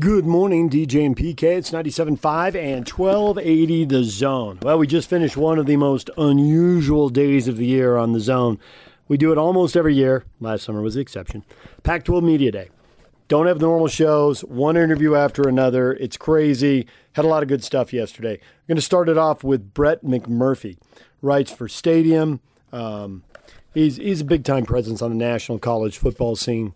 Good morning, DJ and PK. It's 97.5 and 1280 The Zone. Well, we just finished one of the most unusual days of the year on The Zone. We do it almost every year. Last summer was the exception. Pac 12 Media Day. Don't have normal shows, one interview after another. It's crazy. Had a lot of good stuff yesterday. I'm going to start it off with Brett McMurphy. Writes for Stadium. Um, he's, he's a big time presence on the national college football scene.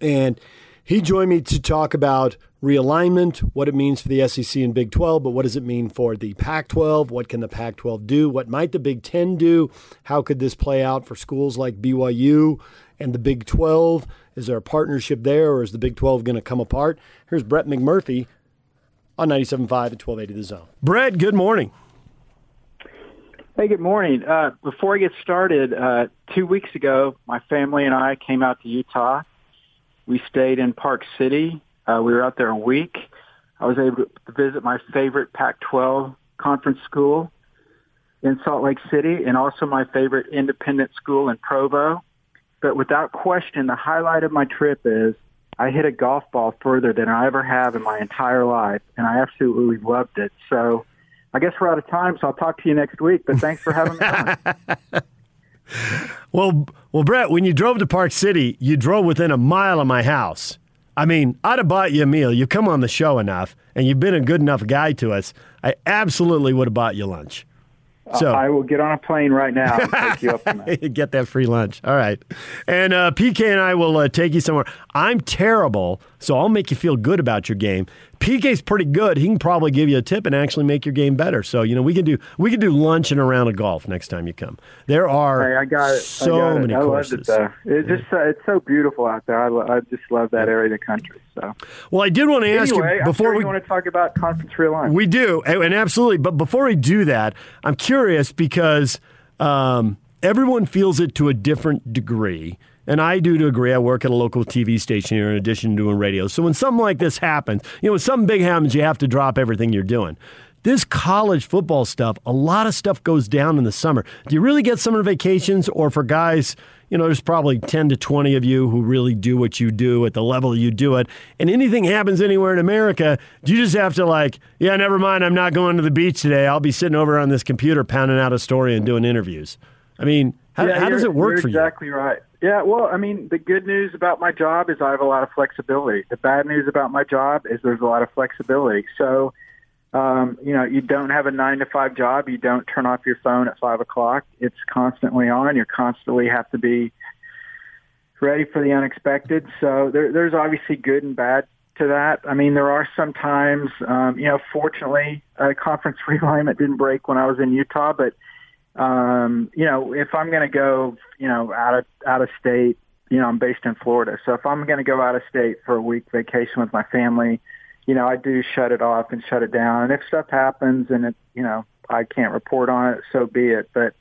And he joined me to talk about realignment, what it means for the SEC and Big 12, but what does it mean for the Pac 12? What can the Pac 12 do? What might the Big 10 do? How could this play out for schools like BYU and the Big 12? Is there a partnership there, or is the Big 12 going to come apart? Here's Brett McMurphy on 97.5 at 1280 The Zone. Brett, good morning. Hey, good morning. Uh, before I get started, uh, two weeks ago, my family and I came out to Utah we stayed in Park City. Uh, we were out there a week. I was able to visit my favorite Pac-12 conference school in Salt Lake City and also my favorite independent school in Provo. But without question, the highlight of my trip is I hit a golf ball further than I ever have in my entire life, and I absolutely loved it. So I guess we're out of time, so I'll talk to you next week. But thanks for having me on. well, well, Brett, when you drove to Park City, you drove within a mile of my house. I mean, I'd have bought you a meal. You come on the show enough, and you've been a good enough guy to us. I absolutely would have bought you lunch. So I will get on a plane right now and take you up that. get that free lunch. All right. And uh, PK and I will uh, take you somewhere. I'm terrible, so I'll make you feel good about your game. PK's pretty good. He can probably give you a tip and actually make your game better. So you know we can do we can do lunch and a round of golf next time you come. There are hey, I got it. so I got many I courses. It, it's just uh, it's so beautiful out there. I, lo- I just love that area of the country. So well, I did want to ask anyway, you before sure we want to talk about conference realignment. We do, and absolutely. But before we do that, I'm curious because um, everyone feels it to a different degree. And I do to agree. I work at a local TV station here in addition to doing radio. So when something like this happens, you know, when something big happens, you have to drop everything you're doing. This college football stuff, a lot of stuff goes down in the summer. Do you really get summer vacations? Or for guys, you know, there's probably 10 to 20 of you who really do what you do at the level you do it. And anything happens anywhere in America, do you just have to, like, yeah, never mind, I'm not going to the beach today. I'll be sitting over on this computer pounding out a story and doing interviews. I mean, how, yeah, how does it work for exactly you? Exactly right. Yeah, well, I mean, the good news about my job is I have a lot of flexibility. The bad news about my job is there's a lot of flexibility. So, um, you know, you don't have a nine to five job. You don't turn off your phone at five o'clock. It's constantly on. You constantly have to be ready for the unexpected. So there, there's obviously good and bad to that. I mean, there are some times, um, you know, fortunately, uh, conference realignment didn't break when I was in Utah, but um, you know, if I'm going to go, you know, out of out of state, you know, I'm based in Florida, so if I'm going to go out of state for a week vacation with my family, you know, I do shut it off and shut it down. And if stuff happens and it, you know, I can't report on it, so be it. But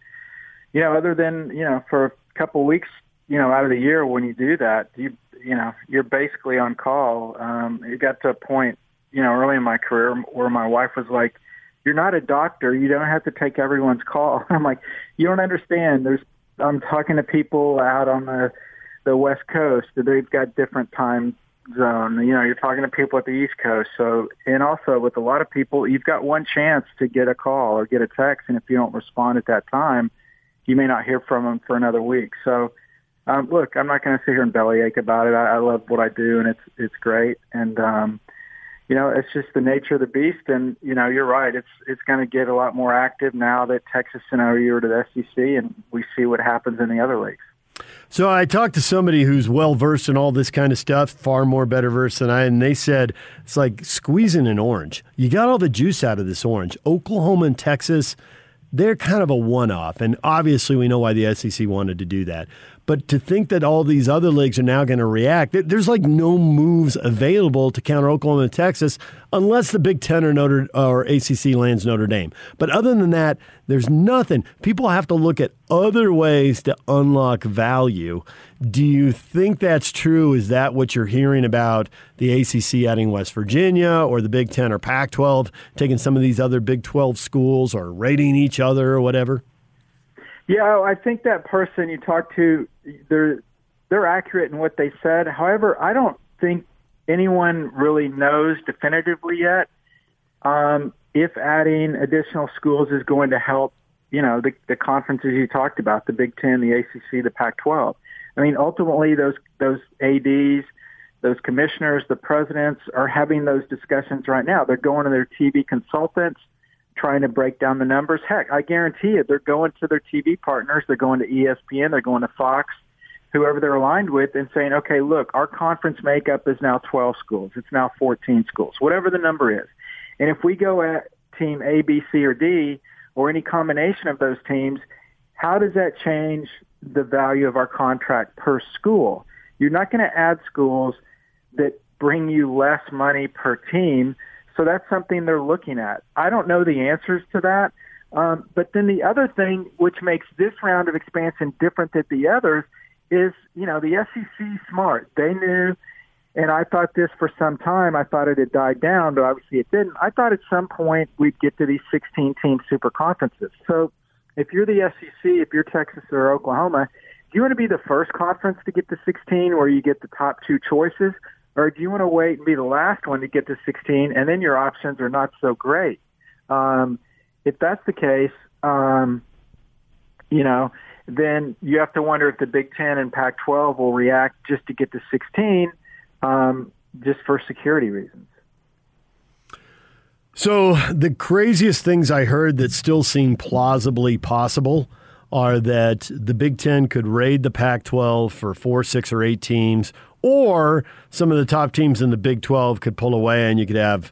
you know, other than you know, for a couple weeks, you know, out of the year when you do that, you you know, you're basically on call. Um, it got to a point, you know, early in my career where my wife was like you're not a doctor. You don't have to take everyone's call. I'm like, you don't understand. There's, I'm talking to people out on the, the West Coast. They've got different time zone. You know, you're talking to people at the East Coast. So, and also with a lot of people, you've got one chance to get a call or get a text. And if you don't respond at that time, you may not hear from them for another week. So, um, look, I'm not going to sit here and bellyache about it. I, I love what I do, and it's it's great. And um, you know, it's just the nature of the beast. And you know, you're right. It's it's going to get a lot more active now that Texas sent over to the SEC, and we see what happens in the other leagues. So I talked to somebody who's well versed in all this kind of stuff, far more better versed than I, and they said it's like squeezing an orange. You got all the juice out of this orange. Oklahoma and Texas, they're kind of a one-off, and obviously we know why the SEC wanted to do that. But to think that all these other leagues are now going to react, there's like no moves available to counter Oklahoma and Texas unless the Big Ten or Notre or ACC lands Notre Dame. But other than that, there's nothing. People have to look at other ways to unlock value. Do you think that's true? Is that what you're hearing about the ACC adding West Virginia or the Big Ten or Pac 12 taking some of these other Big 12 schools or rating each other or whatever? Yeah, I think that person you talked to, they're they're accurate in what they said. However, I don't think anyone really knows definitively yet um, if adding additional schools is going to help, you know, the, the conferences you talked about, the Big Ten, the ACC, the Pac-12. I mean, ultimately, those those ads, those commissioners, the presidents are having those discussions right now. They're going to their TV consultants, trying to break down the numbers. Heck, I guarantee you, they're going to their TV partners. They're going to ESPN. They're going to Fox, whoever they're aligned with, and saying, okay, look, our conference makeup is now 12 schools. It's now 14 schools, whatever the number is. And if we go at team A, B, C, or D, or any combination of those teams, how does that change the value of our contract per school? You're not going to add schools that bring you less money per team. So that's something they're looking at. I don't know the answers to that. Um, but then the other thing which makes this round of expansion different than the others is, you know, the SEC smart. They knew and I thought this for some time. I thought it had died down, but obviously it didn't. I thought at some point we'd get to these 16 team super conferences. So if you're the SEC, if you're Texas or Oklahoma, do you want to be the first conference to get to 16 where you get the top two choices? Or do you want to wait and be the last one to get to 16 and then your options are not so great? Um, if that's the case, um, you know, then you have to wonder if the Big Ten and Pac-12 will react just to get to 16 um, just for security reasons. So the craziest things I heard that still seem plausibly possible are that the Big Ten could raid the Pac 12 for four, six, or eight teams, or some of the top teams in the Big 12 could pull away and you could have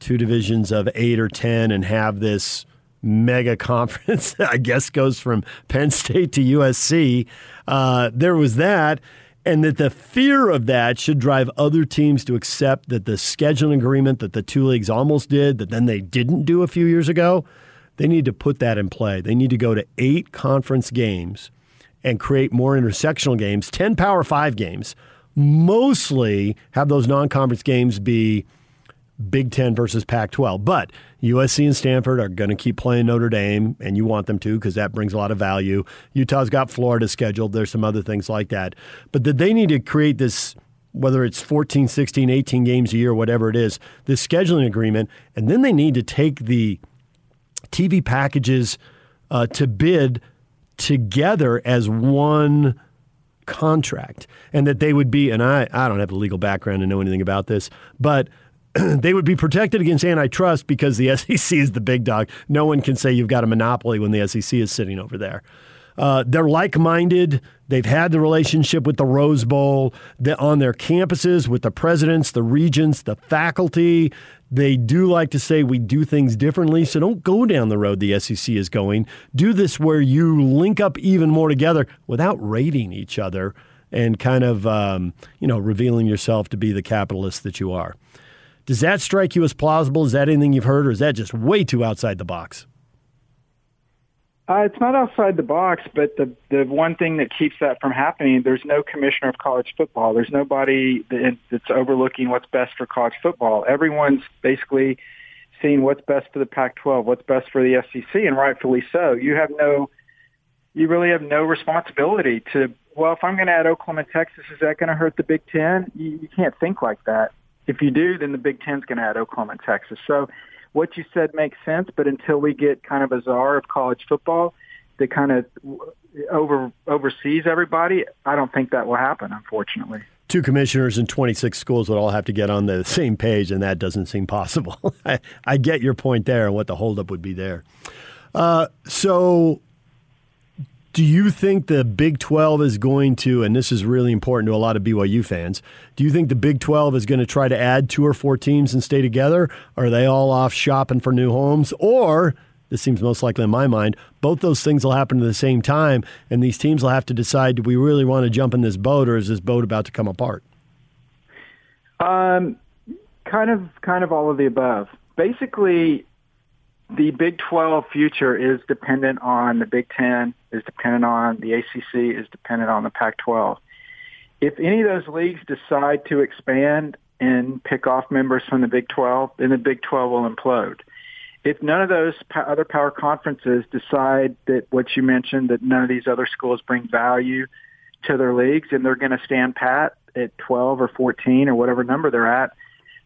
two divisions of eight or 10 and have this mega conference, I guess, goes from Penn State to USC. Uh, there was that and that the fear of that should drive other teams to accept that the scheduling agreement that the two leagues almost did, that then they didn't do a few years ago, they need to put that in play. They need to go to eight conference games and create more intersectional games, 10 Power Five games, mostly have those non conference games be Big Ten versus Pac 12. But USC and Stanford are going to keep playing Notre Dame, and you want them to because that brings a lot of value. Utah's got Florida scheduled. There's some other things like that. But that they need to create this, whether it's 14, 16, 18 games a year, whatever it is, this scheduling agreement. And then they need to take the TV packages uh, to bid together as one contract and that they would be and I, I don't have the legal background to know anything about this but they would be protected against antitrust because the SEC is the big dog. No one can say you've got a monopoly when the SEC is sitting over there. Uh, they're like minded. They've had the relationship with the Rose Bowl on their campuses with the presidents, the regents, the faculty. They do like to say we do things differently. So don't go down the road the SEC is going. Do this where you link up even more together without rating each other and kind of um, you know revealing yourself to be the capitalist that you are. Does that strike you as plausible? Is that anything you've heard, or is that just way too outside the box? Uh, it's not outside the box, but the the one thing that keeps that from happening, there's no commissioner of college football. There's nobody that, that's overlooking what's best for college football. Everyone's basically seeing what's best for the Pac-12, what's best for the SEC, and rightfully so. You have no, you really have no responsibility to. Well, if I'm going to add Oklahoma, Texas, is that going to hurt the Big Ten? You, you can't think like that. If you do, then the Big Ten's going to add Oklahoma Texas. So what you said makes sense, but until we get kind of a czar of college football that kind of over oversees everybody, I don't think that will happen, unfortunately. Two commissioners and 26 schools would all have to get on the same page, and that doesn't seem possible. I, I, get your point there and what the holdup would be there. Uh, so do you think the Big 12 is going to, and this is really important to a lot of BYU fans, do you think the Big 12 is going to try to add two or four teams and stay together? Are they all off shopping for new homes? Or, this seems most likely in my mind, both those things will happen at the same time, and these teams will have to decide do we really want to jump in this boat, or is this boat about to come apart? Um, kind of, kind of all of the above. Basically, the Big 12 future is dependent on the Big 10, is dependent on the ACC, is dependent on the Pac-12. If any of those leagues decide to expand and pick off members from the Big 12, then the Big 12 will implode. If none of those other power conferences decide that what you mentioned, that none of these other schools bring value to their leagues and they're going to stand pat at 12 or 14 or whatever number they're at,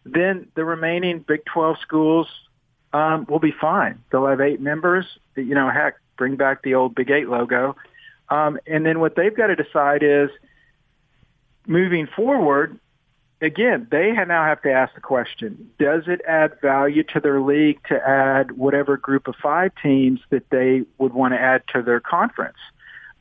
then the remaining Big 12 schools um, we'll be fine. They'll have eight members. You know, heck, bring back the old Big Eight logo. Um, and then what they've got to decide is moving forward, again, they now have to ask the question, does it add value to their league to add whatever group of five teams that they would want to add to their conference?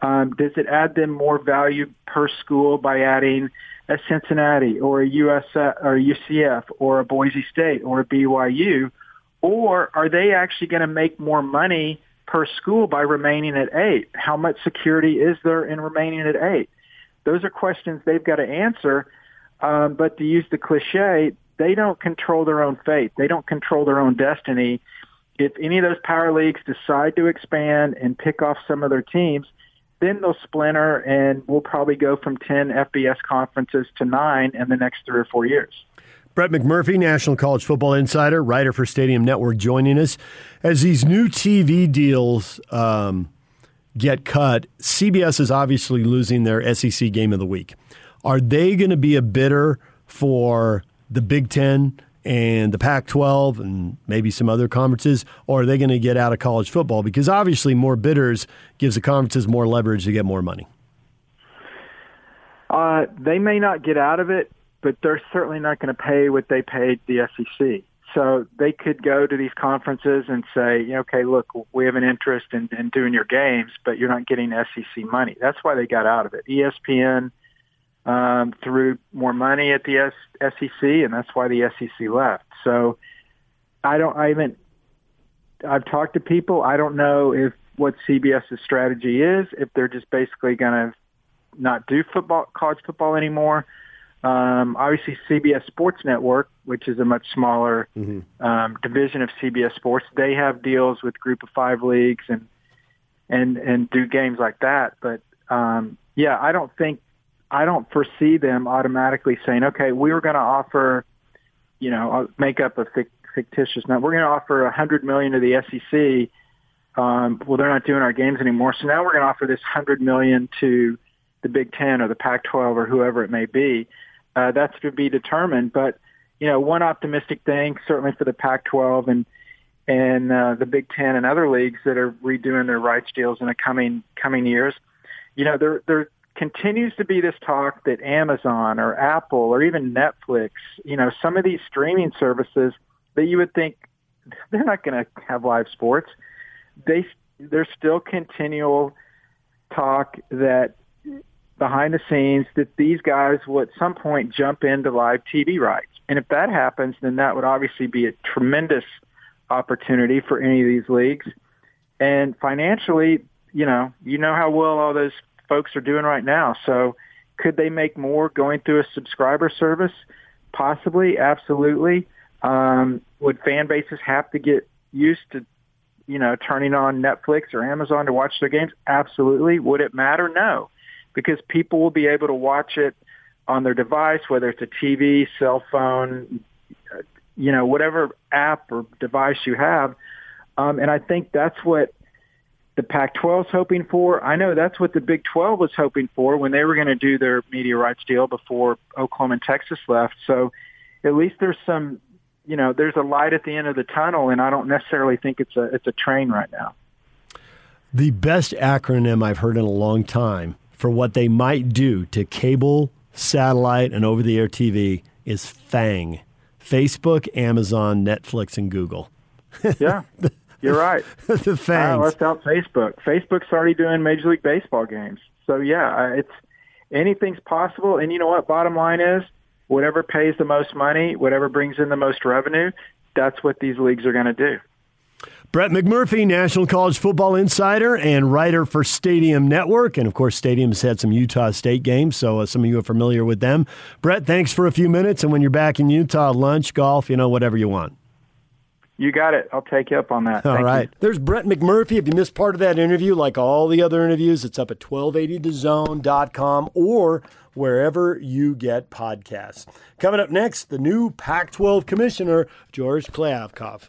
Um, does it add them more value per school by adding a Cincinnati or a US or UCF or a Boise State or a BYU? Or are they actually going to make more money per school by remaining at eight? How much security is there in remaining at eight? Those are questions they've got to answer. Um, but to use the cliche, they don't control their own fate. They don't control their own destiny. If any of those power leagues decide to expand and pick off some of their teams, then they'll splinter and we'll probably go from 10 FBS conferences to nine in the next three or four years. Brett McMurphy, National College Football Insider, writer for Stadium Network, joining us. As these new TV deals um, get cut, CBS is obviously losing their SEC game of the week. Are they going to be a bidder for the Big Ten and the Pac 12 and maybe some other conferences, or are they going to get out of college football? Because obviously, more bidders gives the conferences more leverage to get more money. Uh, they may not get out of it, but they're certainly not going to pay what they paid the SEC. So they could go to these conferences and say, okay, look, we have an interest in, in doing your games, but you're not getting SEC money. That's why they got out of it. ESPN um, threw more money at the S- SEC, and that's why the SEC left. So I don't. I haven't. I've talked to people. I don't know if what CBS's strategy is. If they're just basically going to not do football, college football anymore um, obviously, CBS Sports Network, which is a much smaller mm-hmm. um, division of CBS Sports, they have deals with Group of Five leagues and and and do games like that. But um, yeah, I don't think I don't foresee them automatically saying, okay, we were going to offer, you know, I'll make up a fictitious number. We're going to offer a hundred million to the SEC. Um, well, they're not doing our games anymore, so now we're going to offer this hundred million to the Big Ten or the Pac-12 or whoever it may be. Uh, that's to be determined. But you know, one optimistic thing certainly for the Pac-12 and and uh, the Big Ten and other leagues that are redoing their rights deals in the coming coming years. You know, there there continues to be this talk that Amazon or Apple or even Netflix, you know, some of these streaming services that you would think they're not going to have live sports. They there's still continual talk that behind the scenes that these guys will at some point jump into live TV rights. And if that happens, then that would obviously be a tremendous opportunity for any of these leagues. And financially, you know, you know how well all those folks are doing right now. So could they make more going through a subscriber service? Possibly, absolutely. Um, would fan bases have to get used to, you know, turning on Netflix or Amazon to watch their games? Absolutely. Would it matter? No because people will be able to watch it on their device, whether it's a TV, cell phone, you know, whatever app or device you have. Um, and I think that's what the Pac-12 is hoping for. I know that's what the Big 12 was hoping for when they were going to do their media rights deal before Oklahoma and Texas left. So at least there's some, you know, there's a light at the end of the tunnel, and I don't necessarily think it's a it's a train right now. The best acronym I've heard in a long time for what they might do to cable, satellite, and over the air TV is FANG Facebook, Amazon, Netflix, and Google. yeah. You're right. the fangs. Uh, left out Facebook. Facebook's already doing Major League Baseball games. So yeah, it's anything's possible. And you know what? Bottom line is, whatever pays the most money, whatever brings in the most revenue, that's what these leagues are going to do. Brett McMurphy, National College Football Insider and writer for Stadium Network. And of course, Stadium's had some Utah State games, so uh, some of you are familiar with them. Brett, thanks for a few minutes. And when you're back in Utah, lunch, golf, you know, whatever you want. You got it. I'll take you up on that. All Thank right. You. There's Brett McMurphy. If you missed part of that interview, like all the other interviews, it's up at 1280thezone.com or wherever you get podcasts. Coming up next, the new Pac 12 commissioner, George Kliavkoff.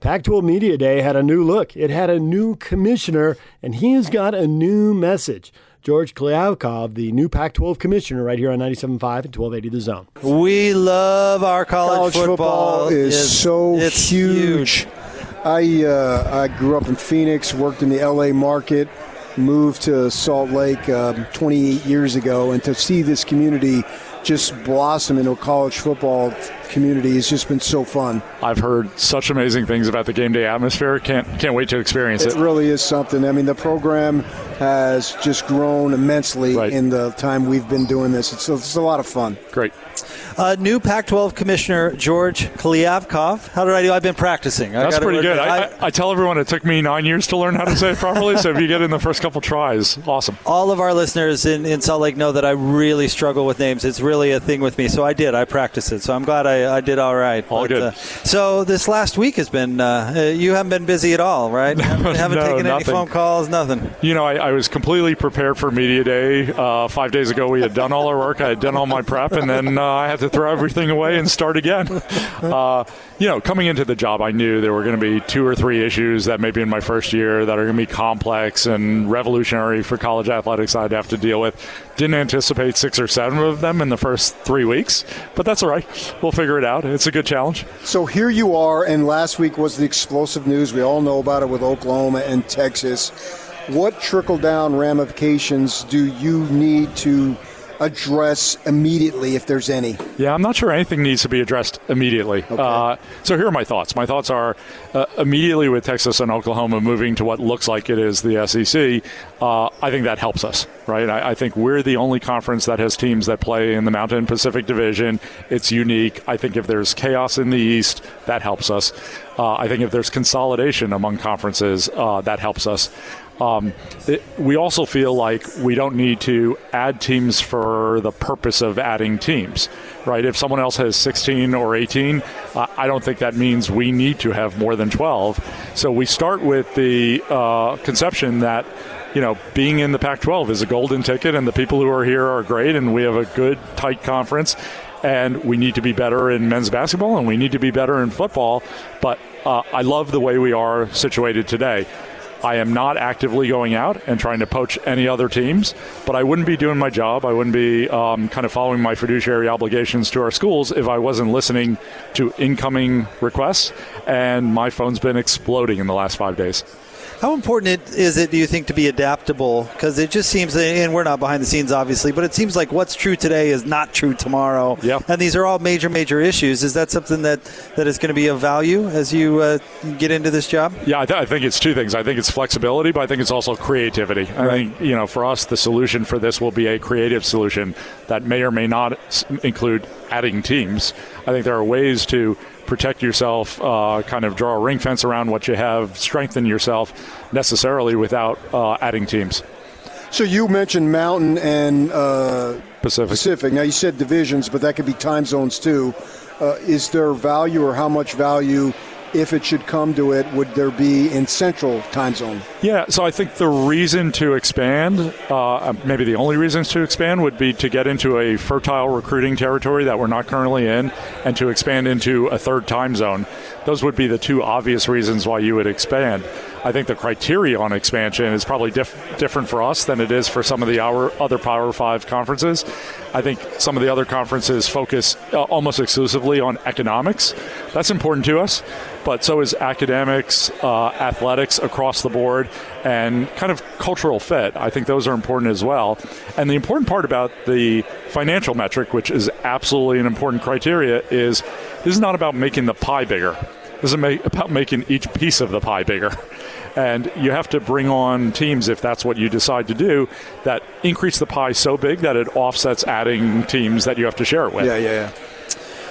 Pac 12 Media Day had a new look. It had a new commissioner, and he has got a new message. George Kliavkoff, the new Pac 12 commissioner, right here on 97.5 and 1280 The Zone. We love our college, college football, is It's- so it's huge. I uh, I grew up in Phoenix, worked in the LA market, moved to Salt Lake um, 28 years ago, and to see this community just blossom into a college football community has just been so fun. I've heard such amazing things about the game day atmosphere. Can't can't wait to experience It it. really is something. I mean, the program has just grown immensely Right. in the time we've been doing this. It's, it's a lot of fun. Great. Uh, new Pac-12 Commissioner George Kliavkoff. How did I do? I've been practicing. I That's pretty good. I, I, I tell everyone it took me nine years to learn how to say it properly. so if you get in the first couple tries, awesome. all of our listeners in, in Salt Lake know that I really struggle with names. It's really a thing with me. So I did. I practiced it. So I'm glad I, I did all right. All good. uh, so this last week has been, uh, uh, you haven't been busy at all, right? haven't haven't No, taken any phone calls, nothing. You know, I, I was completely prepared for media day. Uh, five days ago, we had done all our work. I had done all my prep, and then uh, I had to throw everything away and start again. Uh, you know, coming into the job, I knew there were going to be two or three issues that maybe in my first year that are going to be complex and revolutionary for college athletics I'd have to deal with. Didn't anticipate six or seven of them in the first three weeks, but that's all right. We'll figure it out. It's a good challenge. So here you are, and last week was the explosive news. We all know about it with Oklahoma and Texas. What trickle down ramifications do you need to address immediately, if there's any? Yeah, I'm not sure anything needs to be addressed immediately. Uh, so here are my thoughts. My thoughts are uh, immediately with Texas and Oklahoma moving to what looks like it is the SEC. Uh, I think that helps us, right? I, I think we're the only conference that has teams that play in the Mountain Pacific Division. It's unique. I think if there's chaos in the East, that helps us. Uh, I think if there's consolidation among conferences, uh, that helps us. Um, it, we also feel like we don't need to add teams for the purpose of adding teams, right? If someone else has 16 or 18, uh, I don't think that means we need to have more than 12. So we start with the uh, conception that you know, being in the Pac 12 is a golden ticket, and the people who are here are great, and we have a good, tight conference. And we need to be better in men's basketball, and we need to be better in football. But uh, I love the way we are situated today. I am not actively going out and trying to poach any other teams, but I wouldn't be doing my job. I wouldn't be um, kind of following my fiduciary obligations to our schools if I wasn't listening to incoming requests. And my phone's been exploding in the last five days. How important it, is it, do you think, to be adaptable? Because it just seems, and we're not behind the scenes, obviously, but it seems like what's true today is not true tomorrow. Yep. And these are all major, major issues. Is that something that, that is going to be of value as you uh, get into this job? Yeah, I, th- I think it's two things. I think it's flexibility, but I think it's also creativity. I think, you know, for us, the solution for this will be a creative solution that may or may not include adding teams. I think there are ways to protect yourself, uh, kind of draw a ring fence around what you have, strengthen yourself necessarily without uh, adding teams. So you mentioned Mountain and uh, Pacific. Pacific. Now you said divisions, but that could be time zones too. Uh, is there value, or how much value, if it should come to it, would there be in Central time zone? Yeah, so I think the reason to expand, uh, maybe the only reasons to expand, would be to get into a fertile recruiting territory that we're not currently in, and to expand into a third time zone. Those would be the two obvious reasons why you would expand. I think the criteria on expansion is probably diff- different for us than it is for some of the our other Power Five conferences. I think some of the other conferences focus uh, almost exclusively on economics. That's important to us, but so is academics, uh, athletics across the board, and kind of cultural fit. I think those are important as well. And the important part about the financial metric, which is absolutely an important criteria, is this is not about making the pie bigger This is about making each piece of the pie bigger. And you have to bring on teams if that's what you decide to do that increase the pie so big that it offsets adding teams that you have to share it with. Yeah, yeah, yeah.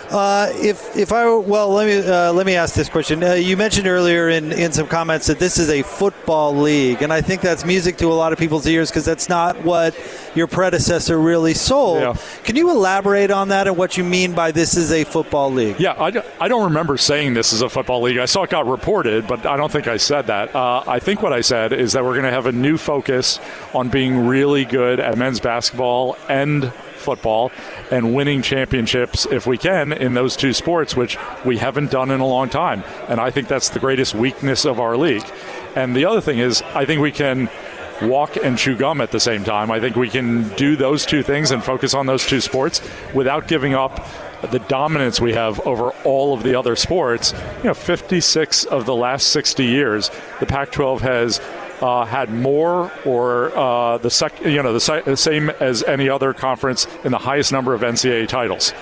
Uh, if if I well, let me uh, let me ask this question. Uh, you mentioned earlier in, in some comments that this is a football league, and I think that's music to a lot of people's ears because that's not what your predecessor really sold. Yeah. Can you elaborate on that and what you mean by this is a football league? Yeah, I, I don't remember saying this is a football league. I saw it got reported, but I don't think I said that. Uh, I think what I said is that we're going to have a new focus on being really good at men's basketball and football and winning championships if we can in those two sports, which we haven't done in a long time. And I think that's the greatest weakness of our league. And the other thing is, I think we can walk and chew gum at the same time. I think we can do those two things and focus on those two sports without giving up the dominance we have over all of the other sports. You know, 56 of the last 60 years, the Pac 12 has uh, had more or uh, the sec- you know the same as any other conference in the highest number of NCAA titles.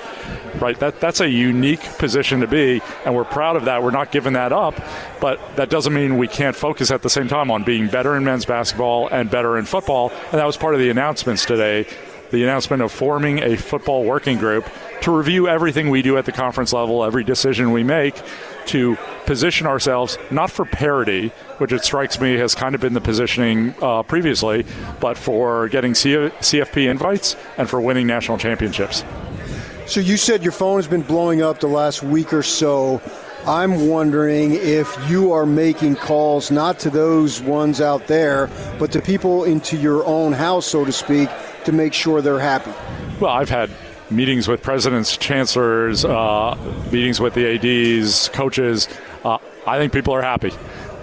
Right, that that's a unique position to be, and we're proud of that. We're not giving that up, but that doesn't mean we can't focus at the same time on being better in men's basketball and better in football. And that was part of the announcements today. The announcement of forming a football working group to review everything we do at the conference level, every decision we make, to position ourselves not for parity, which it strikes me has kind of been the positioning uh, previously, but for getting C- CFP invites and for winning national championships. So you said your phone has been blowing up the last week or so. I'm wondering if you are making calls not to those ones out there, but to people into your own house, so to speak, to make sure they're happy. Well, I've had meetings with presidents, chancellors, uh, meetings with the ADs, coaches. Uh, I think people are happy.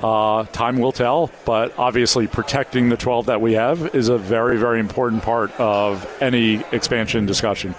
Uh, time will tell, but obviously protecting the 12 that we have is a very, very important part of any expansion discussion.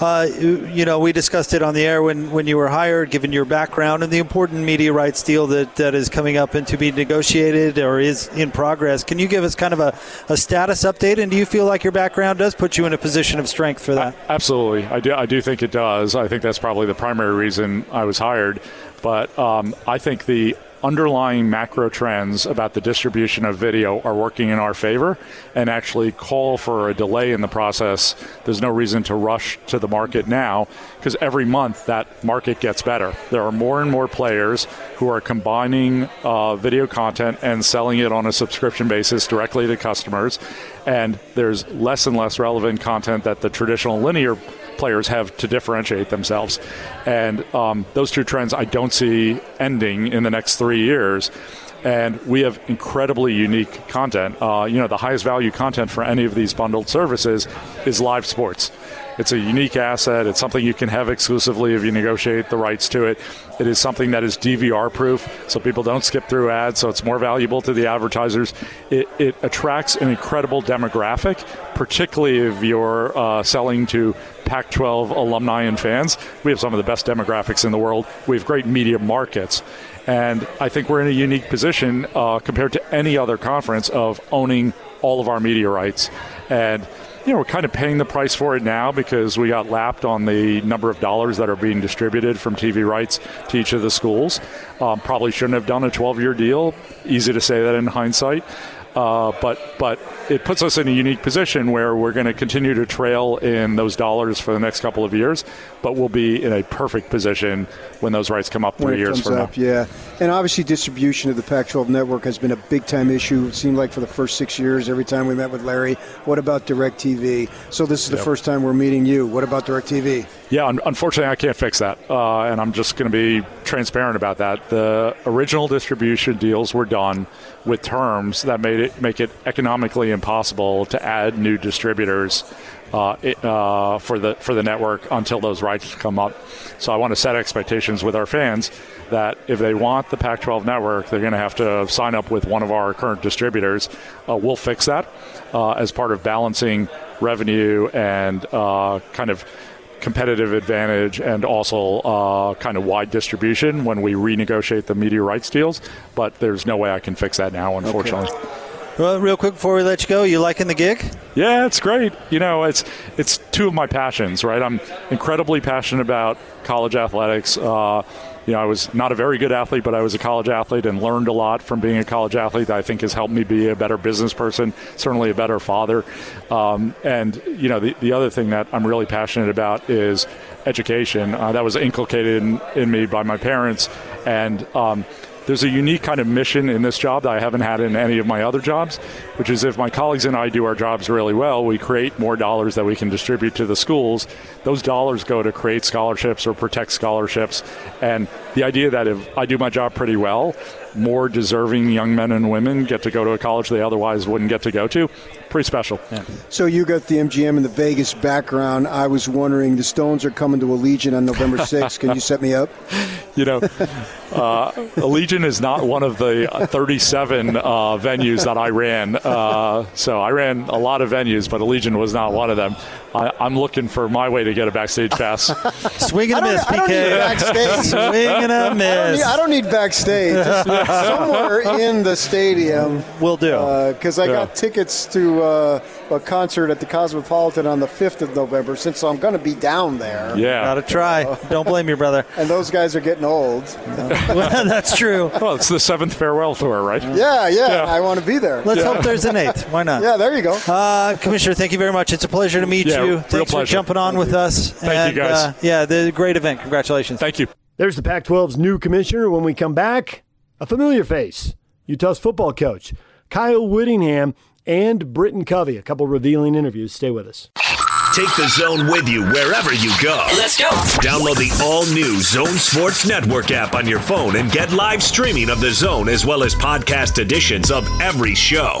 Uh, you know, we discussed it on the air when, when you were hired, given your background and the important media rights deal that, that is coming up and to be negotiated or is in progress. Can you give us kind of a, a status update? And do you feel like your background does put you in a position of strength for that? absolutely. I do, I do think it does. I think that's probably the primary reason I was hired. But um, I think the underlying macro trends about the distribution of video are working in our favor and actually call for a delay in the process. There's no reason to rush to the market now because every month that market gets better. There are more and more players who are combining uh, video content and selling it on a subscription basis directly to customers. And there's less and less relevant content that the traditional linear players have to differentiate themselves. And um, those two trends I don't see ending in the next three years. And we have incredibly unique content. Uh, you know, the highest value content for any of these bundled services is live sports. It's a unique asset. It's something you can have exclusively if you negotiate the rights to it. It is something that is DVR proof, so people don't skip through ads, so it's more valuable to the advertisers. It, it attracts an incredible demographic, particularly if you're uh, selling to Pac 12 alumni and fans. We have some of the best demographics in the world. We have great media markets. And I think we're in a unique position uh, compared to any other conference of owning all of our media rights. And you know, we're kind of paying the price for it now because we got lapped on the number of dollars that are being distributed from TV rights to each of the schools. Um, probably shouldn't have done a 12 year deal. Easy to say that in hindsight. Uh, but but it puts us in a unique position where we're going to continue to trail in those dollars for the next couple of years, but we'll be in a perfect position when those rights come up three years from up, now. Yeah, and obviously distribution of the Pac-12 network has been a big time issue. It seemed like for the first six years, every time we met with Larry, what about DirecTV? So this is the yep. first time we're meeting you. What about DirecTV? Yeah, un- unfortunately, I can't fix that, uh, and I'm just going to be transparent about that. The original distribution deals were done with terms that made it make it economically impossible to add new distributors uh, it, uh, for the for the network until those rights come up. So I want to set expectations with our fans that if they want the Pac-12 network, they're going to have to sign up with one of our current distributors. Uh, we'll fix that uh, as part of balancing revenue and uh, kind of competitive advantage and also uh, kind of wide distribution when we renegotiate the media rights deals. But there's no way I can fix that now, unfortunately. Okay. Well, real quick before we let you go, you liking the gig? Yeah, it's great. You know, it's it's two of my passions, right? I'm incredibly passionate about college athletics. Uh, you know, I was not a very good athlete, but I was a college athlete and learned a lot from being a college athlete that I think has helped me be a better business person, certainly a better father. Um, and, you know, the, the other thing that I'm really passionate about is education. Uh, that was inculcated in, in, me by my parents. And, um, there's a unique kind of mission in this job that I haven't had in any of my other jobs, which is if my colleagues and I do our jobs really well, we create more dollars that we can distribute to the schools. Those dollars go to create scholarships or protect scholarships. And the idea that if I do my job pretty well, more deserving young men and women get to go to a college they otherwise wouldn't get to go to. Pretty special. Yeah. So you got the MGM and the Vegas background. I was wondering, the Stones are coming to Allegiant on November 6th. Can you set me up? You know, uh, Allegiant is not one of the 37 uh, venues that I ran. Uh, so I ran a lot of venues, but Allegiant was not one of them. I, am looking for my way to get a backstage pass. Swing and a miss, PK. I don't need backstage. Swing and a miss. I don't need, I don't need backstage. somewhere in the stadium will do. Because uh, I yeah. got tickets to uh, a concert at the Cosmopolitan on the 5th of November. Since I'm going to be down there, yeah, gotta try. don't blame your brother. And those guys are getting old. well, that's true. Well, it's the seventh farewell tour, right? Yeah, yeah. yeah. I want to be there. Let's yeah. hope there's an eighth. Why not? Yeah, there you go. Uh, Commissioner, thank you very much. It's a pleasure to meet yeah, you. Thanks for jumping on thank with you. us. Thank and, you, guys. Uh, yeah, the great event. Congratulations. Thank you. There's the Pac 12's new commissioner. When we come back, a familiar face, Utah's football coach, Kyle Whittingham, and Britton Covey. A couple revealing interviews. Stay with us. Take the zone with you wherever you go. Let's go. Download the all new Zone Sports Network app on your phone and get live streaming of the zone as well as podcast editions of every show.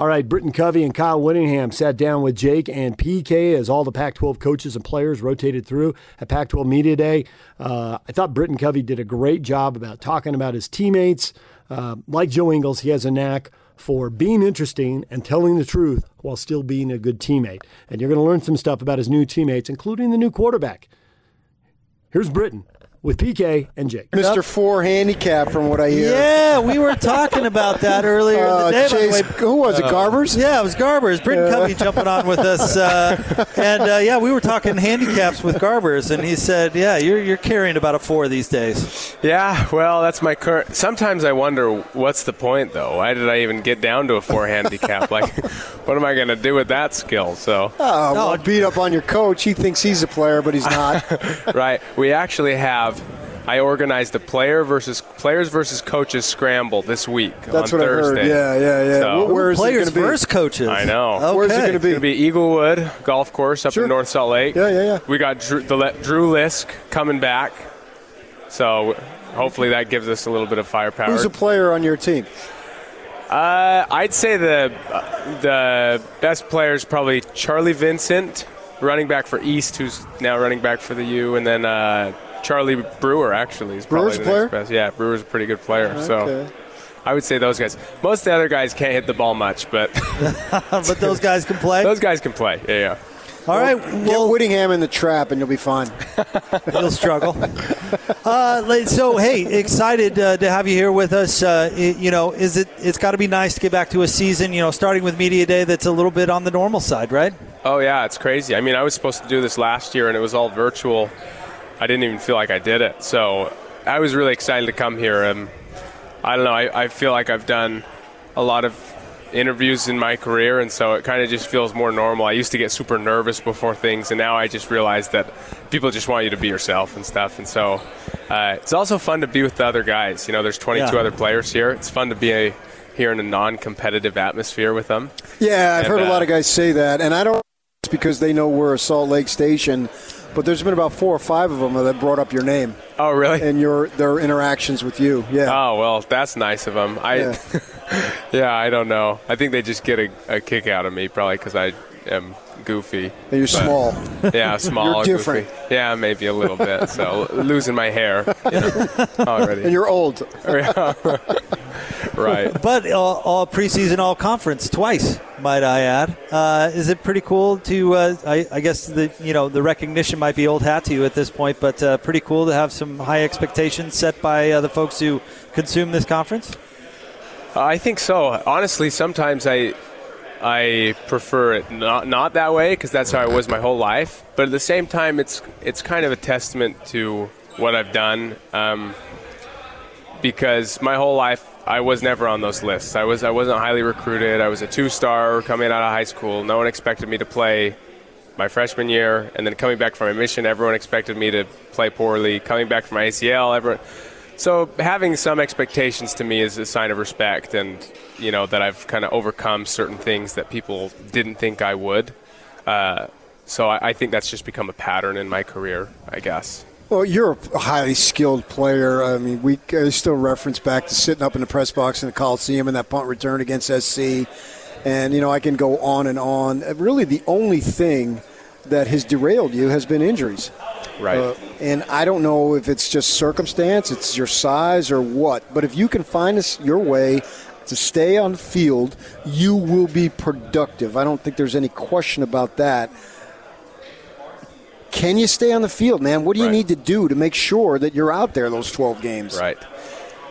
All right, Britton Covey and Kyle Whittingham sat down with Jake and PK as all the Pac 12 coaches and players rotated through at Pac 12 Media Day. Uh, I thought Britton Covey did a great job about talking about his teammates. Uh, like Joe Ingles, he has a knack for being interesting and telling the truth while still being a good teammate. And you're going to learn some stuff about his new teammates, including the new quarterback. Here's Britton with PK and Jake. Mr. Four handicap, from what I hear. Yeah, we were talking about that earlier uh, in the uh, day. Chase, who was it? Uh, Garbers? Yeah, it was Garbers. Britton yeah. Covey jumping on with us, uh, and uh, yeah, we were talking handicaps with Garbers, and he said, "Yeah, you're you're carrying about a four these days." Yeah, well, that's my current. Sometimes I wonder what's the point though. Why did I even get down to a four handicap? Like, what am I going to do with that skill? So, oh, well, beat up on your coach. He thinks he's a player, but he's not. right. We actually have have I organized the player versus players versus coaches scramble this week. That's what Thursday. I heard. Yeah, yeah, yeah. So, Where is players it versus coaches. I know. Okay. Where's it going to be? It's going to be Eaglewood Golf Course up sure. in North Salt Lake. Yeah, yeah, yeah. We got Drew, the, Drew Lisk coming back, so hopefully that gives us a little bit of firepower. Who's a player on your team? Uh, I'd say the uh, the best player is probably Charlie Vincent, running back for East, who's now running back for the U, and then. Uh, Charlie Brewer actually is Brewer's probably the player. Best. Yeah, Brewer's a pretty good player. Okay. So I would say those guys. Most of the other guys can't hit the ball much, but but those guys can play. Those guys can play. Yeah, yeah. All right, well, get Whittingham in the trap, and you'll be fine. You'll struggle. Uh, so, hey, excited uh, to have you here with us. Uh, it, you know, is it? It's got to be nice to get back to a season. You know, starting with media day, that's a little bit on the normal side, right? Oh yeah, it's crazy. I mean, I was supposed to do this last year, and it was all virtual. I didn't even feel like I did it. So I was really excited to come here. And I don't know, I, I feel like I've done a lot of interviews in my career, and so it kind of just feels more normal. I used to get super nervous before things, and now I just realize that people just want you to be yourself and stuff. And so uh, it's also fun to be with the other guys. You know, there's 22 yeah. other players here. It's fun to be a, here in a non-competitive atmosphere with them. Yeah, I've and, heard uh, a lot of guys say that, and I don't. It's because they know we're a Salt Lake station but there's been about four or five of them that brought up your name. Oh, really? And your their interactions with you. Yeah. Oh well, that's nice of them. I, yeah, yeah I don't know. I think they just get a, a kick out of me, probably because I am goofy. And you're small. Yeah, small. you're different. Goofy. Yeah, maybe a little bit. So losing my hair already. And you're old. Right. but all, all preseason, all conference twice, might I add. Uh, is it pretty cool to? Uh, I, I, guess the you know the recognition might be old hat to you at this point, but uh, pretty cool to have some high expectations set by uh, the folks who consume this conference. I think so. Honestly, sometimes I I prefer it not not that way because that's how I was my whole life. But at the same time, it's it's kind of a testament to what I've done. Um, because my whole life I was never on those lists. I was I wasn't highly recruited. I was a two-star coming out of high school. No one expected me to play my freshman year, and then coming back from my mission, everyone expected me to play poorly. Coming back from my ACL, everyone. So having some expectations to me is a sign of respect, and you know that I've kind of overcome certain things that people didn't think I would. Uh, so I, I think that's just become a pattern in my career, I guess. Well, you're a highly skilled player. I mean, we still reference back to sitting up in the press box in the Coliseum and that punt return against SC. And, you know, I can go on and on. Really, the only thing that has derailed you has been injuries. Right. Uh, and I don't know if it's just circumstance, it's your size, or what. But if you can find your way to stay on field, you will be productive. I don't think there's any question about that. Can you stay on the field, man? What do you right. need to do to make sure that you're out there those 12 games? Right.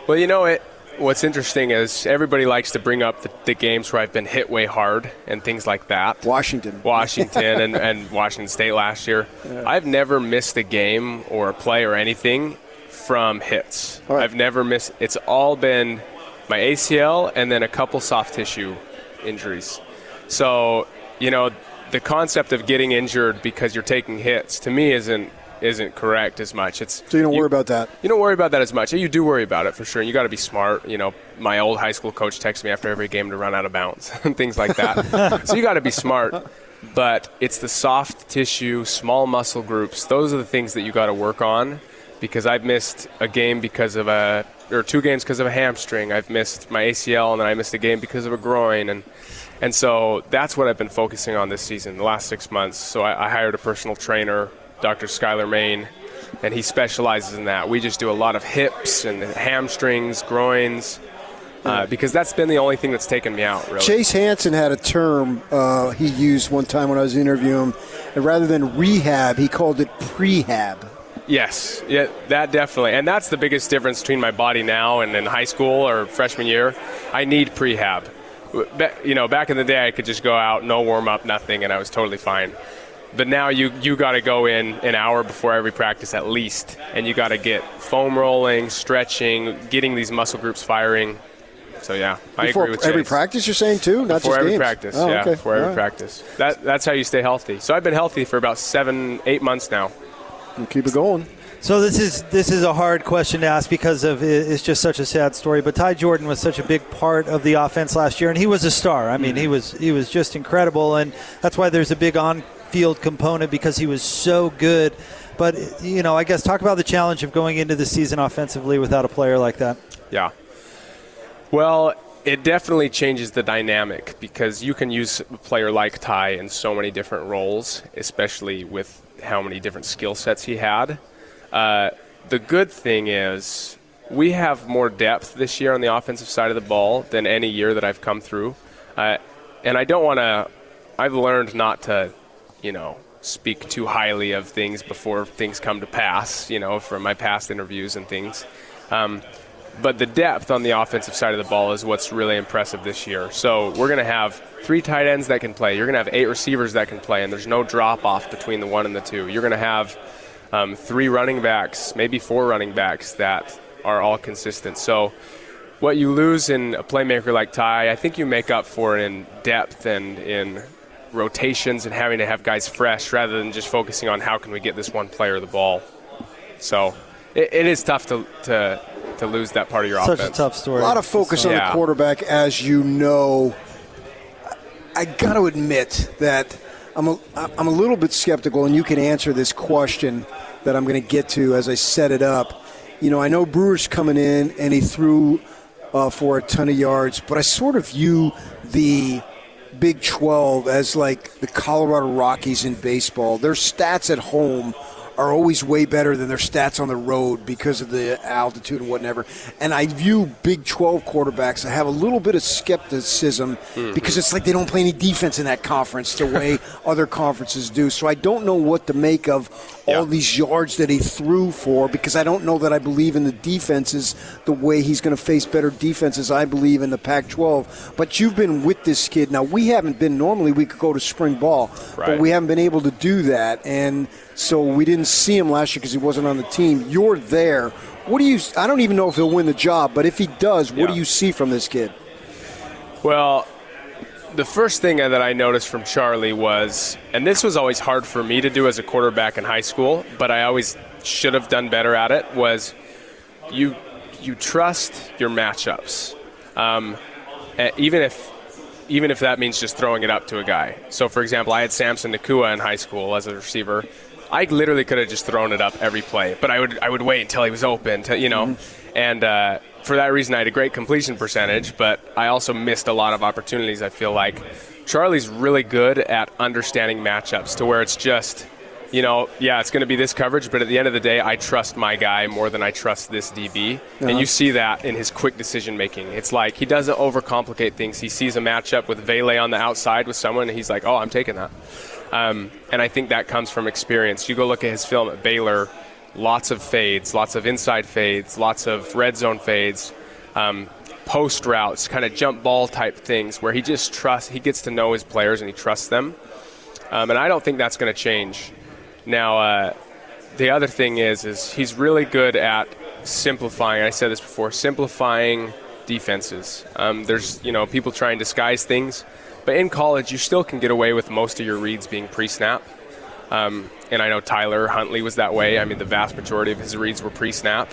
Well, you know, it, what's interesting is everybody likes to bring up the, the, games where I've been hit way hard and things like that. Washington. Washington and, and Washington State last year. Yeah. I've never missed a game or a play or anything from hits. Right. I've never missed. It's all been my ACL and then a couple soft tissue injuries. So, you know, the concept of getting injured because you're taking hits to me isn't isn't correct as much. It's so you don't you, worry about that. You don't worry about that as much. You do worry about it for sure. You got to be smart. You know, my old high school coach texts me after every game to run out of bounds and things like that. so you got to be smart. But it's the soft tissue, small muscle groups. Those are the things that you got to work on. Because I've missed a game because of a or two games because of a hamstring. I've missed my ACL and then I missed a game because of a groin and and so that's what I've been focusing on this season, the last six months. So I, I hired a personal trainer, Dr. Skylar Main, and he specializes in that. We just do a lot of hips and hamstrings, groins. Uh, because that's been the only thing that's taken me out. Really. Chase Hansen had a term uh, he used one time when I was interviewing him, and rather than rehab, he called it prehab. Yes, yeah, that definitely, and that's the biggest difference between my body now and in high school or freshman year. I need prehab you know, back in the day, I could just go out, no warm up, nothing, and I was totally fine. But now you you got to go in an hour before every practice at least, and you got to get foam rolling, stretching, getting these muscle groups firing. So yeah, I before agree with every Chase. practice. You're saying too, not before just every games. practice. Oh, yeah, okay. before every right. practice. That that's how you stay healthy. So I've been healthy for about seven, eight months now. And keep it going. So this is this is a hard question to ask because of it's just such a sad story. But Ty Jordan was such a big part of the offense last year, and he was a star. I mean, he mm-hmm. was he was just incredible, and that's why there's a big on-field component because he was so good. But you know, I guess talk about the challenge of going into the season offensively without a player like that. Yeah. Well, it definitely changes the dynamic because you can use a player like Ty in so many different roles, especially with how many different skill sets he had. Uh, the good thing is we have more depth this year on the offensive side of the ball than any year that I've come through. Uh, and I don't want to, I've learned not to, you know, speak too highly of things before things come to pass, you know, from my past interviews and things. Um, but the depth on the offensive side of the ball is what's really impressive this year. So we're going to have three tight ends that can play. You're going to have eight receivers that can play, and there's no drop off between the one and the two. You're going to have um, three running backs, maybe four running backs that are all consistent. So what you lose in a playmaker like Ty, I think you make up for in depth and in rotations and having to have guys fresh rather than just focusing on how can we get this one player the ball. So it, it is tough to, to to lose that part of your Such offense. a tough story. A lot of focus on yeah. the quarterback, as you know. I got to admit that I'm a, I'm a little bit skeptical, and you can answer this question that I'm going to get to as I set it up. You know, I know Brewer's coming in and he threw uh, for a ton of yards, but I sort of view the Big 12 as like the Colorado Rockies in baseball. Their stats at home are always way better than their stats on the road because of the altitude and whatever. And I view Big 12 quarterbacks. I have a little bit of skepticism mm-hmm. because it's like they don't play any defense in that conference the way other conferences do. So I don't know what to make of all yeah. these yards that he threw for because I don't know that I believe in the defenses the way he's going to face better defenses. I believe in the Pac-12. But you've been with this kid now. We haven't been. Normally we could go to spring ball, right. but we haven't been able to do that, and so we didn't see him last year because he wasn't on the team. You're there. What do you? I don't even know if he'll win the job, but if he does, what yeah. do you see from this kid? Well, the first thing that I noticed from Charlie was, and this was always hard for me to do as a quarterback in high school, but I always should have done better at it. Was you you trust your matchups, um, even if even if that means just throwing it up to a guy. So, for example, I had Samson Nakua in high school as a receiver. I literally could have just thrown it up every play, but I would I would wait until he was open, to, you know, mm-hmm. and. Uh, for that reason, I had a great completion percentage, but I also missed a lot of opportunities. I feel like Charlie's really good at understanding matchups to where it's just, you know, yeah, it's going to be this coverage, but at the end of the day, I trust my guy more than I trust this DB. Uh-huh. And you see that in his quick decision making. It's like he doesn't overcomplicate things. He sees a matchup with Vele on the outside with someone, and he's like, oh, I'm taking that. Um, and I think that comes from experience. You go look at his film at Baylor lots of fades, lots of inside fades, lots of red zone fades, um, post routes, kind of jump ball type things where he just trusts, he gets to know his players and he trusts them. Um, and I don't think that's going to change. Now, uh, the other thing is, is he's really good at simplifying. I said this before, simplifying defenses. Um, there's you know people try and disguise things, but in college you still can get away with most of your reads being pre-snap. Um, and I know Tyler Huntley was that way. I mean, the vast majority of his reads were pre-snap,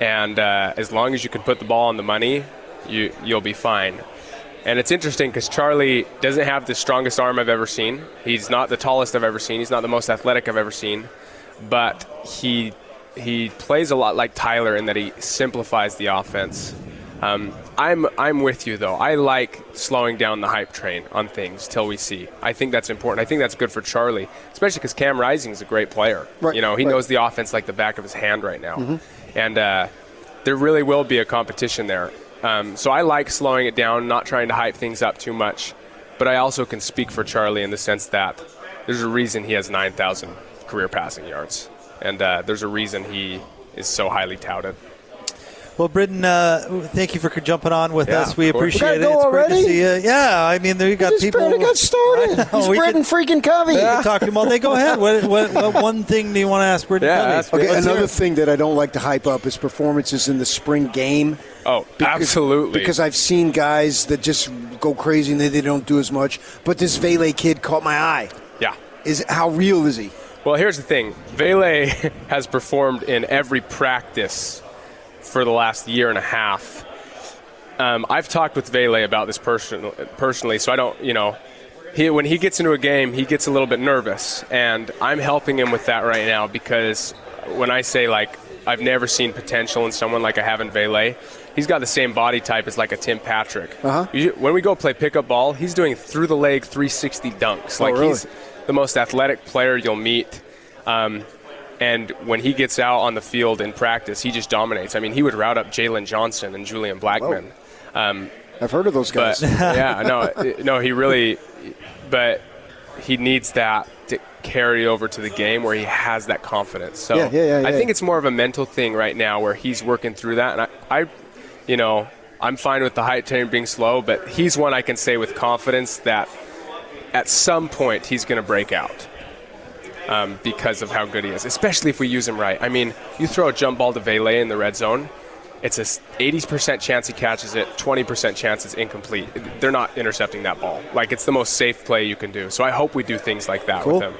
and uh, as long as you can put the ball on the money, you you'll be fine. And it's interesting because Charlie doesn't have the strongest arm I've ever seen. He's not the tallest I've ever seen. He's not the most athletic I've ever seen, but he he plays a lot like Tyler in that he simplifies the offense. Um, I'm I'm with you though. I like slowing down the hype train on things till we see. I think that's important. I think that's good for Charlie, especially because Cam Rising is a great player. Right, you know, he right. knows the offense like the back of his hand right now, mm-hmm. and uh, there really will be a competition there. Um, so I like slowing it down, not trying to hype things up too much. But I also can speak for Charlie in the sense that there's a reason he has 9,000 career passing yards, and uh, there's a reason he is so highly touted. Well, Britton, uh, thank you for jumping on with yeah, us. We appreciate it. It's already? great to see you. Yeah, I mean, there you got just people. Barely got started. He's Britton freaking Covey. Yeah. Talk to him all day. Go ahead. What, what, what, one thing do you want to ask Britton yeah, Covey? Okay, another thing that I don't like to hype up is performances in the spring game. Oh, because, absolutely. Because I've seen guys that just go crazy and they, they don't do as much. But this Vele kid caught my eye. Yeah. Is how real is he? Well, here's the thing. Vele has performed in every practice for the last year and a half. Um, I've talked with Vele about this person, personally, so I don't, you know, he, when he gets into a game, he gets a little bit nervous, and I'm helping him with that right now because when I say like I've never seen potential in someone like I have in Vele, he's got the same body type as like a Tim Patrick. Uh-huh. When we go play pickup ball, he's doing through the leg 360 dunks. Oh, like really? he's the most athletic player you'll meet. Um, and when he gets out on the field in practice, he just dominates. I mean, he would route up Jaylon Johnson and Julian Blackmon. Um, I've heard of those guys. But, yeah, no, no, he really, but he needs that to carry over to the game where he has that confidence. So yeah, yeah, yeah, I think it's more of a mental thing right now where he's working through that. And I, I you know, I'm fine with the height train being slow, but he's one I can say with confidence that at some point he's going to break out um, because of how good he is, especially if we use him right. I mean, you throw a jump ball to Vele in the red zone, it's a 80% chance he catches it, 20% chance it's incomplete. They're not intercepting that ball. Like, it's the most safe play you can do. So I hope we do things like that cool. with him.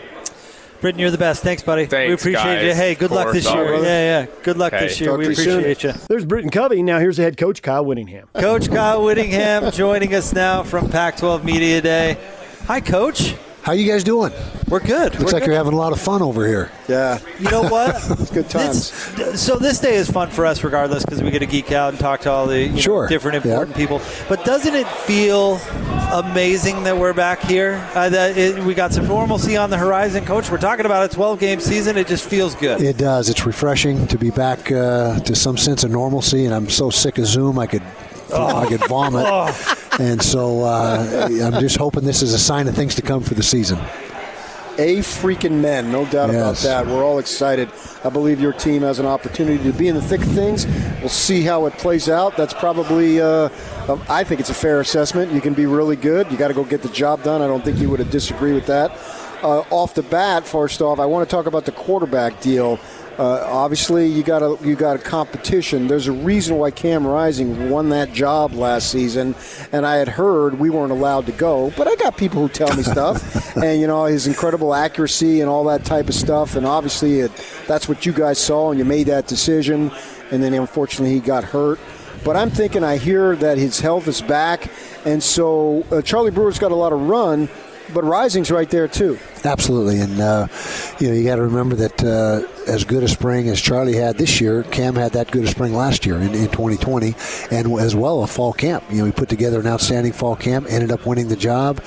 Britton, you're the best. Thanks, buddy. Thanks, we appreciate guys. you. Hey, good luck this year. Always. Yeah, yeah. Good luck Okay. this year. We to you soon. appreciate you. There's Britton Covey. Now here's the head coach, Kyle Whittingham. Coach Kyle Whittingham joining us now from Pac 12 Media Day. Hi, Coach. How you guys doing? We're good. Looks We're like good. you're having a lot of fun over here. Yeah. You know what? it's good times. This, so this day is fun for us, regardless, because we get to geek out and talk to all the you know, Sure. different Yeah. important people. But doesn't it feel amazing that we're back here? Uh, that it, we got some normalcy on the horizon, Coach. We're talking about a 12 game season. It just feels good. It does. It's refreshing to be back uh, to some sense of normalcy, and I'm so sick of Zoom I could I could vomit. And so uh, I'm just hoping this is a sign of things to come for the season. A freaking men, no doubt Yes. about that. We're all excited. I believe your team has an opportunity to be in the thick of things. We'll see how it plays out. That's probably, uh, uh, I think it's a fair assessment. You can be really good. You got to go get the job done. I don't think you would have disagreed with that. Uh, off the bat, first off, I want to talk about the quarterback deal. Uh, obviously, you got a you got a competition. There's a reason why Cam Rising won that job last season, and I had heard we weren't allowed to go, but I got people who tell me stuff, and you know his incredible accuracy and all that type of stuff, and obviously it, that's what you guys saw, and you made that decision, and then unfortunately he got hurt. But I'm thinking I hear that his health is back, and so uh, Charlie Brewer's got a lot of run, but Rising's right there too. Absolutely, and uh, you know you got to remember that uh, as good a spring as Charlie had this year, Cam had that good a spring last year in, in 2020, and as well a fall camp. You know, he put together an outstanding fall camp, ended up winning the job,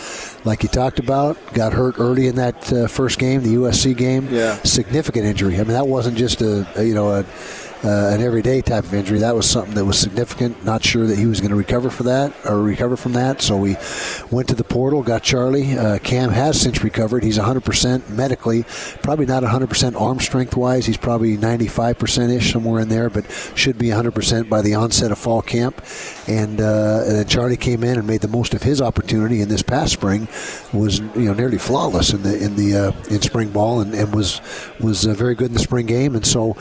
like you talked about. Got hurt early in that uh, first game, the USC game. Yeah. significant injury. I mean, that wasn't just a, a you know a uh, an everyday type of injury. That was something that was significant. Not sure that he was going to recover for that or recover from that. So we went to the portal, got Charlie. Uh, Cam has since recovered. He's 100% medically, probably not 100% arm strength wise. He's probably 95% ish, somewhere in there, but should be 100% by the onset of fall camp. And, uh, and Charlie came in and made the most of his opportunity in this past spring. Was you know nearly flawless in the in the uh, in spring ball and, and was was uh, very good in the spring game. And so.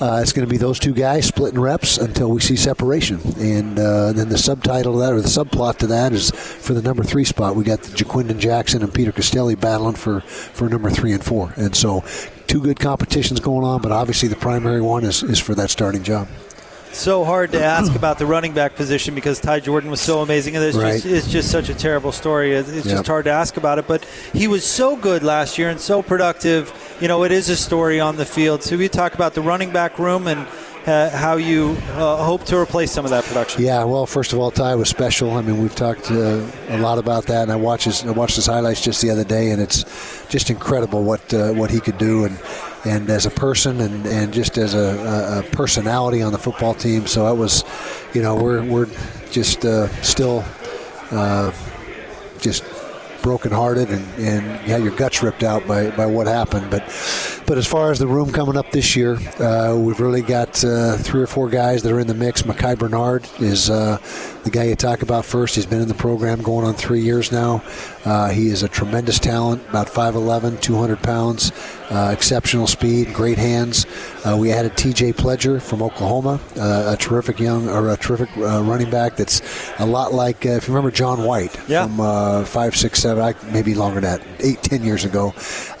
Uh, it's going to be those two guys splitting reps until we see separation. And uh, then the subtitle to that, or the subplot to that, is for the number three spot. We got Jaquindon Jackson and Peter Costelli battling for, for number three and four. And so, two good competitions going on, but obviously the primary one is, is for that starting job. So hard to ask about the running back position because Ty Jordan was so amazing, and it's, Right. just, it's just such a terrible story. It's, it's Yep. just hard to ask about it. But he was so good last year and so productive. You know, it is a story on the field. So we talk about the running back room and uh, how you uh, hope to replace some of that production. Yeah, well, first of all, Ty was special. I mean, we've talked uh, a lot about that, and I watched his I watched his highlights just the other day, and it's just incredible what uh, what he could do, and and as a person, and, and just as a, a- personality on the football team. So that was, you know, we're we're just uh, still uh, just brokenhearted and, and you had your guts ripped out by, by what happened. But but as far as the room coming up this year, uh, we've really got uh, three or four guys that are in the mix. Micah Bernard is uh, the guy you talk about first. He's been in the program going on three years now. Uh, he is a tremendous talent, about 5'11", 200 pounds, uh, exceptional speed, great hands. Uh, we added T.J. Pledger from Oklahoma, uh, a terrific young or a terrific uh, running back that's a lot like uh, if you remember John White Yeah. from uh, five, six, seven, I- maybe longer than that, eight, ten years ago.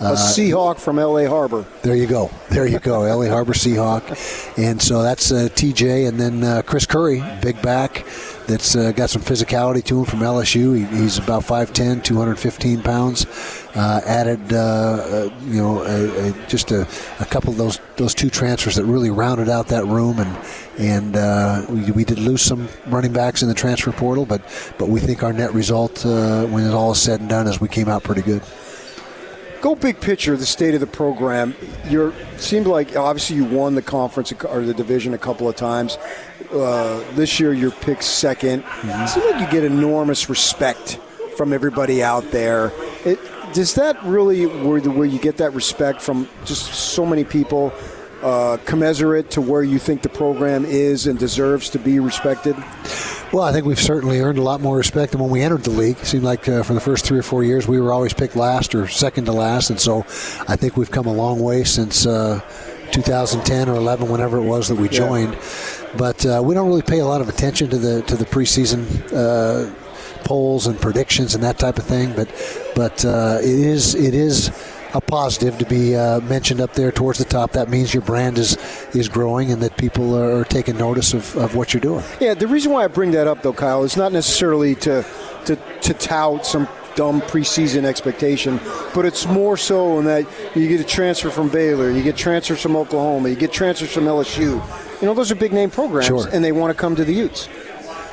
A Seahawk from L.A. Harbor. There you go. There you go. LA Harbor Seahawk. And so that's uh, TJ. And then uh, Chris Curry, big back, that's uh, got some physicality to him from LSU. He, he's about 5'10, 215 pounds. Uh, added, uh, uh, you know, a, a, just a, a couple of those those two transfers that really rounded out that room. And and we, we did lose some running backs in the transfer portal, but but we think our net result, when it all is said and done, is we came out pretty good. Go big picture, the state of the program. You're seemed like obviously you won the conference or the division a couple of times. Uh, this year you're picked 2nd It seems like you get enormous respect from everybody out there. It, does that really where, the, where you get that respect from just so many people? Uh, commensurate to where you think the program is and deserves to be respected? Well, I think we've certainly earned a lot more respect than when we entered the league. It seemed like uh, for the first three or four years we were always picked last or second to last, and so I think we've come a long way since uh, 2010 or 11, whenever it was that we joined. But uh, we don't really pay a lot of attention to the to the preseason. Uh, polls and predictions and that type of thing but but uh, it is it is a positive to be uh, mentioned up there towards the top that means your brand is is growing and that people are taking notice of, of what you're doing Yeah, the reason why I bring that up, though, Kyle, is not necessarily to to, to tout some dumb preseason expectation, but it's more so in that you get a transfer from Baylor, you get transfers from Oklahoma, you get transfers from LSU. You know, those are big name programs, Sure. and they want to come to the Utes.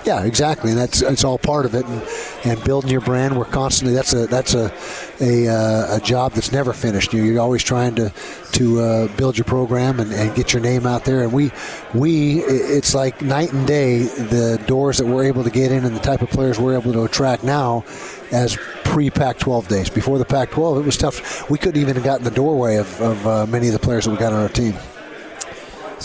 Yeah, exactly, and that's it's all part of it, and, and building your brand. We're constantly that's a that's a a, uh, a job that's never finished. You- You're always trying to to uh, build your program and, and get your name out there. And we we it's like night and day the doors that we're able to get in and the type of players we're able to attract now as pre Pac-12 days. Before the Pac-12, it was tough. We couldn't even have gotten the doorway of, of uh, many of the players that we got on our team.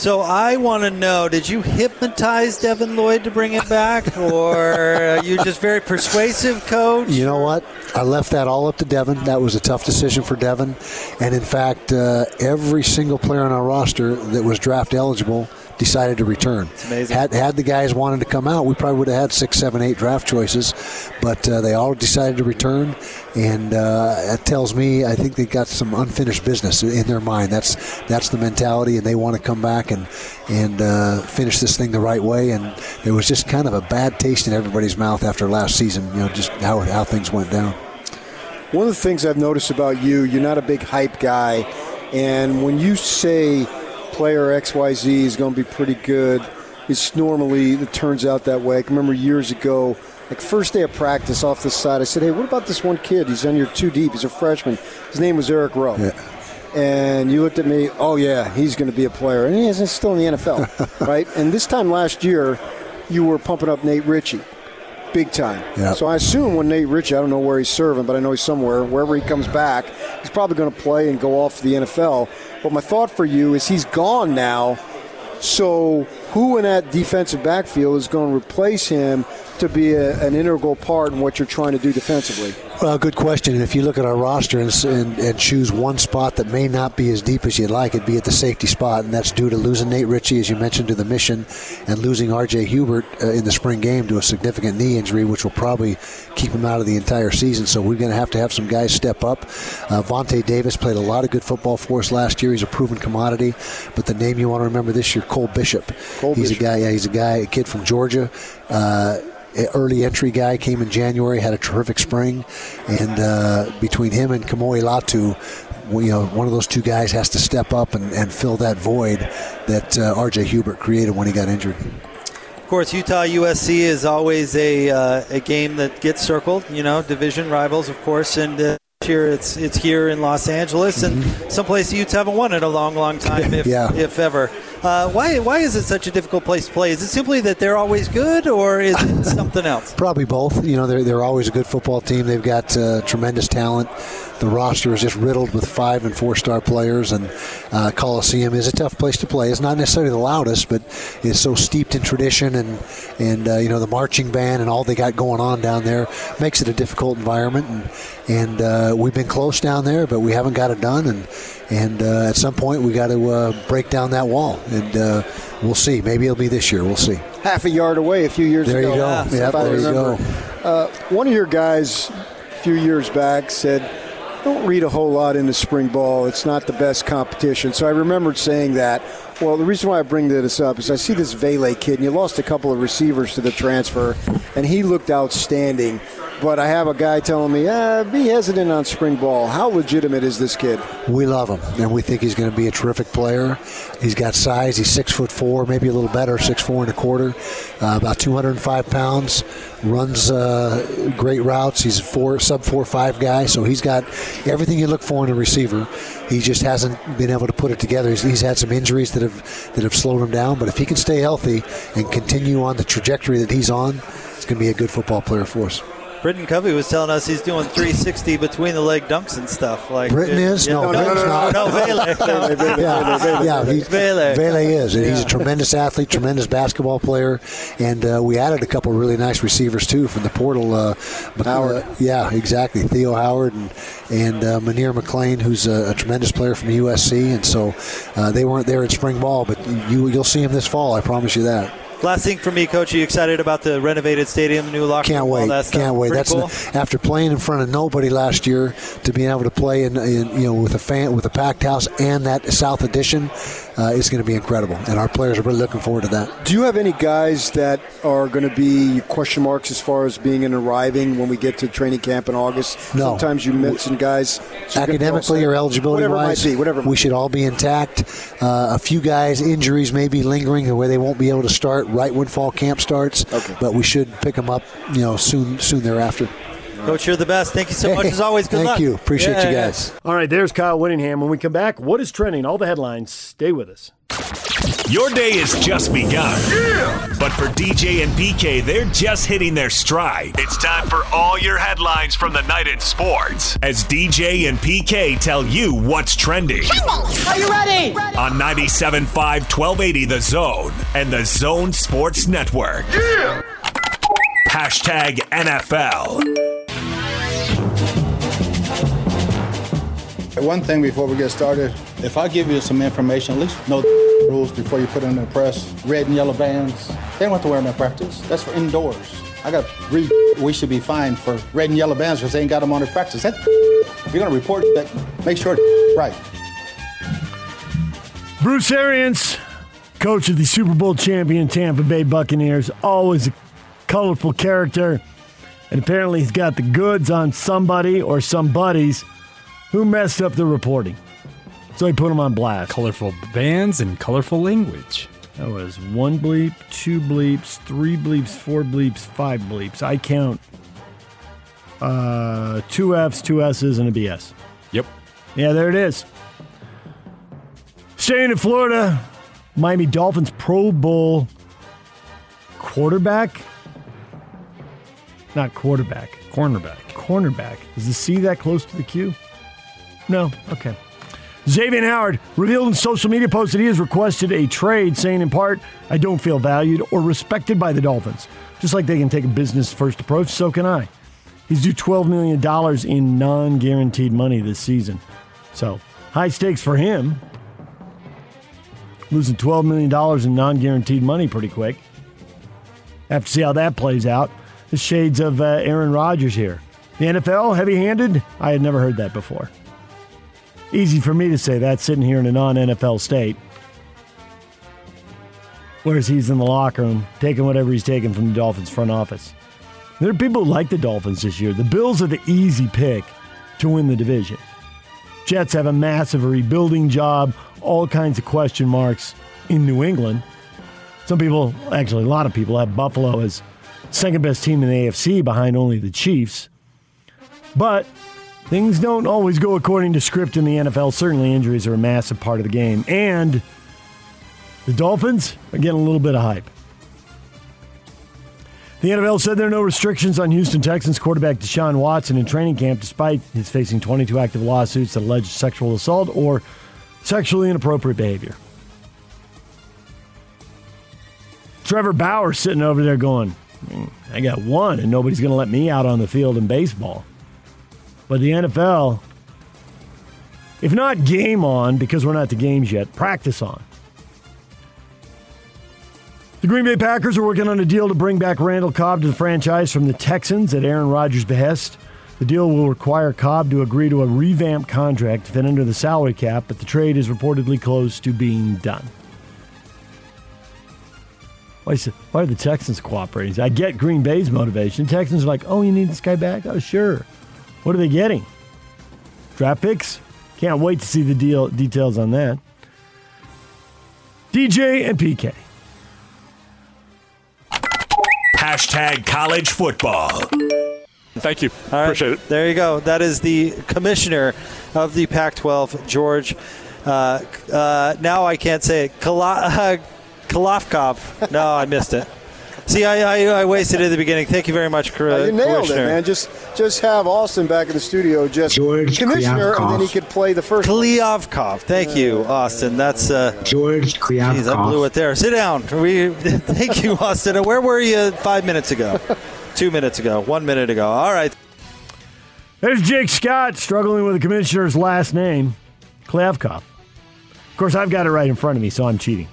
So I want to know: Did you hypnotize Devin Lloyd to bring it back, or are you just very persuasive, Coach? You know what? I left that all up to Devin. That was a tough decision for Devin. And in fact, uh, every single player on our roster that was draft eligible decided to return. amazing. Had, had the guys wanted to come out, we probably would have had six, seven, eight draft choices. But uh, they all decided to return. And uh, that tells me I think they got some unfinished business in their mind. That's that's the mentality, and they want to come back and and uh, finish this thing the right way. And there was just kind of a bad taste in everybody's mouth after last season. You know, just how how things went down. One of the things I've noticed about you, you're not a big hype guy, and when you say player XYZ is going to be pretty good, it's normally it turns out that way. I can remember years ago, like first day of practice off the side, I said, "Hey, what about this one kid? He's on your two deep. He's a freshman. His name was Eric Rowe." And you looked at me, oh yeah, he's going to be a player, and he's still in the NFL, right? And this time last year, you were pumping up Nate Ritchie, big time. Yeah. So I assume when Nate Ritchie, I don't know where he's serving, but I know he's somewhere. Wherever he comes back, he's probably going to play and go off to the NFL. But my thought for you is he's gone now. So who in that defensive backfield is going to replace him to be a, an integral part in what you're trying to do defensively? Well, good question. And if you look at our roster and, and, and choose one spot that may not be as deep as you'd like, it'd be at the safety spot, and that's due to losing Nate Ritchie, as you mentioned, to the mission, and losing R.J. Hubert uh, in the spring game to a significant knee injury, which will probably keep him out of the entire season. So we're going to have to have some guys step up. Uh, Vonte Davis played a lot of good football for us last year. He's a proven commodity. But the name you want to remember this year, Cole Bishop. Cole he's Bishop. a guy. Yeah, he's a guy, a kid from Georgia. Uh, early entry guy came in January, had a terrific spring, and uh, between him and Kamoi Latu, we, you know, one of those two guys has to step up and, and fill that void that uh, R.J. Hubert created when he got injured. Of course, Utah USC is always a uh, a game that gets circled. You know, division rivals, of course, and. Uh, here it's it's here in Los Angeles and someplace the Utes haven't won in a long, long time, if Yeah. if ever. Uh, why why is it such a difficult place to play? Is it simply that they're always good, or is it something else? Probably both. You know, they're, they're always a good football team. They've got uh, tremendous talent. The roster is just riddled with five and four star players, and uh, Coliseum is a tough place to play. It's not necessarily the loudest, but it's so steeped in tradition and and uh, you know the marching band and all they got going on down there makes it a difficult environment. And and uh, we've been close down there, but we haven't got it done. And and uh, at some point we got to uh, break down that wall, and uh, we'll see. Maybe it'll be this year. We'll see. Half a yard away a few years There ago. you go. if Yep, I there you remember. Uh, one of your guys a few years back said, don't read a whole lot into spring ball. It's not the best competition. So I remembered saying that. Well, the reason why I bring this up is I see this Vele kid, and you lost a couple of receivers to the transfer, and he looked outstanding. But I have a guy telling me, be hesitant on spring ball. How legitimate is this kid? We love him, and we think he's going to be a terrific player. He's got size. He's six foot four, maybe a little better, six four and a quarter, uh, about 205 pounds. Runs uh, great routes. He's a four sub four five guy, so he's got everything you look for in a receiver. He just hasn't been able to put it together. He's, he's had some injuries that have that have slowed him down, but if he can stay healthy and continue on the trajectory that he's on, he's going to be a good football player for us. Britton Covey was telling us he's doing 360 between the leg dunks and stuff. Like Britton is? Yeah, No, no, Britton's no, not. no, Vele. No. yeah, yeah, he, Vele. Vele is, and he's a tremendous athlete, tremendous basketball player, and uh, we added a couple really nice receivers too from the portal. Uh, Mc- Howard. uh, yeah, exactly. Theo Howard and and uh, Munir McClain, who's a, a tremendous player from USC, and so uh, they weren't there at spring ball, but you you'll see him this fall. I promise you that. Last thing for me, Coach, are you excited about the renovated stadium, the new locker Can't room, wait! Can't wait! Pretty That's cool. after playing in front of nobody last year to being able to play in, in you know with a fan with a packed house and that South Edition. Uh, is going to be incredible, and our players are really looking forward to that. Do you have any guys that are going to be question marks as far as being and arriving when we get to training camp in August? No. Sometimes you mention guys so academically or eligibility whatever wise, might be, whatever we should all be intact. Uh, a few guys injuries may be lingering where they won't be able to start right when fall camp starts. Okay. but we should pick them up, you know, soon soon thereafter. Coach, you're the best. Thank you so much. As always, good luck. Thank luck. you. Appreciate Yeah, you yeah. guys. All right, there's Kyle Whittingham. When we come back, what is trending? All the headlines. Stay with us. Your day has just begun. Yeah! But for DJ and PK, they're just hitting their stride. It's time for all your headlines from the night in sports as DJ and PK tell you what's trending. Are you ready? On 97.5 1280 The Zone and the Zone Sports Network. Yeah! Hashtag NFL. One thing before we get started, if I give you some information, at least know the rules before you put in the press. Red and yellow bands, they don't have to wear them in practice. That's for indoors. I got to read. We should be fined for red and yellow bands because they ain't got them on their practice. That if you're going to report that, make sure it's right. Bruce Arians, coach of the Super Bowl champion Tampa Bay Buccaneers, always a colorful character. And apparently he's got the goods on somebody or some buddies who messed up the reporting. So he put him on blast. Colorful bands and colorful language. That was one bleep, two bleeps, three bleeps, four bleeps, five bleeps. I count uh, two F's, two S's, and a BS. Yep. Yeah, there it is. Staying in Florida, Miami Dolphins Pro Bowl quarterback. Not quarterback. Cornerback. Cornerback. Is the C that close to the Q? No. Okay. Xavier Howard revealed in social media post that he has requested a trade, saying in part, I don't feel valued or respected by the Dolphins. Just like they can take a business first approach, so can I. He's due $12 million in non guaranteed money this season. So, high stakes for him. Losing $12 million in non guaranteed money pretty quick. Have to see how that plays out. The shades of uh, Aaron Rodgers here. The NFL, heavy handed? I had never heard that before. Easy for me to say that sitting here in a non NFL state. Whereas he's in the locker room taking whatever he's taking from the Dolphins front office. There are people who like the Dolphins this year. The Bills are the easy pick to win the division. Jets have a massive rebuilding job, all kinds of question marks in New England. Some people, actually, a lot of people, have Buffalo as second best team in the AFC behind only the Chiefs. But things don't always go according to script in the NFL. Certainly, injuries are a massive part of the game. And the Dolphins are getting a little bit of hype. The NFL said there are no restrictions on Houston Texans quarterback Deshaun Watson in training camp, despite his facing 22 active lawsuits that allege sexual assault or sexually inappropriate behavior. Trevor Bauer sitting over there going, "Mm, I got one, and nobody's going to let me out on the field in baseball. But the NFL, if not game on, because we're not to games yet, practice on. The Green Bay Packers are working on a deal to bring back Randall Cobb to the franchise from the Texans at Aaron Rodgers' behest. The deal will require Cobb to agree to a revamped contract to fit under the salary cap, but the trade is reportedly close to being done. Why, why are the Texans cooperating? I get Green Bay's motivation. Texans are like, oh, you need this guy back? Oh, sure. What are they getting? Draft picks? Can't wait to see the deal details on that. DJ and PK. Hashtag college football. Thank you. All right, Appreciate it. There you go. That is the commissioner of the Pac-12, George. Uh, uh, now I can't say it. Kala- uh, Kalafkov. No, I missed it. See, I, I, I wasted it at the beginning. Thank you very much, Cor- Uh, you nailed it, man. Just just have Austin back in the studio, just George commissioner, and then he could play the first. Kliavkoff. Thank you, Austin. That's uh, George Jeez, I blew Kliavkoff. it there. Sit down. We thank you, Austin. And Where were you five minutes ago? Two minutes ago. One minute ago. All right. There's Jake Scott struggling with the commissioner's last name, Kliavkoff. Of course, I've got it right in front of me, so I'm cheating.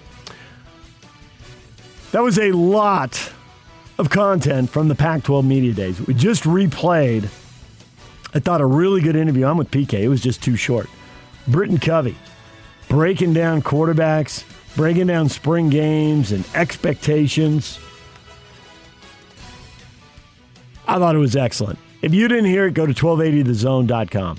That was a lot of content from the Pac 12 Media Days. We just replayed, I thought, a really good interview. I'm with PK, it was just too short. Britton Covey. breaking down quarterbacks, breaking down spring games and expectations. I thought it was excellent. If you didn't hear it, go to 1280thezone.com.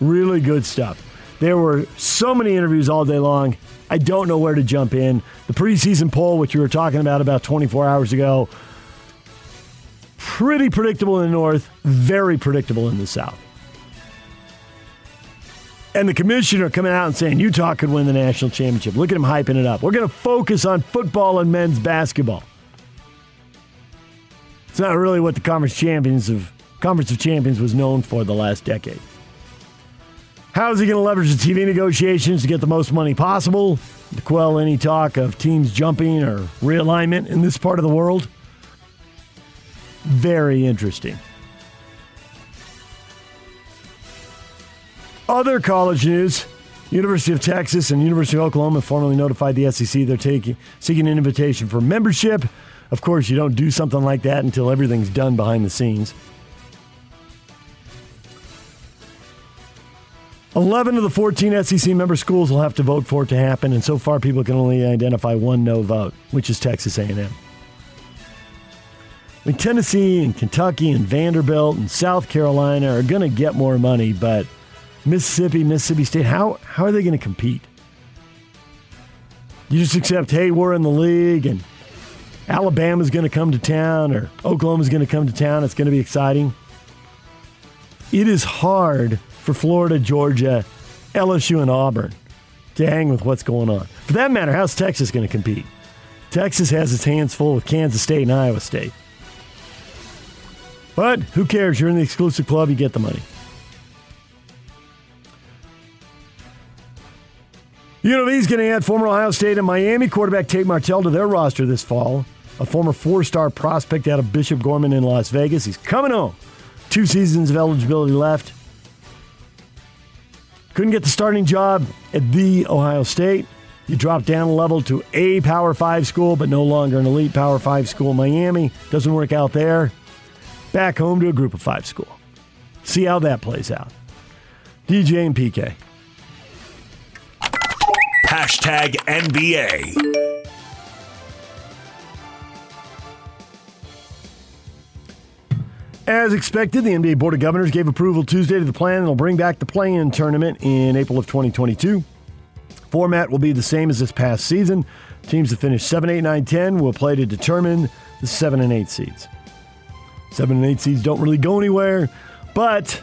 Really good stuff. There were so many interviews all day long. I don't know where to jump in. The preseason poll, which you were talking about about 24 hours ago, pretty predictable in the North, very predictable in the South. And the commissioner coming out and saying Utah could win the national championship. Look at him hyping it up. We're going to focus on football and men's basketball. It's not really what the conference champions of Conference of Champions was known for the last decade. How is he going to leverage the TV negotiations to get the most money possible? To quell any talk of teams jumping or realignment in this part of the world? Very interesting. Other college news University of Texas and University of Oklahoma formally notified the SEC they're taking, seeking an invitation for membership. Of course, you don't do something like that until everything's done behind the scenes. 11 of the 14 SEC member schools will have to vote for it to happen, and so far people can only identify one no vote, which is Texas A&M. I mean, Tennessee and Kentucky and Vanderbilt and South Carolina are going to get more money, but Mississippi, Mississippi State, how, how are they going to compete? You just accept, hey, we're in the league and Alabama's going to come to town or Oklahoma's going to come to town. It's going to be exciting. It is hard for Florida, Georgia, LSU, and Auburn to hang with what's going on. For that matter, how's Texas going to compete? Texas has its hands full with Kansas State and Iowa State. But who cares? You're in the exclusive club, you get the money. UNLV is going to add former Ohio State and Miami quarterback Tate Martell to their roster this fall. A former four star prospect out of Bishop Gorman in Las Vegas. He's coming home. Two seasons of eligibility left. Couldn't get the starting job at the Ohio State. You drop down a level to a Power 5 school, but no longer an elite Power 5 school. Miami doesn't work out there. Back home to a group of five school. See how that plays out. DJ and PK. Hashtag NBA. As expected, the NBA Board of Governors gave approval Tuesday to the plan that will bring back the play in tournament in April of 2022. Format will be the same as this past season. Teams that finish 7, 8, 9, 10 will play to determine the 7 and 8 seeds. 7 and 8 seeds don't really go anywhere, but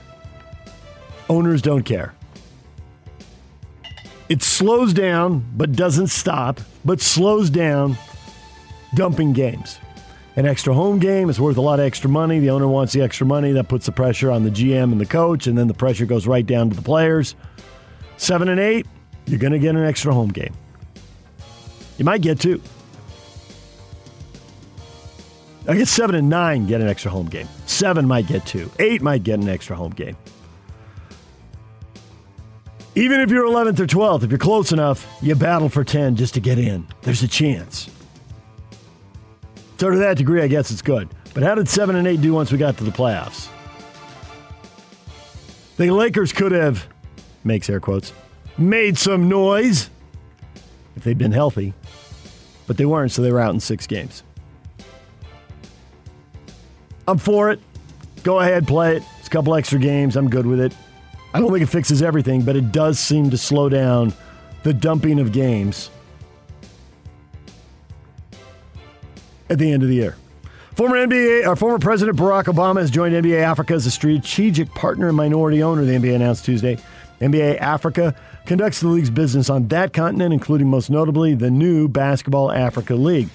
owners don't care. It slows down, but doesn't stop, but slows down dumping games. An extra home game is worth a lot of extra money. The owner wants the extra money. That puts the pressure on the GM and the coach, and then the pressure goes right down to the players. Seven and eight, you're going to get an extra home game. You might get two. I guess seven and nine get an extra home game. Seven might get two. Eight might get an extra home game. Even if you're 11th or 12th, if you're close enough, you battle for 10 just to get in. There's a chance. So to that degree, I guess it's good. But how did seven and eight do once we got to the playoffs? The Lakers could have, makes air quotes, made some noise if they'd been healthy, but they weren't, so they were out in six games. I'm for it. Go ahead, play it. It's a couple extra games. I'm good with it. I don't think it fixes everything, but it does seem to slow down the dumping of games at the end of the year. Former NBA, our uh, former President Barack Obama has joined NBA Africa as a strategic partner and minority owner. The NBA announced Tuesday. NBA Africa conducts the league's business on that continent, including most notably the new Basketball Africa League.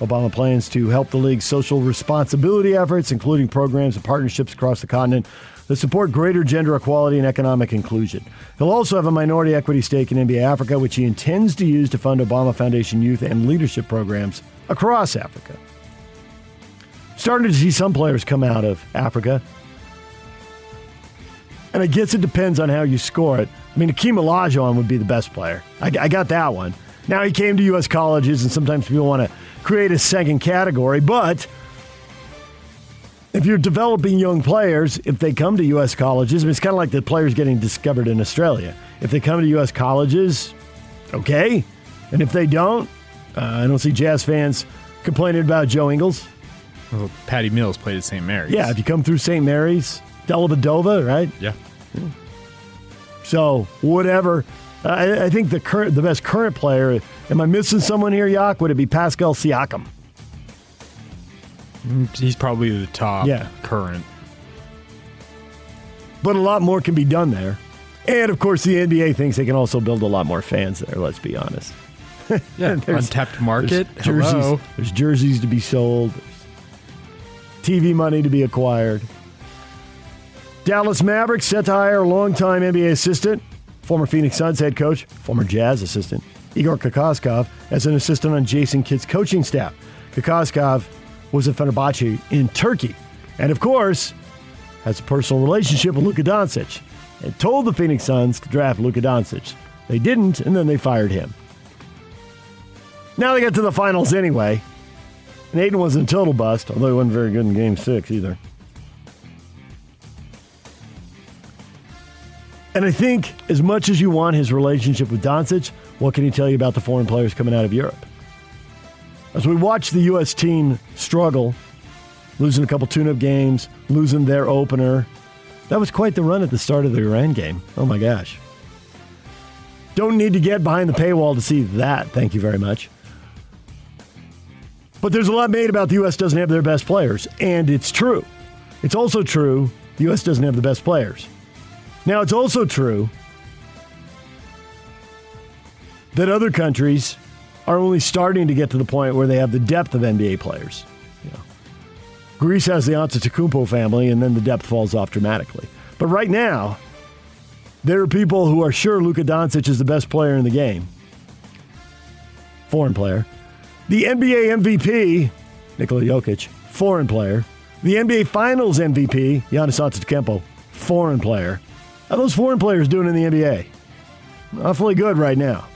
Obama plans to help the league's social responsibility efforts, including programs and partnerships across the continent that support greater gender equality and economic inclusion. He'll also have a minority equity stake in NBA Africa, which he intends to use to fund Obama Foundation youth and leadership programs across Africa. Starting to see some players come out of Africa. And I guess it depends on how you score it. I mean, Akeem Olajuwon would be the best player. I, I got that one. Now he came to U.S. colleges, and sometimes people want to create a second category. But if you're developing young players, if they come to U.S. colleges, I mean, it's kind of like the players getting discovered in Australia. If they come to U.S. colleges, Okay. And if they don't, uh, I don't see Jazz fans complaining about Joe Ingles. Well, Patty Mills played at St. Mary's. Yeah, if you come through St. Mary's, Dellavedova, right? Yeah. So whatever. I, I think the current, the best current player. Am I missing someone here, Yak? Would it be Pascal Siakam? Mm, He's probably the top Yeah. current. But a lot more can be done there. And of course, the NBA thinks they can also build a lot more fans there. Let's be honest. Yeah, There's- untapped market. There's jerseys, Hello. there's jerseys to be sold. TV money to be acquired. Dallas Mavericks set to hire longtime NBA assistant, former Phoenix Suns head coach, former Jazz assistant, Igor Kokoskov, as an assistant on Jason Kidd's coaching staff. Kokoskov was at Fenerbahce in Turkey. And of course, has a personal relationship with Luka Doncic and told the Phoenix Suns to draft Luka Doncic. They didn't, and then they fired him. Now they got to the finals anyway. And Ayton wasn't a total bust, although he wasn't very good in game six either. And I think as much as you want his relationship with Doncic, what can he tell you about the foreign players coming out of Europe? As we watch the U.S. team struggle, losing a couple tune up games, losing their opener, that was quite the run at the start of the Iran game. Oh my gosh. Don't need to get behind the paywall to see that. Thank you very much. But there's a lot made about the U.S. doesn't have their best players, and it's true. It's also true the U.S. doesn't have the best players. Now, it's also true that other countries are only starting to get to the point where they have the depth of NBA players. Greece has the Antetokounmpo family, and then the depth falls off dramatically. But right now, there are people who are sure Luka Doncic is the best player in the game, foreign player. The NBA MVP, Nikola Jokic, foreign player. The NBA Finals MVP, Giannis Antetokounmpo, foreign player. How those foreign players doing in the NBA? Awfully good right now.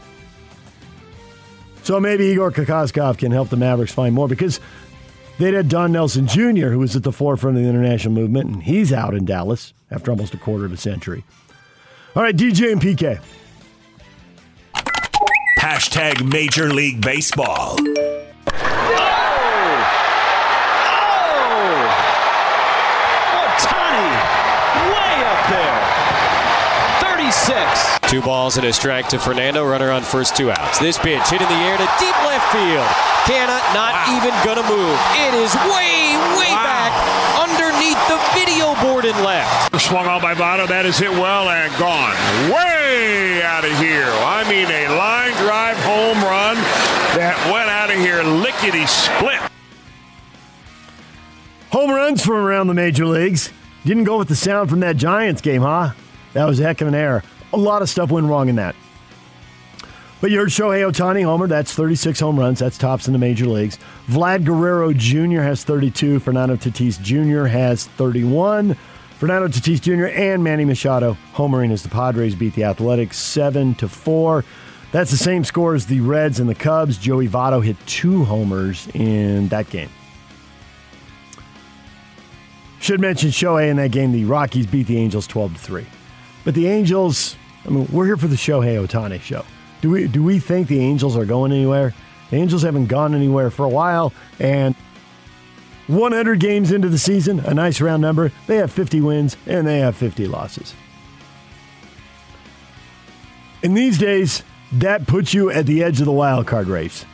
So maybe Igor Kokoskov can help the Mavericks find more because they'd had Don Nelson Jr., who was at the forefront of the international movement, and he's out in Dallas after almost a quarter of a century. All right, DJ and PK. Hashtag Major League Baseball. Ohtani, way up there. 36. Two balls and a strike to Fernando. Runner on first two outs. This pitch hit in the air to deep left field. Cannot not even gonna move. It is way, way back underneath the video board and left. Swung on by Votto. That is hit well and gone. Way out of here. I mean, a line drive home run that went out of here lickety split. Home runs from around the major leagues. Didn't go with the sound from that Giants game, huh? That was a heck of an error. A lot of stuff went wrong in that. But you heard Shohei Ohtani homer. That's 36 home runs. That's tops in the major leagues. Vlad Guerrero Jr. has 32. Fernando Tatis Jr. has 31. Fernando Tatis Jr. and Manny Machado homering as the Padres beat the Athletics 7 to 4. That's the same score as the Reds and the Cubs. Joey Votto hit two homers in that game. Should mention Shohei in that game. The Rockies beat the Angels 12 to 3. But the Angels, I mean, we're here for the Shohei Ohtani show. Do we do we think the Angels are going anywhere? The Angels haven't gone anywhere for a while, and 100 games into the season, a nice round number. They have 50 wins and they have 50 losses. In these days, that puts you at the edge of the wild card race.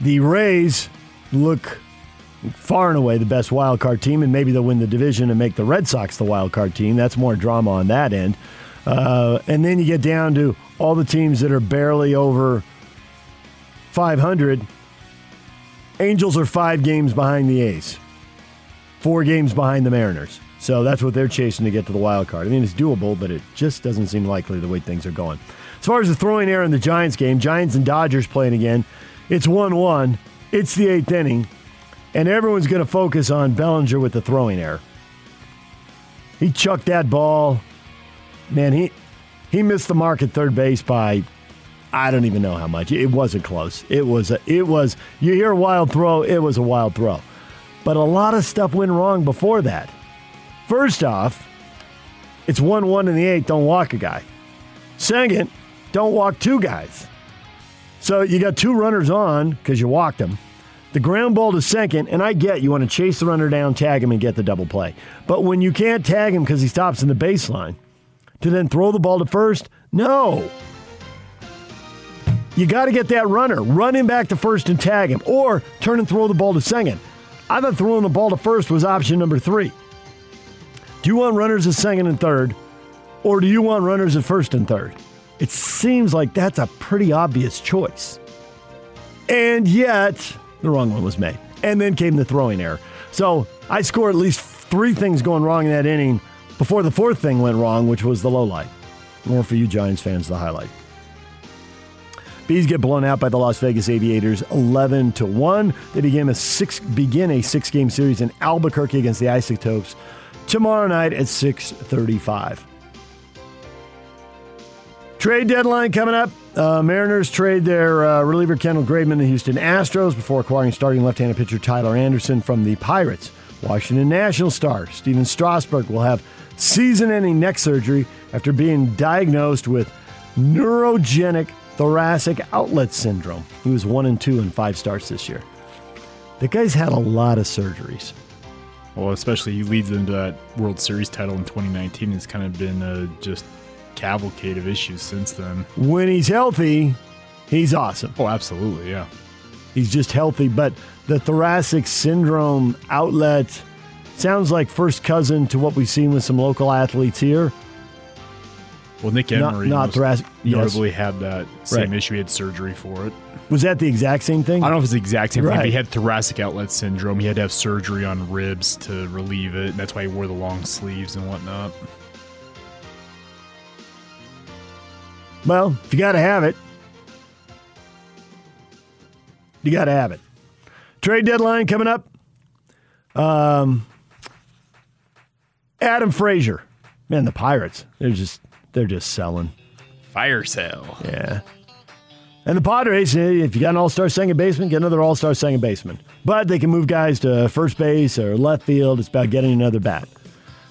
The Rays look far and away the best wild card team, and maybe they'll win the division and make the Red Sox the wild card team. That's more drama on that end. Uh, and then you get down to all the teams that are barely over 500. Angels are five games behind the A's, four games behind the Mariners. So that's what they're chasing to get to the wild card. I mean, it's doable, but it just doesn't seem likely the way things are going. As far as the throwing error in the Giants game, Giants and Dodgers playing again. It's 1 1. It's the eighth inning, and everyone's going to focus on Bellinger with the throwing error. He chucked that ball. Man, he he missed the mark at third base by I don't even know how much. It wasn't close. It was a, it was you hear a wild throw, it was a wild throw. But a lot of stuff went wrong before that. First off, it's 1-1 in the 8th, don't walk a guy. Second, don't walk two guys. So you got two runners on because you walked them. The ground ball to second, and I get you want to chase the runner down, tag him, and get the double play. But when you can't tag him because he stops in the baseline, to then throw the ball to first, no. You got to get that runner, run him back to first and tag him, or turn and throw the ball to second. I thought throwing the ball to first was option number three. Do you want runners at second and third, or do you want runners at first and third? It seems like that's a pretty obvious choice. And yet, the wrong one was made. And then came the throwing error. So I score at least three things going wrong in that inning before the fourth thing went wrong, which was the low light. More for you Giants fans, the highlight. Bees get blown out by the Las Vegas Aviators 11 to 1. They begin a six begin a six-game series in Albuquerque against the Isotopes tomorrow night at 6:35. Trade deadline coming up. Uh, Mariners trade their uh, reliever Kendall Graveman to Houston Astros before acquiring starting left-handed pitcher Tyler Anderson from the Pirates. Washington National star Stephen Strasburg will have season-ending neck surgery after being diagnosed with neurogenic thoracic outlet syndrome. He was one and two in five starts this year. The guy's had a lot of surgeries. Well, especially he leads into that World Series title in 2019. It's kind of been a just cavalcade of issues since then. When he's healthy, he's awesome. Oh, absolutely, yeah. He's just healthy, but the thoracic syndrome outlet sounds like first cousin to what we've seen with some local athletes here. Well, Nick Not- Emery not most thoracic- yes. notably had that same Right. issue. He had surgery for it. Was that the exact same thing? I don't know if it's the exact same thing. Right. But he had thoracic outlet syndrome. He had to have surgery on ribs to relieve it. And that's why he wore the long sleeves and whatnot. Well, if you got to have it, you got to have it. Trade deadline coming up. Um, Adam Frazier, man, the Pirates, they're just they're just selling. Fire sale. Yeah. And the Padres, if you got an all-star second baseman, get another all-star second baseman. But they can move guys to first base or left field. It's about getting another bat.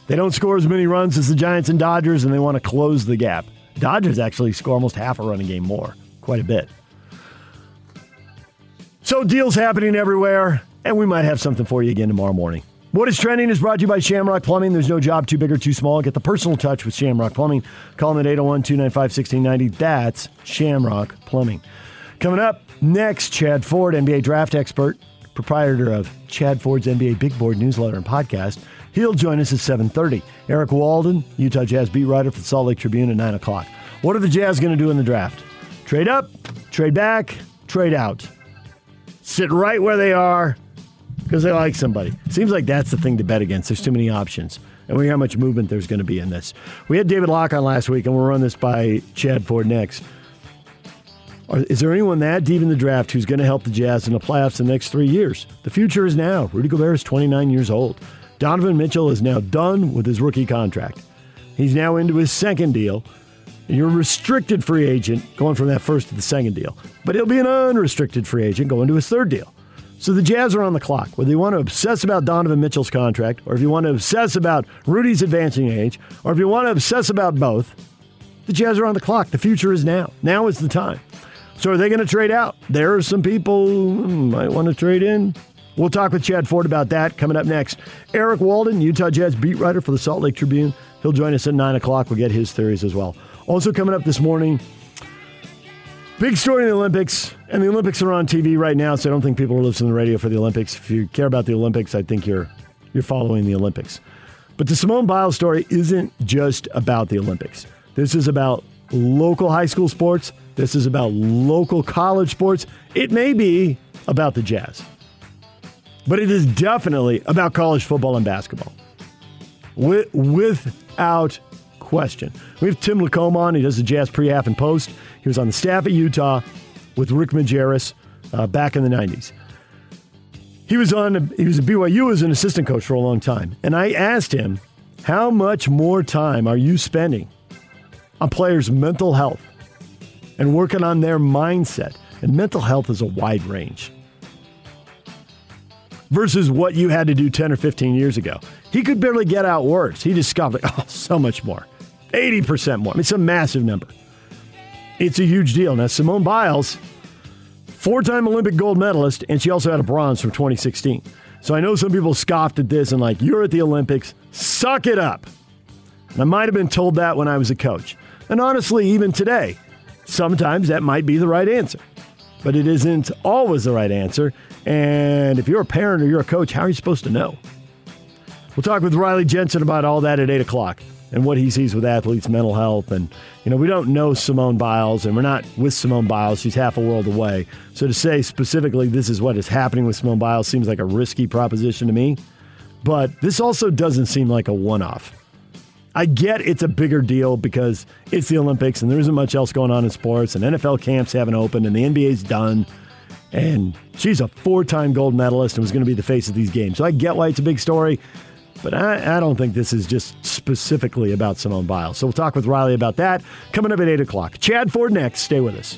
They don't score as many runs as the Giants and Dodgers, and they want to close the gap. Dodgers actually score almost half a running game more, quite a bit. So deals happening everywhere, and we might have something for you again tomorrow morning. What is trending is brought to you by Shamrock Plumbing. There's no job too big or too small. Get the personal touch with Shamrock Plumbing. Call them at 801 295 1690. That's Shamrock Plumbing. Coming up next, Chad Ford, NBA draft expert, proprietor of Chad Ford's NBA Big Board newsletter and podcast. He'll join us at 7.30. Eric Walden, Utah Jazz beat writer for the Salt Lake Tribune at 9 o'clock. What are the Jazz going to do in the draft? Trade up, trade back, trade out. Sit right where they are because they like somebody. Seems like that's the thing to bet against. There's too many options. And we hear how much movement there's going to be in this. We had David Locke on last week, and we'll run this by Chad Ford next. Is there anyone that deep in the draft who's going to help the Jazz in the playoffs the next three years? The future is now. Rudy Gobert is 29 years old. Donovan Mitchell is now done with his rookie contract. He's now into his second deal. And You're a restricted free agent going from that first to the second deal. But he'll be an unrestricted free agent going to his third deal. So the Jazz are on the clock. Whether you want to obsess about Donovan Mitchell's contract, or if you want to obsess about Rudy's advancing age, or if you want to obsess about both, the Jazz are on the clock. The future is now. Now is the time. So are they going to trade out? There are some people who might want to trade in. We'll talk with Chad Ford about that coming up next. Eric Walden, Utah Jazz beat writer for the Salt Lake Tribune. He'll join us at 9 o'clock. We'll get his theories as well. Also coming up this morning, big story in the Olympics. And the Olympics are on TV right now, so I don't think people are listening to the radio for the Olympics. If you care about the Olympics, I think you're you're following the Olympics. But the Simone Biles story isn't just about the Olympics. This is about local high school sports. This is about local college sports. It may be about the Jazz. But it is definitely about college football and basketball. With, without question. We have Tim Lacombe on. He does the Jazz pre, half, and post. He was on the staff at Utah with Rick Majerus uh, back in the 90s. He was on. He was at BYU as an assistant coach for a long time, and I asked him, "How much more time are you spending on players' mental health and working on their mindset?" And mental health is a wide range versus what you had to do 10 or 15 years ago. He could barely get out words. He just discovered oh, so much more, 80% more. I mean, it's a massive number. It's a huge deal. Now, Simone Biles four time Olympic gold medalist, and she also had a bronze from 2016. So I know some people scoffed at this and, like, you're at the Olympics, suck it up. And I might have been told that when I was a coach. And honestly, even today, sometimes that might be the right answer. But it isn't always the right answer. And if you're a parent or you're a coach, how are you supposed to know? We'll talk with Riley Jensen about all that at 8 o'clock and what he sees with athletes' mental health. And, you know, we don't know Simone Biles, and we're not with Simone Biles. She's half a world away. So to say specifically this is what is happening with Simone Biles seems like a risky proposition to me. But this also doesn't seem like a one off. I get it's a bigger deal because it's the Olympics and there isn't much else going on in sports, and NFL camps haven't opened, and the NBA's done. And she's a four time gold medalist and was going to be the face of these games. So I get why it's a big story. But I, I, don't think this is just specifically about Simone Biles. So we'll talk with Riley about that coming up at 8 o'clock. Chad Ford next. Stay with us.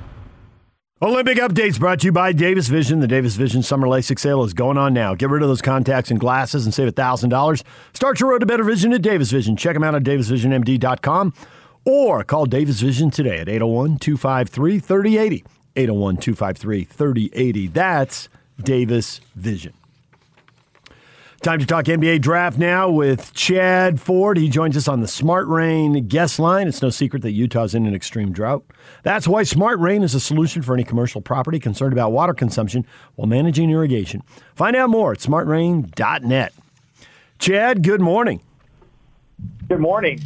Olympic updates brought to you by Davis Vision. The Davis Vision Summer LASIK sale is going on now. Get rid of those contacts and glasses and save $1,000. Start your road to better vision at Davis Vision. Check them out at davisvisionmd.com or call Davis Vision today at 801 253 3080. 801 253 3080. That's Davis Vision. Time to talk NBA draft now with Chad Ford. He joins us on the Smart Rain guest line. It's no secret that Utah's in an extreme drought. That's why Smart Rain is a solution for any commercial property concerned about water consumption while managing irrigation. Find out more at smartrain.net. Chad, good morning. Good morning.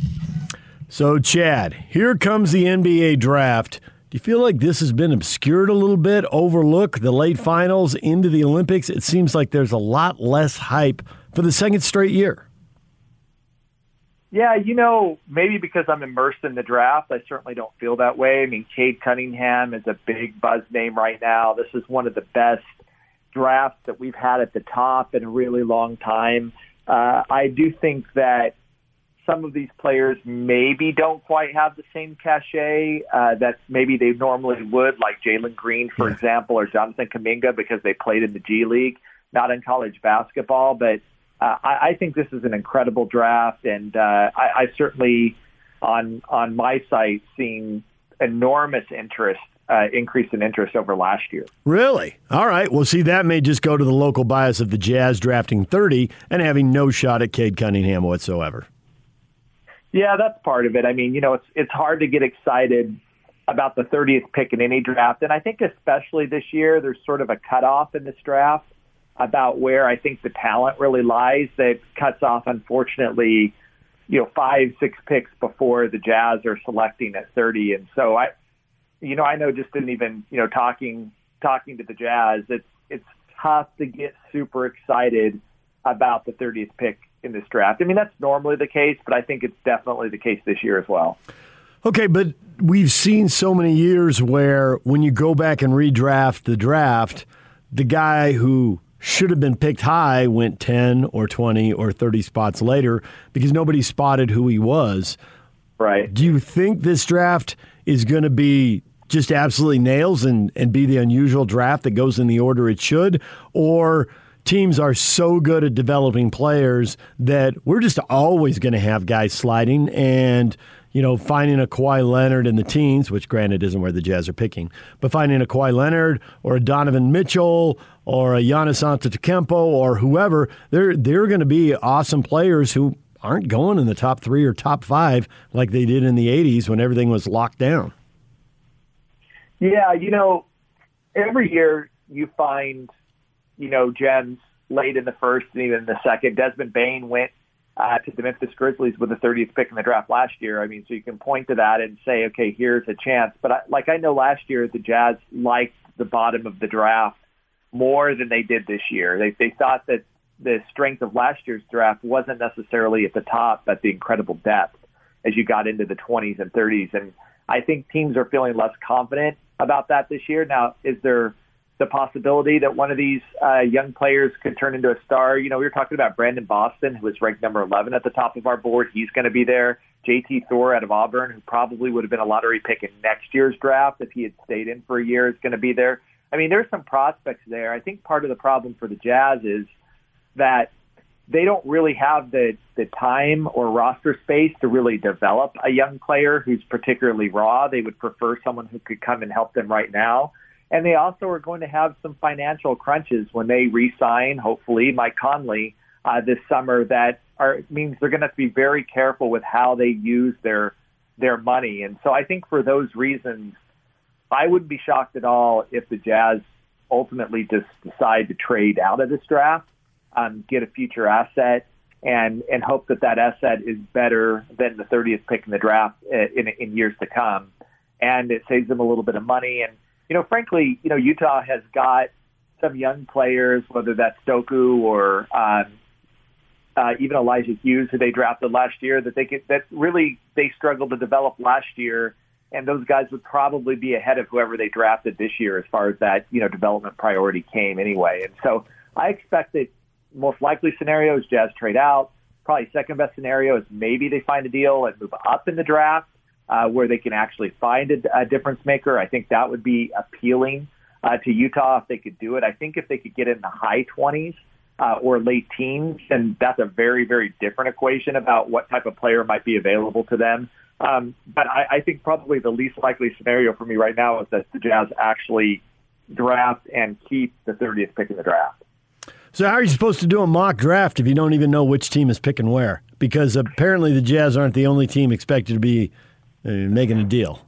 So, Chad, here comes the NBA draft. Do you feel like this has been obscured a little bit, overlooked the late finals into the Olympics? It seems like there's a lot less hype for the second straight year. Yeah, you know, maybe because I'm immersed in the draft, I certainly don't feel that way. I mean, Cade Cunningham is a big buzz name right now. This is one of the best drafts that we've had at the top in a really long time. Uh, I do think that some of these players maybe don't quite have the same cachet uh, that maybe they normally would, like Jalen Green, for yeah. example, or Jonathan Kuminga, because they played in the G League, not in college basketball. But uh, I, I think this is an incredible draft, and uh, I, I certainly on on my site seen enormous interest uh, increase in interest over last year. Really? All right. Well, see, that may just go to the local bias of the Jazz drafting 30 and having no shot at Cade Cunningham whatsoever. Yeah, that's part of it. I mean, you know, it's it's hard to get excited about the 30th pick in any draft, and I think especially this year, there's sort of a cutoff in this draft about where I think the talent really lies. That cuts off, unfortunately, you know, five, six picks before the Jazz are selecting at 30, and so I, you know, I know just in even you know talking talking to the Jazz, it's it's tough to get super excited about the 30th pick in this draft. I mean, that's normally the case, but I think it's definitely the case this year as well. Okay, but we've seen so many years where when you go back and redraft the draft, the guy who should have been picked high went 10 or 20 or 30 spots later because nobody spotted who he was. Right. Do you think this draft is going to be just absolutely nails and, and be the unusual draft that goes in the order it should? Or teams are so good at developing players that we're just always going to have guys sliding and you know, finding a Kawhi Leonard in the teens, which granted isn't where the Jazz are picking, but finding a Kawhi Leonard or a Donovan Mitchell or a Giannis Antetokounmpo or whoever, they're they're going to be awesome players who aren't going in the top three or top five like they did in the '80s when everything was locked down. Yeah, you know, every year you find you know, gems late in the first and even the second. Desmond Bane went uh, to the Memphis Grizzlies with the 30th pick in the draft last year. I mean, so you can point to that and say, okay, here's a chance. But I, like I know last year, the Jazz liked the bottom of the draft more than they did this year. They they thought that the strength of last year's draft wasn't necessarily at the top, but the incredible depth as you got into the 20s and 30s. And I think teams are feeling less confident about that this year. Now, is there the possibility that one of these uh, young players could turn into a star? You know, we were talking about Brandon Boston, who was ranked number 11 at the top of our board. He's going to be there. JT Thor out of Auburn, who probably would have been a lottery pick in next year's draft if he had stayed in for a year, is going to be there. I mean, there's some prospects there. I think part of the problem for the Jazz is that they don't really have the, the time or roster space to really develop a young player who's particularly raw. They would prefer someone who could come and help them right now. And they also are going to have some financial crunches when they re-sign, hopefully, Mike Conley uh, this summer. That are means they're going to have to be very careful with how they use their their money. And so I think for those reasons, I wouldn't be shocked at all if the Jazz ultimately just decide to trade out of this draft, um, get a future asset, and and hope that that asset is better than the 30th pick in the draft uh, in, in years to come, and it saves them a little bit of money. And you know, frankly, you know, Utah has got some young players, whether that's Doku or um, uh, even Elijah Hughes, who they drafted last year, that they could, that really they struggled to develop last year, and those guys would probably be ahead of whoever they drafted this year as far as that you know development priority came anyway. And so I expect that most likely scenario is Jazz trade out. Probably second best scenario is maybe they find a deal and move up in the draft uh, where they can actually find a, a difference maker. I think that would be appealing uh, to Utah if they could do it. I think if they could get in the high 20s uh, or late teens, then that's a very, very different equation about what type of player might be available to them. Um, but I, I think probably the least likely scenario for me right now is that the Jazz actually draft and keep the 30th pick in the draft. So how are you supposed to do a mock draft if you don't even know which team is picking where? Because apparently the Jazz aren't the only team expected to be making a deal.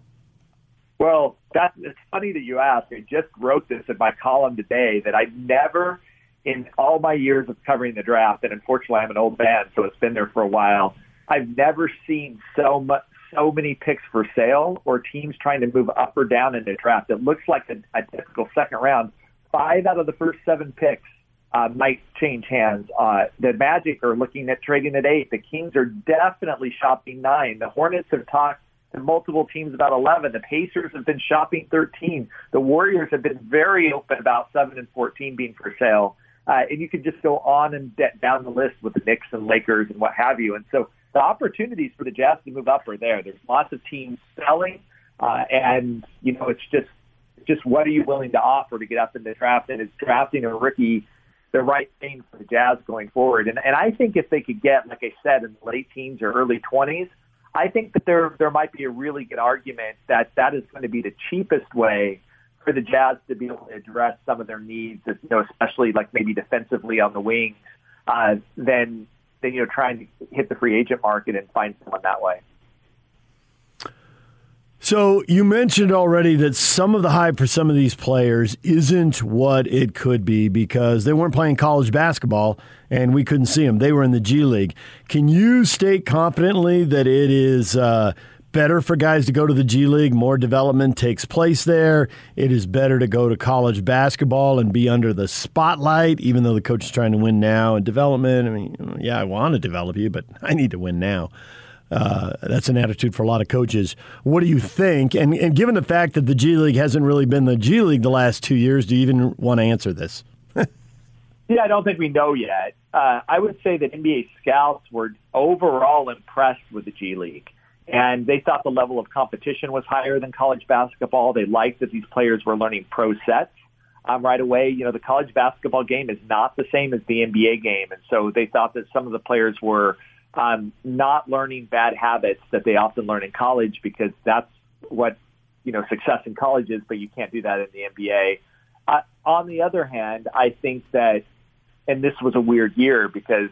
Well, that, it's funny that you ask. I just wrote this in my column today that I never, in all my years of covering the draft, and unfortunately I'm an old man, so it's been there for a while. I've never seen so much, so many picks for sale or teams trying to move up or down in the draft. It looks like a, a typical second round. Five out of the first seven picks uh, might change hands. Uh, the Magic are looking at trading at eight. The Kings are definitely shopping nine. The Hornets have talked to multiple teams about 11. The Pacers have been shopping 13. The Warriors have been very open about 7 and 14 being for sale. Uh, and you could just go on and down the list with the Knicks and Lakers and what have you. And so the opportunities for the Jazz to move up are there. There's lots of teams selling, uh, and you know it's just just what are you willing to offer to get up in the draft? And is drafting a rookie the right thing for the Jazz going forward? And and I think if they could get, like I said, in the late teens or early 20s, I think that there there might be a really good argument that that is going to be the cheapest way for the Jazz to be able to address some of their needs, you know, especially like maybe defensively on the wings, uh, than than you know trying to hit the free agent market and find someone that way. So you mentioned already that some of the hype for some of these players isn't what it could be because they weren't playing college basketball and we couldn't see them. They were in the G League. Can you state confidently that it is uh, better for guys to go to the G League? More development takes place there. It is better to go to college basketball and be under the spotlight, even though the coach is trying to win now and development. I mean, yeah, I want to develop you, but I need to win now. Uh, that's an attitude for a lot of coaches. What do you think? And, and given the fact that the G League hasn't really been the G League the last two years, do you even want to answer this? yeah, I don't think we know yet. Uh, I would say that NBA scouts were overall impressed with the G League. And they thought the level of competition was higher than college basketball. They liked that these players were learning pro sets um, right away. You know, the college basketball game is not the same as the NBA game. And so they thought that some of the players were um, not learning bad habits that they often learn in college because that's what you know success in college is, but you can't do that in the NBA. Uh, on the other hand, I think that, and this was a weird year because,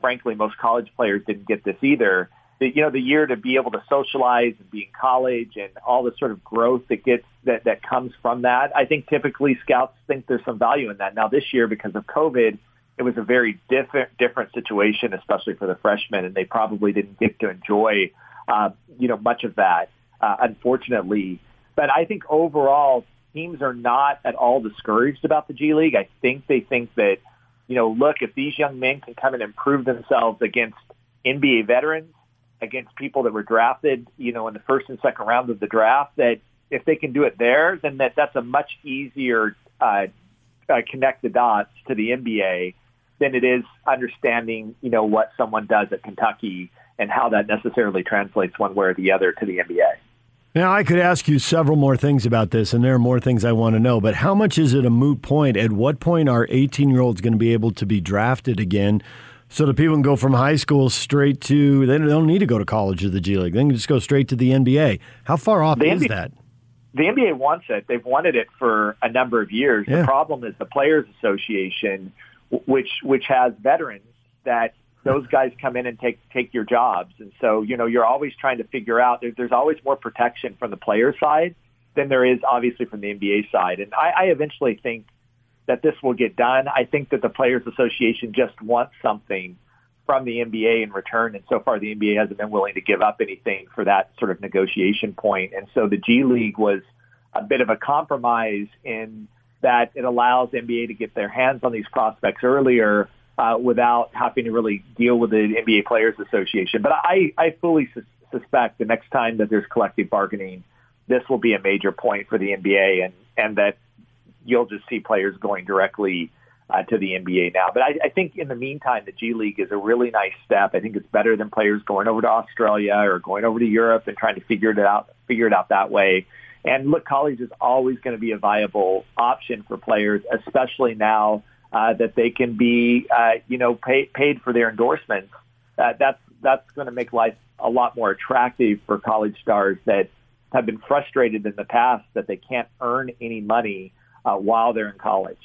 frankly, most college players didn't get this either. The, you know, the year to be able to socialize and be in college and all the sort of growth that gets that that comes from that. I think typically scouts think there's some value in that. Now this year, because of COVID, it was a very different different situation, especially for the freshmen, and they probably didn't get to enjoy uh, you know much of that, uh, unfortunately. But I think overall, teams are not at all discouraged about the G League. I think they think that you know, look, if these young men can come and improve themselves against NBA veterans, against people that were drafted, you know, in the first and second round of the draft, that if they can do it there, then that that's a much easier uh, uh, connect the dots to the NBA than it is understanding, you know, what someone does at Kentucky and how that necessarily translates one way or the other to the NBA. Now, I could ask you several more things about this, and there are more things I want to know, but how much is it a moot point? At what point are 18 year olds going to be able to be drafted again so that people can go from high school straight to, they don't need to go to college or the G League. They can just go straight to the NBA. How far off The is NBA that? the NBA wants it. They've wanted it for a number of years. Yeah. The problem is the Players Association, which which has veterans that those guys come in and take take your jobs, and so you know you're always trying to figure out. There, there's always more protection from the player side than there is obviously from the NBA side, and I, I eventually think that this will get done. I think that the Players Association just wants something from the NBA in return. And so far, the NBA hasn't been willing to give up anything for that sort of negotiation point. And so the G League was a bit of a compromise in that it allows NBA to get their hands on these prospects earlier uh, without having to really deal with the NBA Players Association. But I, I fully sus- suspect the next time that there's collective bargaining, this will be a major point for the NBA and, and that you'll just see players going directly uh, to the NBA now. But I, I think in the meantime, the G League is a really nice step. I think it's better than players going over to Australia or going over to Europe and trying to figure it out, figure it out that way. And look, college is always going to be a viable option for players, especially now uh, that they can be, uh, you know, pay, paid for their endorsements. Uh, that's that's going to make life a lot more attractive for college stars that have been frustrated in the past that they can't earn any money uh, while they're in college.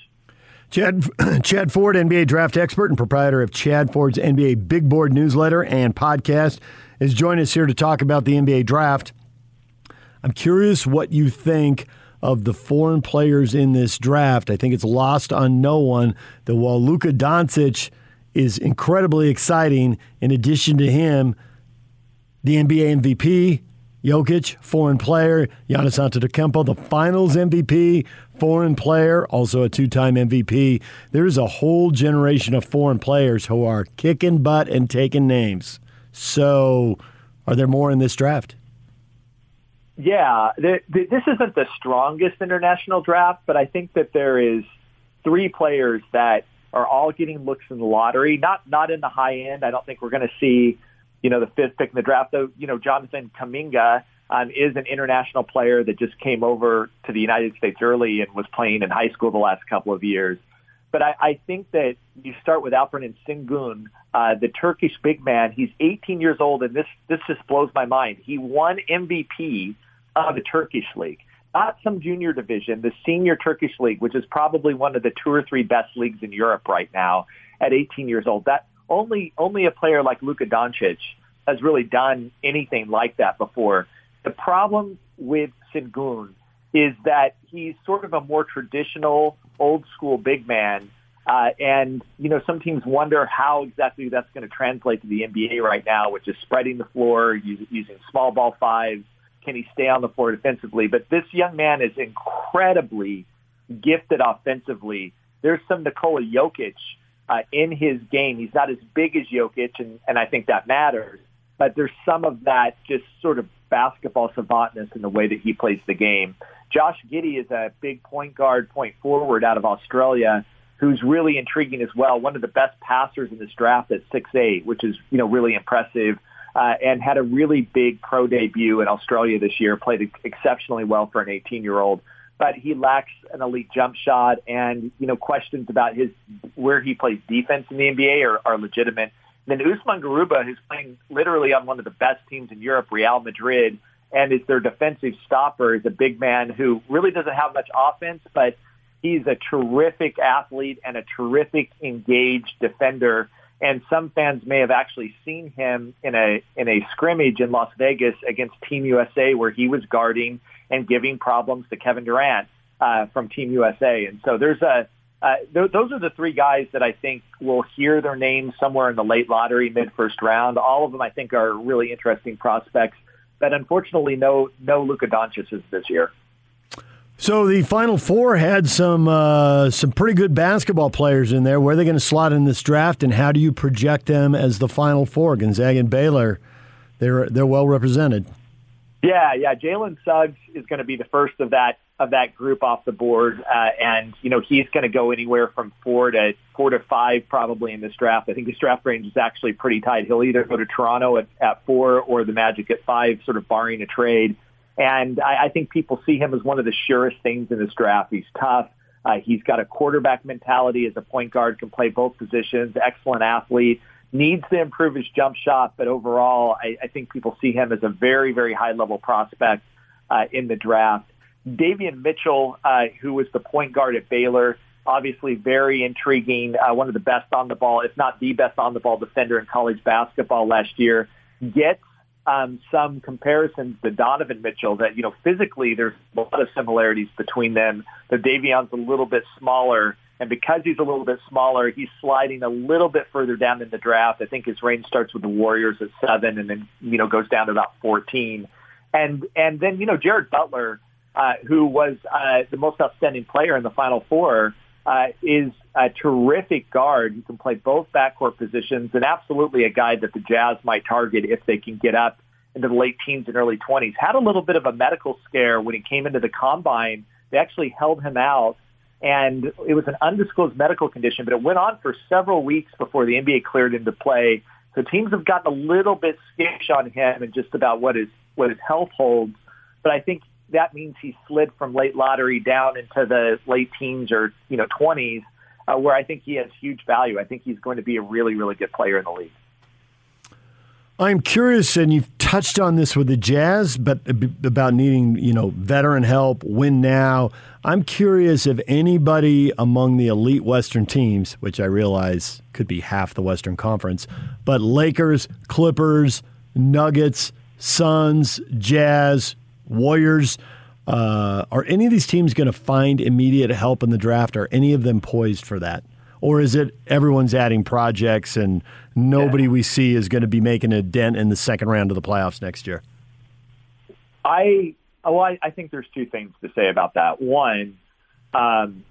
Chad, Chad Ford, NBA draft expert and proprietor of Chad Ford's NBA Big Board newsletter and podcast, is joining us here to talk about the NBA draft. I'm curious what you think of the foreign players in this draft. I think it's lost on no one that while Luka Doncic is incredibly exciting, in addition to him, the NBA MVP, Jokic, foreign player, Giannis Antetokounmpo, the Finals MVP, foreign player, also a two-time MVP. There's a whole generation of foreign players who are kicking butt and taking names. So, are there more in this draft? Yeah, the, the, this isn't the strongest international draft, but I think that there is three players that are all getting looks in the lottery. Not not in the high end. I don't think we're going to see, you know, the fifth pick in the draft. Though, you know, Jonathan Kuminga um, is an international player that just came over to the United States early and was playing in high school the last couple of years. But I, I think that you start with Alperen Sengun, uh, the Turkish big man. He's 18 years old, and this this just blows my mind. He won MVP of the Turkish league, not some junior division, the senior Turkish league, which is probably one of the two or three best leagues in Europe right now. At 18 years old, that only only a player like Luka Doncic has really done anything like that before. The problem with Sengun is that he's sort of a more traditional, old school big man. Uh, and, you know, some teams wonder how exactly that's going to translate to the NBA right now, which is spreading the floor, using, using small ball fives. Can he stay on the floor defensively? But this young man is incredibly gifted offensively. There's some Nikola Jokic uh, in his game. He's not as big as Jokic, and, and I think that matters. But there's some of that just sort of basketball savantness in the way that he plays the game. Josh Giddey is a big point guard, point forward out of Australia who's really intriguing as well. One of the best passers in this draft at 6'8", which is, you know, really impressive. Uh, and had a really big pro debut in Australia this year, played exceptionally well for an 18-year-old. But he lacks an elite jump shot, and you know questions about his where he plays defense in the NBA are, are legitimate. And then Usman Garuba, who's playing literally on one of the best teams in Europe, Real Madrid, and is their defensive stopper, is a big man who really doesn't have much offense, but he's a terrific athlete and a terrific engaged defender and some fans may have actually seen him in a in a scrimmage in Las Vegas against Team USA, where he was guarding and giving problems to Kevin Durant uh, from Team USA. And so there's a uh, th- those are the three guys that I think will hear their names somewhere in the late lottery, mid first round. All of them, I think, are really interesting prospects. But unfortunately, no no Luka Doncic this year. So the Final Four had some uh, some pretty good basketball players in there. Where are they going to slot in this draft, and how do you project them as the Final Four? Gonzaga and Baylor they're they're well represented. Yeah, yeah. Jalen Suggs is going to be the first of that of that group off the board, uh, and you know he's going to go anywhere from four to four to five probably in this draft. I think this draft range is actually pretty tight. He'll either go to Toronto at, at four or the Magic at five, sort of barring a trade. And I, I think people see him as one of the surest things in this draft. He's tough. Uh, he's got a quarterback mentality as a point guard, can play both positions, excellent athlete, needs to improve his jump shot, but overall, I, I think people see him as a very, very high level prospect uh, in the draft. Davion Mitchell, uh, who was the point guard at Baylor, obviously very intriguing, uh, one of the best on the ball, if not the best on the ball defender in college basketball last year, gets um, some comparisons to Donovan Mitchell that, you know, physically there's a lot of similarities between them. The Davion's a little bit smaller, and because he's a little bit smaller, he's sliding a little bit further down in the draft. I think his range starts with the Warriors at seven and then, you know, goes down to about 14. And, and then, you know, Jared Butler, uh, who was uh, the most outstanding player in the Final Four, uh, is a terrific guard who can play both backcourt positions and absolutely a guy that the Jazz might target if they can get up into the late teens and early 20s. Had a little bit of a medical scare when he came into the combine. They actually held him out, and it was an undisclosed medical condition, but it went on for several weeks before the NBA cleared him to play. So teams have gotten a little bit skittish on him and just about what his what his health holds. But I think that means he slid from late lottery down into the late teens or you know 20s, uh, where I think he has huge value. I think he's going to be a really really good player in the league. I'm curious, and you've touched on this with the Jazz, but about needing you know veteran help, win now. I'm curious if anybody among the elite Western teams, which I realize could be half the Western Conference, but Lakers, Clippers, Nuggets, Suns, Jazz, Warriors. Uh, are any of these teams going to find immediate help in the draft? Are any of them poised for that? Or is it everyone's adding projects and nobody yeah. we see is going to be making a dent in the second round of the playoffs next year? I well, I, I think there's two things to say about that. One, um,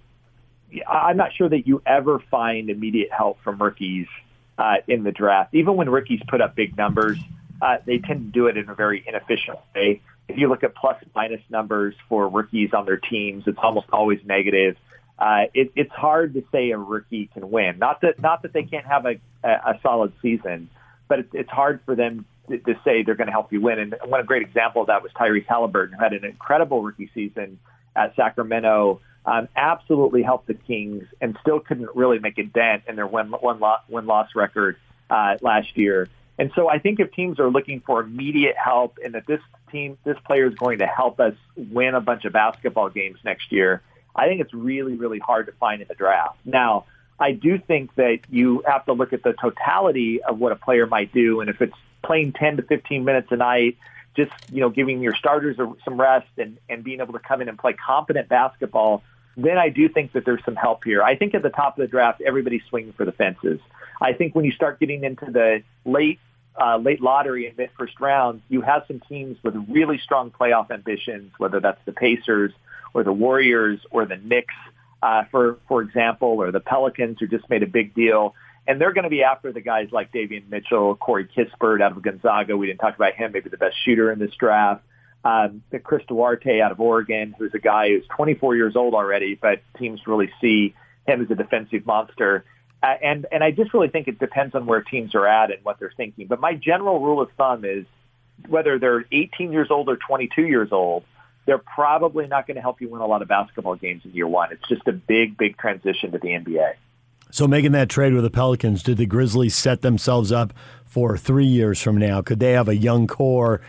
I'm not sure that you ever find immediate help from rookies uh, in the draft. Even when rookies put up big numbers, uh, they tend to do it in a very inefficient way if you look at plus minus numbers for rookies on their teams, it's almost always negative. Uh, it, it's hard to say a rookie can win. Not that not that they can't have a, a, solid season, but it's, it's hard for them to, to say they're going to help you win. And one great example of that was Tyrese Haliburton, who had an incredible rookie season at Sacramento. Um, absolutely helped the Kings, and still couldn't really make a dent in their win win, win loss record uh, last year. And so I think if teams are looking for immediate help and that this team, this player is going to help us win a bunch of basketball games next year, I think it's really, really hard to find in the draft. Now, I do think that you have to look at the totality of what a player might do. And if it's playing 10 to 15 minutes a night, just, you know, giving your starters some rest and, and being able to come in and play competent basketball, then I do think that there's some help here. I think at the top of the draft, everybody's swinging for the fences. I think when you start getting into the late uh, late lottery and mid first round, you have some teams with really strong playoff ambitions, whether that's the Pacers or the Warriors or the Knicks, uh, for for example, or the Pelicans who just made a big deal. And they're going to be after the guys like Davion Mitchell, Corey Kispert out of Gonzaga. We didn't talk about him, maybe the best shooter in this draft. Um, Chris Duarte out of Oregon, who's a guy who's 24 years old already, but teams really see him as a defensive monster. Uh, and and I just really think it depends on where teams are at and what they're thinking. But my general rule of thumb is whether they're 18 years old or 22 years old, they're probably not going to help you win a lot of basketball games in year one. It's just a big, big transition to the NBA. So making that trade with the Pelicans, did the Grizzlies set themselves up for three years from now? Could they have a young core?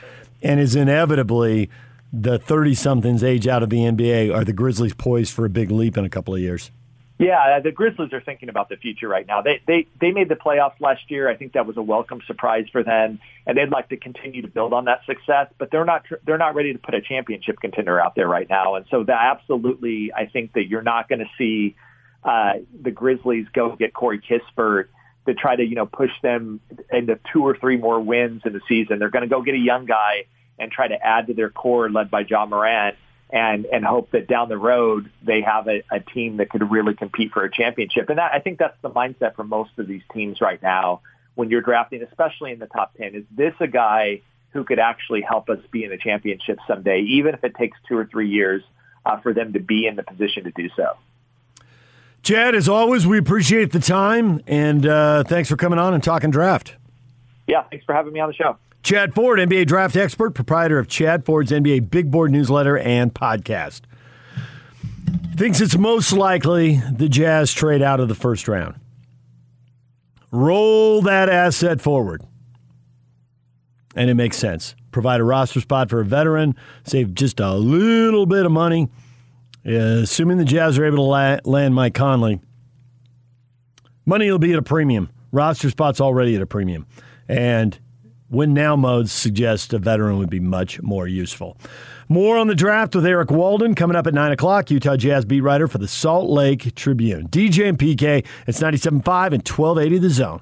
And is inevitably the 30 somethings age out of the NBA? Are the Grizzlies poised for a big leap in a couple of years? Yeah, the Grizzlies are thinking about the future right now. They they they made the playoffs last year. I think that was a welcome surprise for them, and they'd like to continue to build on that success. But they're not they're not ready to put a championship contender out there right now. And so that absolutely, I think that you're not going to see uh, the Grizzlies go get Corey Kispert to try to you know push them into two or three more wins in the season. They're going to go get a young guy and try to add to their core led by Ja Morant and and hope that down the road they have a, a team that could really compete for a championship. And that, I think that's the mindset for most of these teams right now, when you're drafting, especially in the top 10. Is this a guy who could actually help us be in the championship someday, even if it takes two or three years uh, for them to be in the position to do so? Chad, as always, we appreciate the time, and uh, thanks for coming on and talking draft. Yeah, thanks for having me on the show. Chad Ford, NBA draft expert, proprietor of Chad Ford's NBA Big Board newsletter and podcast. Thinks it's most likely the Jazz trade out of the first round. Roll that asset forward. And it makes sense. Provide a roster spot for a veteran, save just a little bit of money. Assuming the Jazz are able to la- land Mike Conley, money will be at a premium. Roster spots already at a premium. And win now modes suggest a veteran would be much more useful. More on the draft with Eric Walden coming up at 9 o'clock. Utah Jazz beat writer for the Salt Lake Tribune. DJ and PK, it's 97.5 and 1280 The Zone.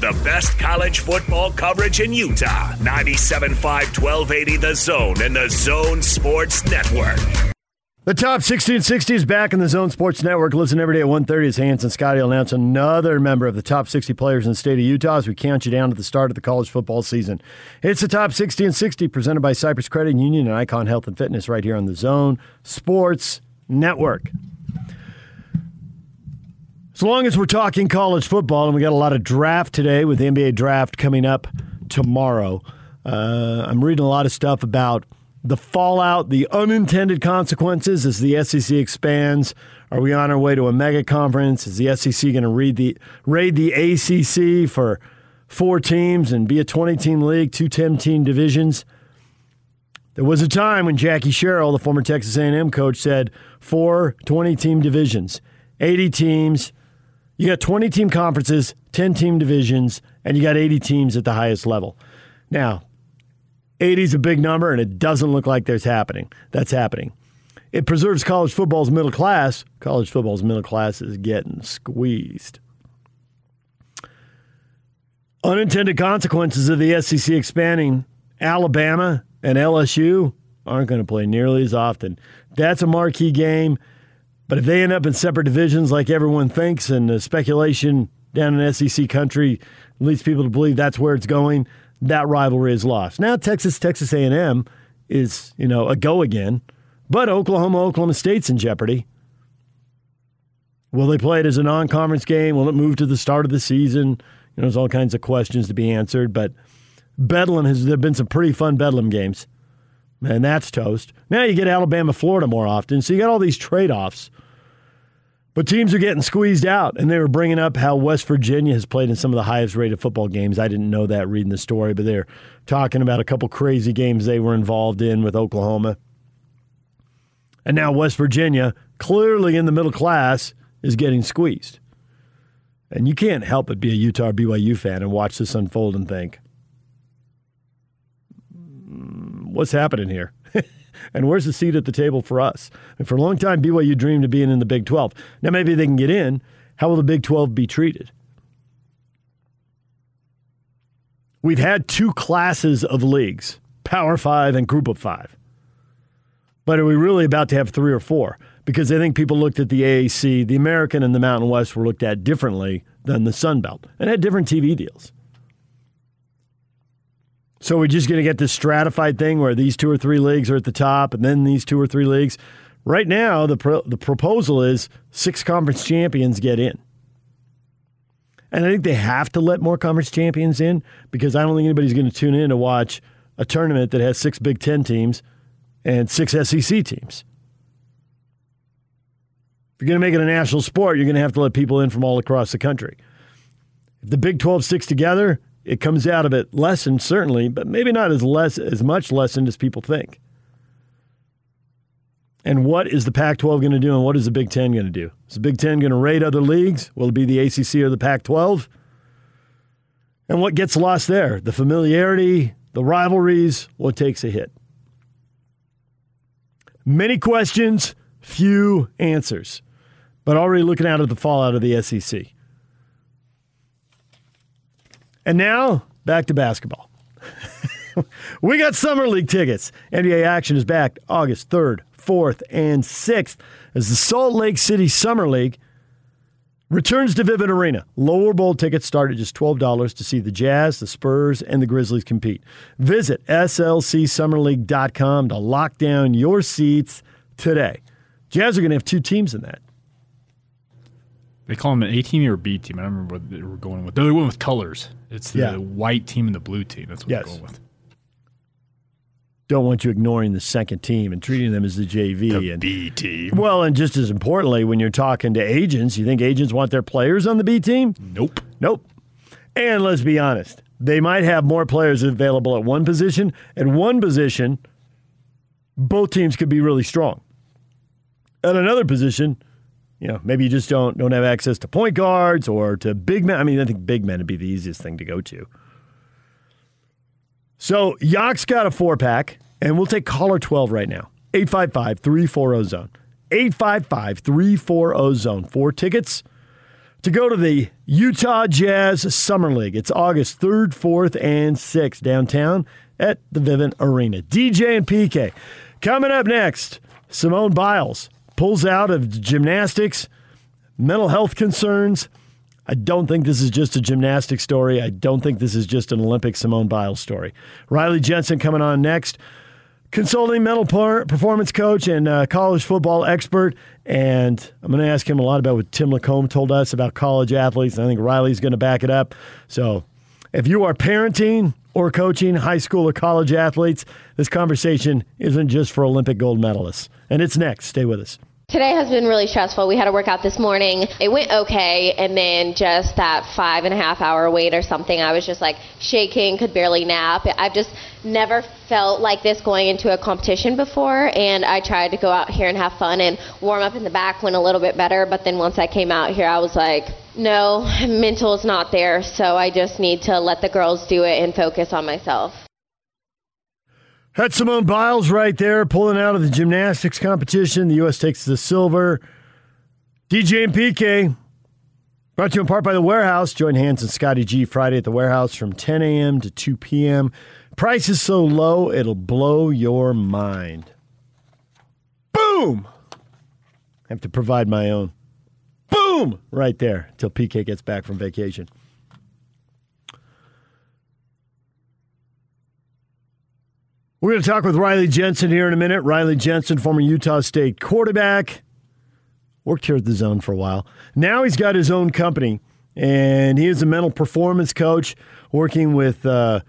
the best college football coverage in Utah. 97.5 1280 The Zone and the Zone Sports Network. The top 60 and 60 is back in the Zone Sports Network. Listen every day at 1.30 as Hans and Scotty announce another member of the top 60 players in the state of Utah as we count you down to the start of the college football season. It's the top 60 and 60 presented by Cyprus Credit Union and Icon Health and Fitness right here on the Zone Sports Network. As long as we're talking college football, and we got a lot of draft today with the NBA draft coming up tomorrow, uh, I'm reading a lot of stuff about the fallout, the unintended consequences as the SEC expands. Are we on our way to a mega conference? Is the SEC going to raid the raid the ACC for four teams and be a 20 team league, two 10 team divisions? There was a time when Jackie Sherrill, the former Texas A&M coach, said four 20 team divisions, 80 teams. You got 20 team conferences, 10 team divisions, and you got 80 teams at the highest level. Now, 80 is a big number, and it doesn't look like there's happening. That's happening. It preserves college football's middle class. College football's middle class is getting squeezed. Unintended consequences of the SEC expanding. Alabama and LSU aren't going to play nearly as often. That's a marquee game. But if they end up in separate divisions like everyone thinks, and the speculation down in SEC country leads people to believe that's where it's going, that rivalry is lost. Now Texas Texas A&M is, you know, a go again, but Oklahoma Oklahoma State's in jeopardy. Will they play it as a non-conference game? Will it move to the start of the season? You know, there's all kinds of questions to be answered, but Bedlam has there've been some pretty fun Bedlam games. And that's toast. Now you get Alabama, Florida more often, so you got all these trade-offs. But teams are getting squeezed out, and they were bringing up how West Virginia has played in some of the highest rated football games. I didn't know that reading the story, but they're talking about a couple crazy games they were involved in with Oklahoma. And now West Virginia, clearly in the middle class, is getting squeezed. And you can't help but be a Utah BYU fan and watch this unfold and think, hmm, what's happening here? and where's the seat at the table for us? And for a long time, BYU dreamed of being in the Big 12. Now, maybe they can get in. How will the Big 12 be treated? We've had two classes of leagues Power Five and Group of Five. But are we really about to have three or four? Because I think people looked at the AAC, the American and the Mountain West were looked at differently than the Sun Belt and had different TV deals. So we're just going to get this stratified thing where these two or three leagues are at the top, and then these two or three leagues. Right now, the pro- the proposal is six conference champions get in, and I think they have to let more conference champions in because I don't think anybody's going to tune in to watch a tournament that has six Big Ten teams and six SEC teams. If you're going to make it a national sport, you're going to have to let people in from all across the country. If the Big 12 sticks together, it comes out of it lessened certainly, but maybe not as less as much lessened as people think. And what is the Pac-12 going to do, and what is the Big Ten going to do? Is the Big Ten going to raid other leagues? Will it be the ACC or the Pac-12? And what gets lost there? The familiarity, the rivalries, what takes a hit? Many questions, few answers, but already looking out at the fallout of the SEC. And now, back to basketball. we got Summer League tickets. NBA action is back August 3rd, 4th, and 6th as the Salt Lake City Summer League returns to Vivint Arena. Lower bowl tickets start at just $12 to see the Jazz, the Spurs, and the Grizzlies compete. Visit slcsummerleague.com to lock down your seats today. Jazz are going to have two teams in that. They call them an A team or B team. I don't remember what they were going with. They went with colors. It's the Yeah. white team and the blue team. That's what Yes. they're going with. Don't want you ignoring the second team and treating them as the JV The and B team. Well, and just as importantly, when you're talking to agents, you think agents want their players on the B team? Nope. Nope. And let's be honest, they might have more players available at one position. At one position, both teams could be really strong. At another position, you know, maybe you just don't don't have access to point guards or to big men. I mean, I think big men would be the easiest thing to go to. So Yock's got a four pack, and we'll take caller 12 right now. 855 340 zone. 855 340 zone. Four tickets to go to the Utah Jazz Summer League. It's August 3rd, 4th, and 6th downtown at the Vivint Arena. DJ and PK. Coming up next, Simone Biles pulls out of gymnastics, mental health concerns. I don't think this is just a gymnastics story. I don't think this is just an Olympic Simone Biles story. Riley Jensen coming on next consulting mental performance coach and uh, college football expert. And I'm going to ask him a lot about what Tim Lacombe told us about college athletes. I think Riley's going to back it up. So if you are parenting or coaching high school or college athletes, this conversation isn't just for Olympic gold medalists. And it's next. Stay with us. Today has been really stressful. We had a workout this morning. It went okay, and then just that five and a half hour wait or something, I was just like shaking, could barely nap. I've just never felt like this going into a competition before, and I tried to go out here and have fun and warm up in the back went a little bit better, but then once I came out here, I was like, no, mental is not there, so I just need to let the girls do it and focus on myself. Had Simone Biles right there pulling out of the gymnastics competition. The U.S. takes the silver. DJ and PK brought to you in part by The Warehouse. Join Hans and Scotty G Friday at The Warehouse from 10 a.m. to 2 p.m. Price is so low, it'll blow your mind. Boom! I have to provide my own. Boom! Right there until PK gets back from vacation. We're going to talk with Riley Jensen here in a minute. Riley Jensen, former Utah State quarterback, worked here at the Zone for a while. Now he's got his own company, and he is a mental performance coach working with uh,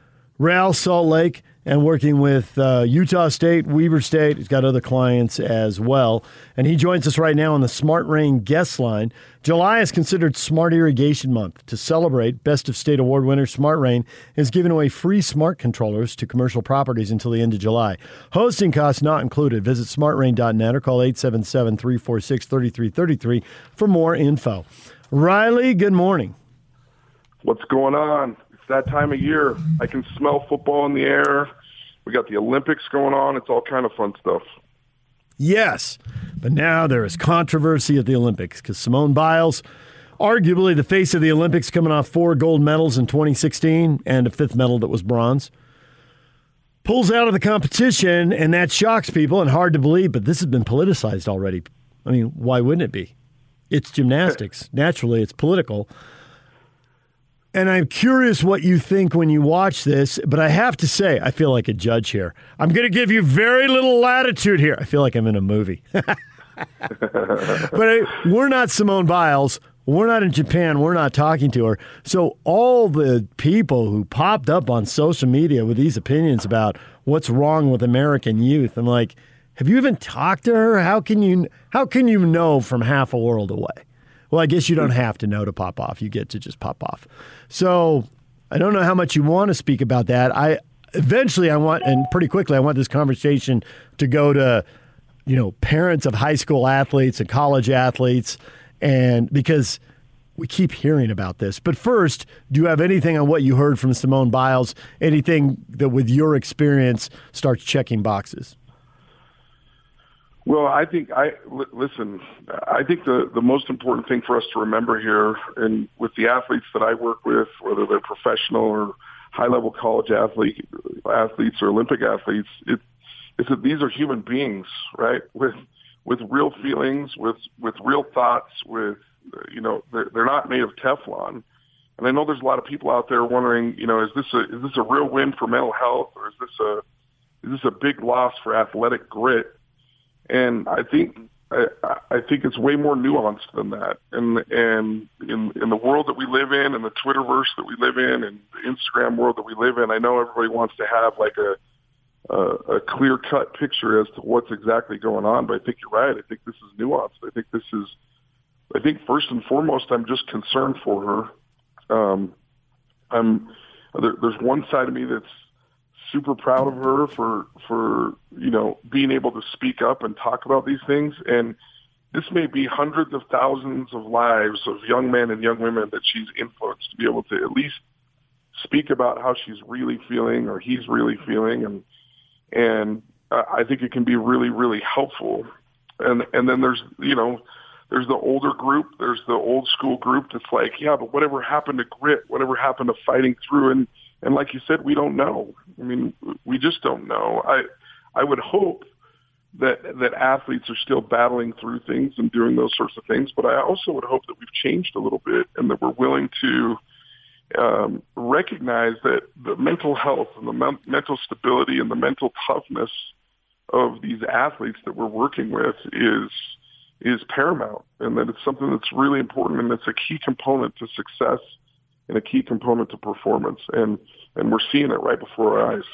Salt Lake and working with uh, Utah State, Weber State. He's got other clients as well. And he joins us right now on the Smart Rain guest line. July is considered Smart Irrigation Month. To celebrate, Best of State Award winner Smart Rain is giving away free smart controllers to commercial properties until the end of July. Hosting costs not included. Visit smartrain.net or call 877 346 3333 for more info. Riley, good morning. What's going on? That time of year. I can smell football in the air. We got the Olympics going on. It's all kind of fun stuff. Yes, but now there is controversy at the Olympics because Simone Biles, arguably the face of the Olympics, coming off four gold medals in 2016 and a fifth medal that was bronze, pulls out of the competition, and that shocks people and hard to believe, but this has been politicized already. I mean, why wouldn't it be? It's gymnastics. Naturally, it's political. And I'm curious what you think when you watch this, but I have to say, I feel like a judge here. I'm going to give you very little latitude here. I feel like I'm in a movie. but I, we're not Simone Biles. We're not in Japan. We're not talking to her. So all the people who popped up on social media with these opinions about what's wrong with American youth, I'm like, have you even talked to her? How can you how can you know from half a world away? Well, I guess you don't have to know to pop off. You get to just pop off. So I don't know how much you want to speak about that. I eventually I want and pretty quickly I want this conversation to go to you know parents of high school athletes and college athletes and because we keep hearing about this. But first, do you have anything on what you heard from Simone Biles? Anything that, with your experience, starts checking boxes? Well, I think I listen. I think the the most important thing for us to remember here, and with the athletes that I work with, whether they're professional or high level college athlete athletes or Olympic athletes, it, is that these are human beings, right? With with real feelings, with with real thoughts, with you know they're, they're not made of Teflon. And I know there's a lot of people out there wondering, you know, is this a is this a real win for mental health, or is this a is this a big loss for athletic grit? And I think I, I think it's way more nuanced than that. And and in in the world that we live in, and the Twitterverse that we live in, and the Instagram world that we live in, I know everybody wants to have like a a, a clear cut picture as to what's exactly going on. But I think you're right. I think this is nuanced. I think this is. I think first and foremost, I'm just concerned for her. Um, I'm there, there's one side of me that's super proud of her for for you know being able to speak up and talk about these things. And this may be hundreds of thousands of lives of young men and young women that she's influenced to be able to at least speak about how she's really feeling or he's really feeling. And and I think it can be really really helpful. And and then there's you know there's the older group there's the old school group that's like yeah but whatever happened to grit whatever happened to fighting through and and like you said, we don't know. I mean, we just don't know. I I would hope that that athletes are still battling through things and doing those sorts of things, but I also would hope that we've changed a little bit and that we're willing to um, recognize that the mental health and the men- mental stability and the mental toughness of these athletes that we're working with is is paramount, and that it's something that's really important and it's a key component to success and a key component to performance. And and we're seeing it right before our eyes.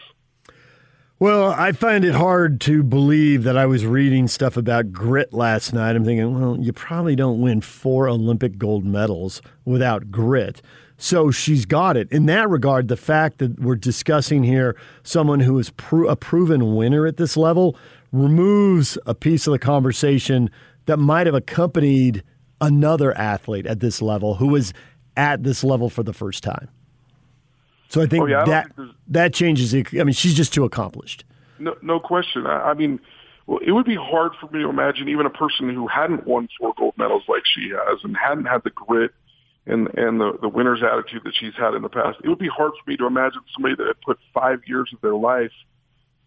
Well, I find it hard to believe that I was reading stuff about grit last night. I'm thinking, well, you probably don't win four Olympic gold medals without grit. So she's got it. In that regard, the fact that we're discussing here someone who is a proven winner at this level removes a piece of the conversation that might have accompanied another athlete at this level who was at this level for the first time. So I think oh, yeah, I that think that changes. The, I mean, she's just too accomplished. No, no question. I, I mean, well, it would be hard for me to imagine even a person who hadn't won four gold medals like she has and hadn't had the grit and and the the winner's attitude that she's had in the past. It would be hard for me to imagine somebody that had put five years of their life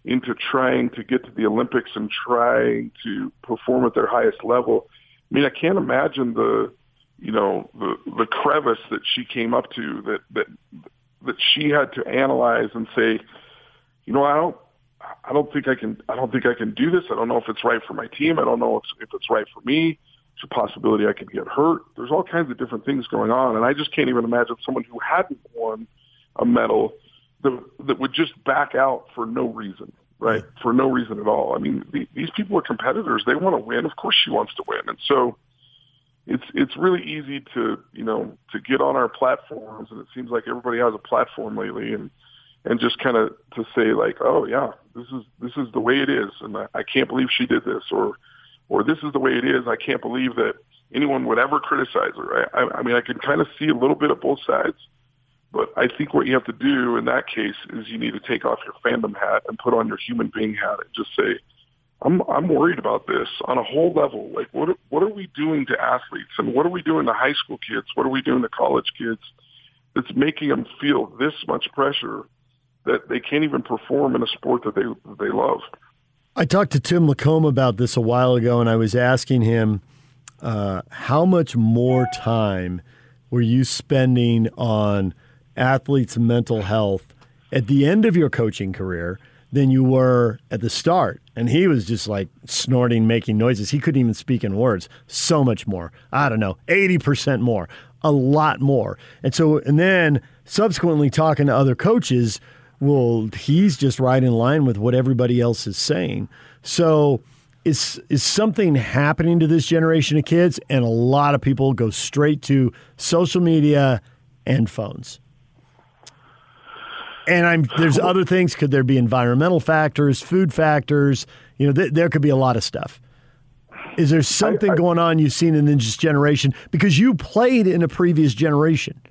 into trying to get to the Olympics and trying to perform at their highest level. I mean, I can't imagine the you know the the crevice that she came up to that that that she had to analyze and say, you know, I don't I don't think I can I don't think I can do this. I don't know if it's right for my team. I don't know if, if it's right for me. There's a possibility I could get hurt. There's all kinds of different things going on, and I just can't even imagine someone who hadn't won a medal that that would just back out for no reason, right? For no reason at all. I mean, the, these people are competitors. They want to win. Of course, she wants to win, and so it's it's really easy to you know to get on our platforms, and it seems like everybody has a platform lately, and and just kind of to say like, oh yeah, this is this is the way it is, and I, I can't believe she did this, or or this is the way it is. I can't believe that anyone would ever criticize her. I, I, I mean, I can kind of see a little bit of both sides, but I think what you have to do in that case is you need to take off your fandom hat and put on your human being hat and just say, I'm I'm worried about this on a whole level. Like, what what are we doing to athletes, and what are we doing to high school kids? What are we doing to college kids? That's making them feel this much pressure that they can't even perform in a sport that they that they love. I talked to Tim Lacombe about this a while ago, and I was asking him uh, how much more time were you spending on athletes' mental health at the end of your coaching career than you were at the start. And he was just like snorting, making noises. He couldn't even speak in words. So much more. I don't know, 80% more, a lot more. And so, and then subsequently talking to other coaches, well, he's just right in line with what everybody else is saying. So, is is something happening to this generation of kids? And a lot of people go straight to social media and phones. And I'm there's other things. Could there be environmental factors, food factors? You know, th- there could be a lot of stuff. Is there something I, I, going on you've seen in this generation? Because you played in a previous generation.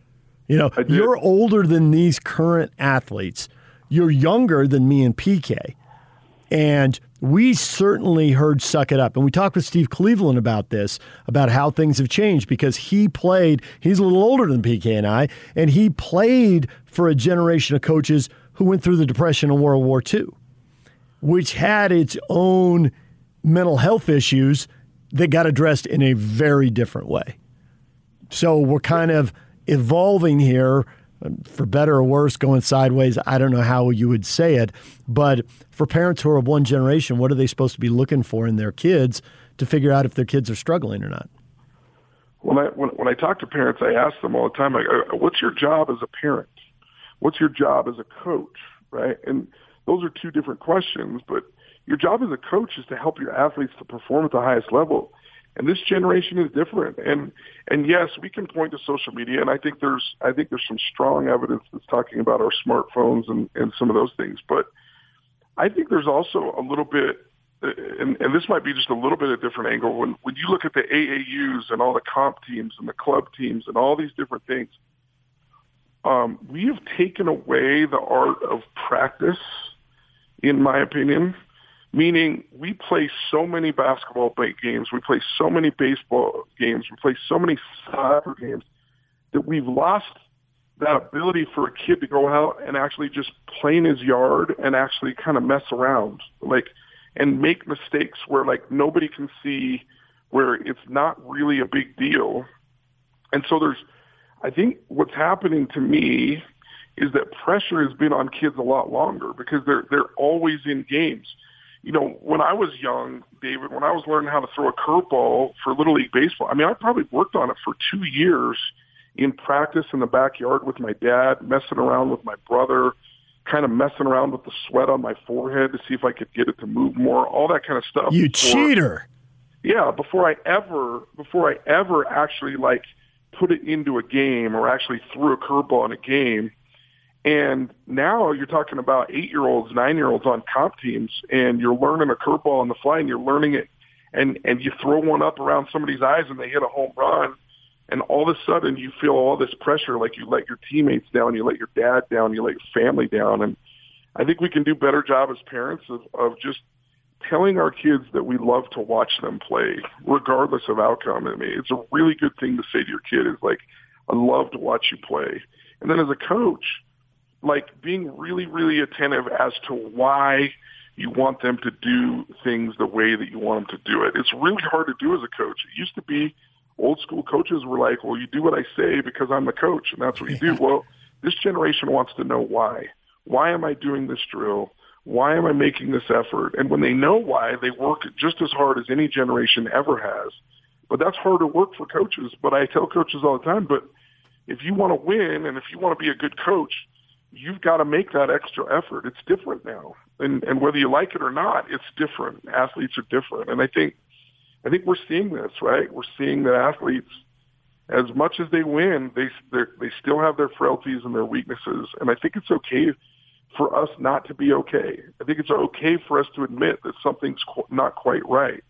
You know, you're older than these current athletes. You're younger than me and PK. And we certainly heard Suck It Up. And we talked with Steve Cleveland about this, about how things have changed because he played, he's a little older than PK and I, and he played for a generation of coaches who went through the Depression and World War II, which had its own mental health issues that got addressed in a very different way. So we're kind of evolving here, for better or worse, going sideways. I don't know how you would say it, but for parents who are of one generation, what are they supposed to be looking for in their kids to figure out if their kids are struggling or not? When I when, when I talk to parents, I ask them all the time, like, uh, "What's your job as a parent? What's your job as a coach?" Right? And those are two different questions, but your job as a coach is to help your athletes to perform at the highest level. And this generation is different. And and yes, we can point to social media, and I think there's I think there's some strong evidence that's talking about our smartphones and, and some of those things. But I think there's also a little bit, and, and this might be just a little bit of a different angle. When when you look at the AAUs and all the comp teams and the club teams and all these different things, um, we have taken away the art of practice, in my opinion meaning we play so many basketball games, we play so many baseball games, we play so many soccer games that we've lost that ability for a kid to go out and actually just play in his yard and actually kind of mess around, like, and make mistakes where like nobody can see where it's not really a big deal. And so there's, I think what's happening to me is that pressure has been on kids a lot longer because they're, they're always in games you know, when I was young, David, when I was learning how to throw a curveball for Little League Baseball, I mean, I probably worked on it for two years in practice in the backyard with my dad, messing around with my brother, kind of messing around with the sweat on my forehead to see if I could get it to move more, all that kind of stuff. You before, cheater. Yeah, before I ever, before I ever actually like put it into a game or actually threw a curveball in a game and now you're talking about eight year olds, nine year olds on comp teams, and you're learning a curveball on the fly, and you're learning it, and and you throw one up around somebody's eyes, and they hit a home run, and all of a sudden you feel all this pressure, like you let your teammates down, you let your dad down, you let your family down, and I think we can do better job as parents of, of just telling our kids that we love to watch them play, regardless of outcome. I mean, it's a really good thing to say to your kid is like, I love to watch you play. And then as a coach, like being really, really attentive as to why you want them to do things the way that you want them to do it. It's really hard to do as a coach. It used to be old school coaches were like, well, you do what I say because I'm the coach and that's what you do. Well, this generation wants to know why. Why am I doing this drill? Why am I making this effort? And when they know why, they work just as hard as any generation ever has. But that's hard to work for coaches. But I tell coaches all the time, but if you want to win and if you want to be a good coach, you've got to make that extra effort. It's different now, and and whether you like it or not, it's different. Athletes are different, and I think I think we're seeing this right. We're seeing that athletes, as much as they win, they they still have their frailties and their weaknesses, and I think it's okay for us not to be okay. I think it's okay for us to admit that something's not quite right.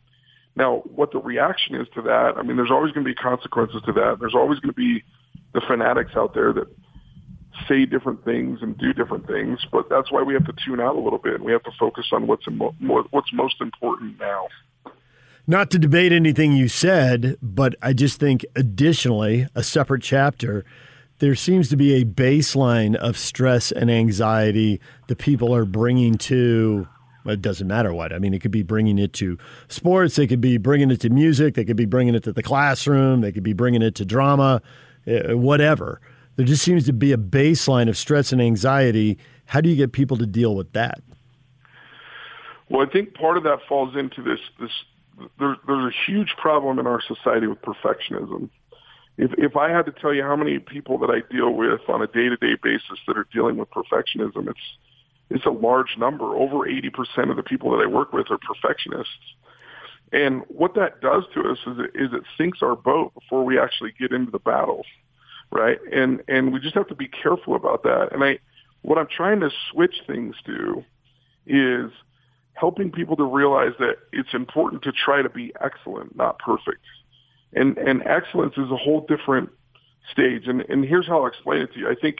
Now, what the reaction is to that, I mean, there's always going to be consequences to that. There's always going to be the fanatics out there that say different things and do different things, but that's why we have to tune out a little bit we have to focus on what's what's most important now. Not to debate anything you said, but I just think additionally, a separate chapter, there seems to be a baseline of stress and anxiety that people are bringing to it doesn't matter what. I mean, it could be bringing it to sports, they could be bringing it to music, they could be bringing it to the classroom, they could be bringing it to drama, eh, whatever. There just seems to be a baseline of stress and anxiety. How do you get people to deal with that? Well, I think part of that falls into this. This there, there's a huge problem in our society with perfectionism. If if I had to tell you how many people that I deal with on a day to day basis that are dealing with perfectionism, it's it's a large number. Over 80% of the people that I work with are perfectionists. And what that does to us is it, is it sinks our boat before we actually get into the battle right? And and we just have to be careful about that. And I, what I'm trying to switch things to is helping people to realize that it's important to try to be excellent, not perfect. And and excellence is a whole different stage. And and here's how I'll explain it to you. I think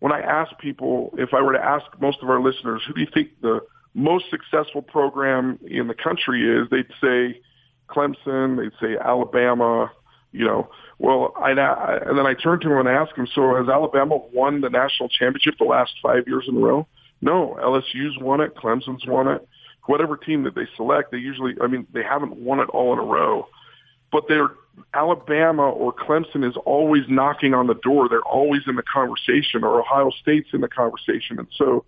when I ask people, if I were to ask most of our listeners, who do you think the most successful program in the country is, they'd say Clemson, they'd say Alabama, you know. Well, I and then I turn to them and ask them, so has Alabama won the national championship the last five years in a row? No, LSU's won it, Clemson's won it. Whatever team that they select, they usually, I mean, they haven't won it all in a row, but they're Alabama or Clemson is always knocking on the door. They're always in the conversation, or Ohio State's in the conversation, and so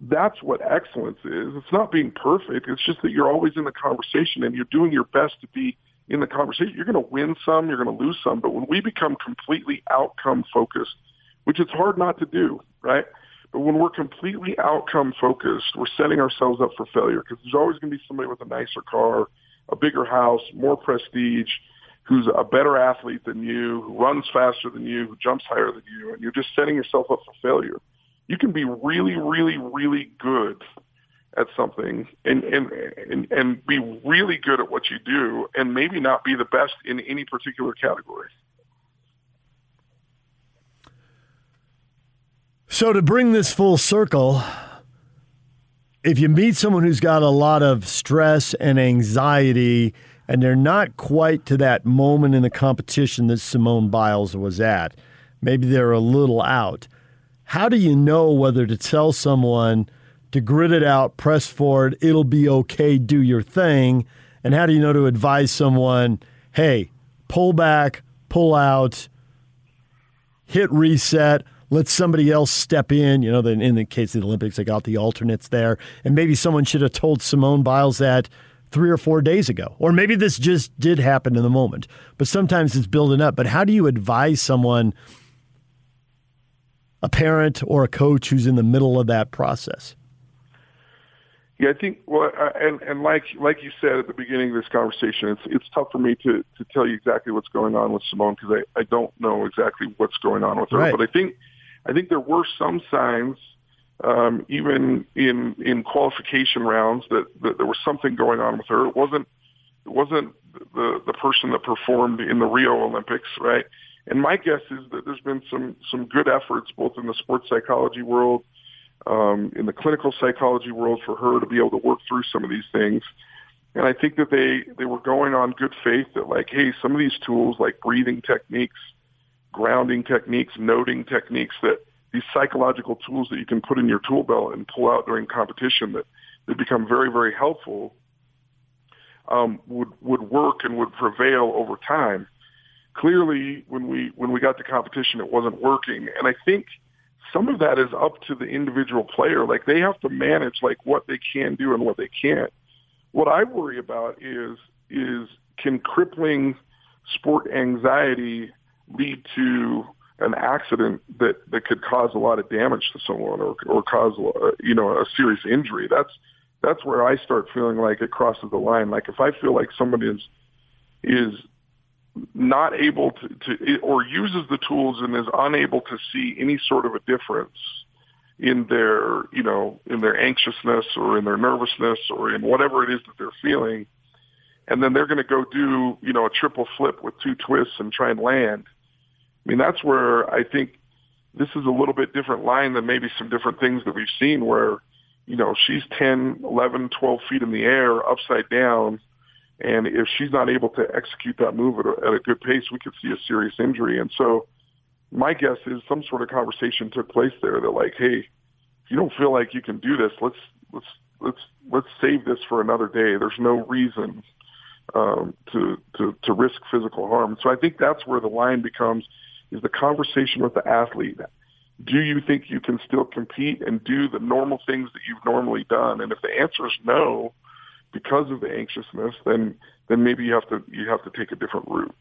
that's what excellence is. It's not being perfect. It's just that you're always in the conversation and you're doing your best to be in the conversation. You're going to win some, you're going to lose some, but when we become completely outcome focused, which it's hard not to do, right? But when we're completely outcome focused, we're setting ourselves up for failure because there's always going to be somebody with a nicer car, a bigger house, more prestige, who's a better athlete than you, who runs faster than you, who jumps higher than you, and you're just setting yourself up for failure you can be really, really, really good at something and, and, and, and be really good at what you do and maybe not be the best in any particular category. So to bring this full circle, if you meet someone who's got a lot of stress and anxiety and they're not quite to that moment in the competition that Simone Biles was at, maybe they're a little out how do you know whether to tell someone to grit it out, press forward, it'll be okay, do your thing? And how do you know to advise someone, hey, pull back, pull out, hit reset, let somebody else step in? You know, in the case of the Olympics, they got the alternates there. And maybe someone should have told Simone Biles that three or four days ago. Or maybe this just did happen in the moment. But sometimes it's building up. But how do you advise someone? a parent or a coach who's in the middle of that process? Yeah, I think well, uh, and and like like you said at the beginning of this conversation, it's it's tough for me to to tell you exactly what's going on with Simone because I I don't know exactly what's going on with her. Right. But I think I think there were some signs, um, even in in qualification rounds, that, that there was something going on with her. It wasn't it wasn't the the person that performed in the Rio Olympics, right? And my guess is that there's been some some good efforts both in the sports psychology world, um, in the clinical psychology world for her to be able to work through some of these things. And I think that they they were going on good faith that like, hey, some of these tools like breathing techniques, grounding techniques, noting techniques that these psychological tools that you can put in your tool belt and pull out during competition that they become very very helpful um, would would work and would prevail over time. Clearly when we when we got to competition it wasn't working. And i think some of that is up to the individual player. Like they have to manage like what they can do and what they can't. What i worry about is is can crippling sport anxiety lead to an accident that that could cause a lot of damage to someone or or cause you know a serious injury. That's that's where i start feeling like it crosses the line. Like if i feel like somebody is is not able to, to or uses the tools and is unable to see any sort of a difference in their you know in their anxiousness or in their nervousness or in whatever it is that they're feeling and then they're going to go do you know a triple flip with two twists and try and land i mean that's where i think this is a little bit different line than maybe some different things that we've seen where you know she's 10 11 12 feet in the air upside down and if she's not able to execute that move at a, at a good pace, we could see a serious injury. And so my guess is some sort of conversation took place there that like, hey, if you don't feel like you can do this, let's let's let's let's save this for another day. There's no reason um, to to to risk physical harm. So I think that's where the line becomes is the conversation with the athlete. Do you think you can still compete and do the normal things that you've normally done? And if the answer is no, because of the anxiousness, then then maybe you have to you have to take a different route.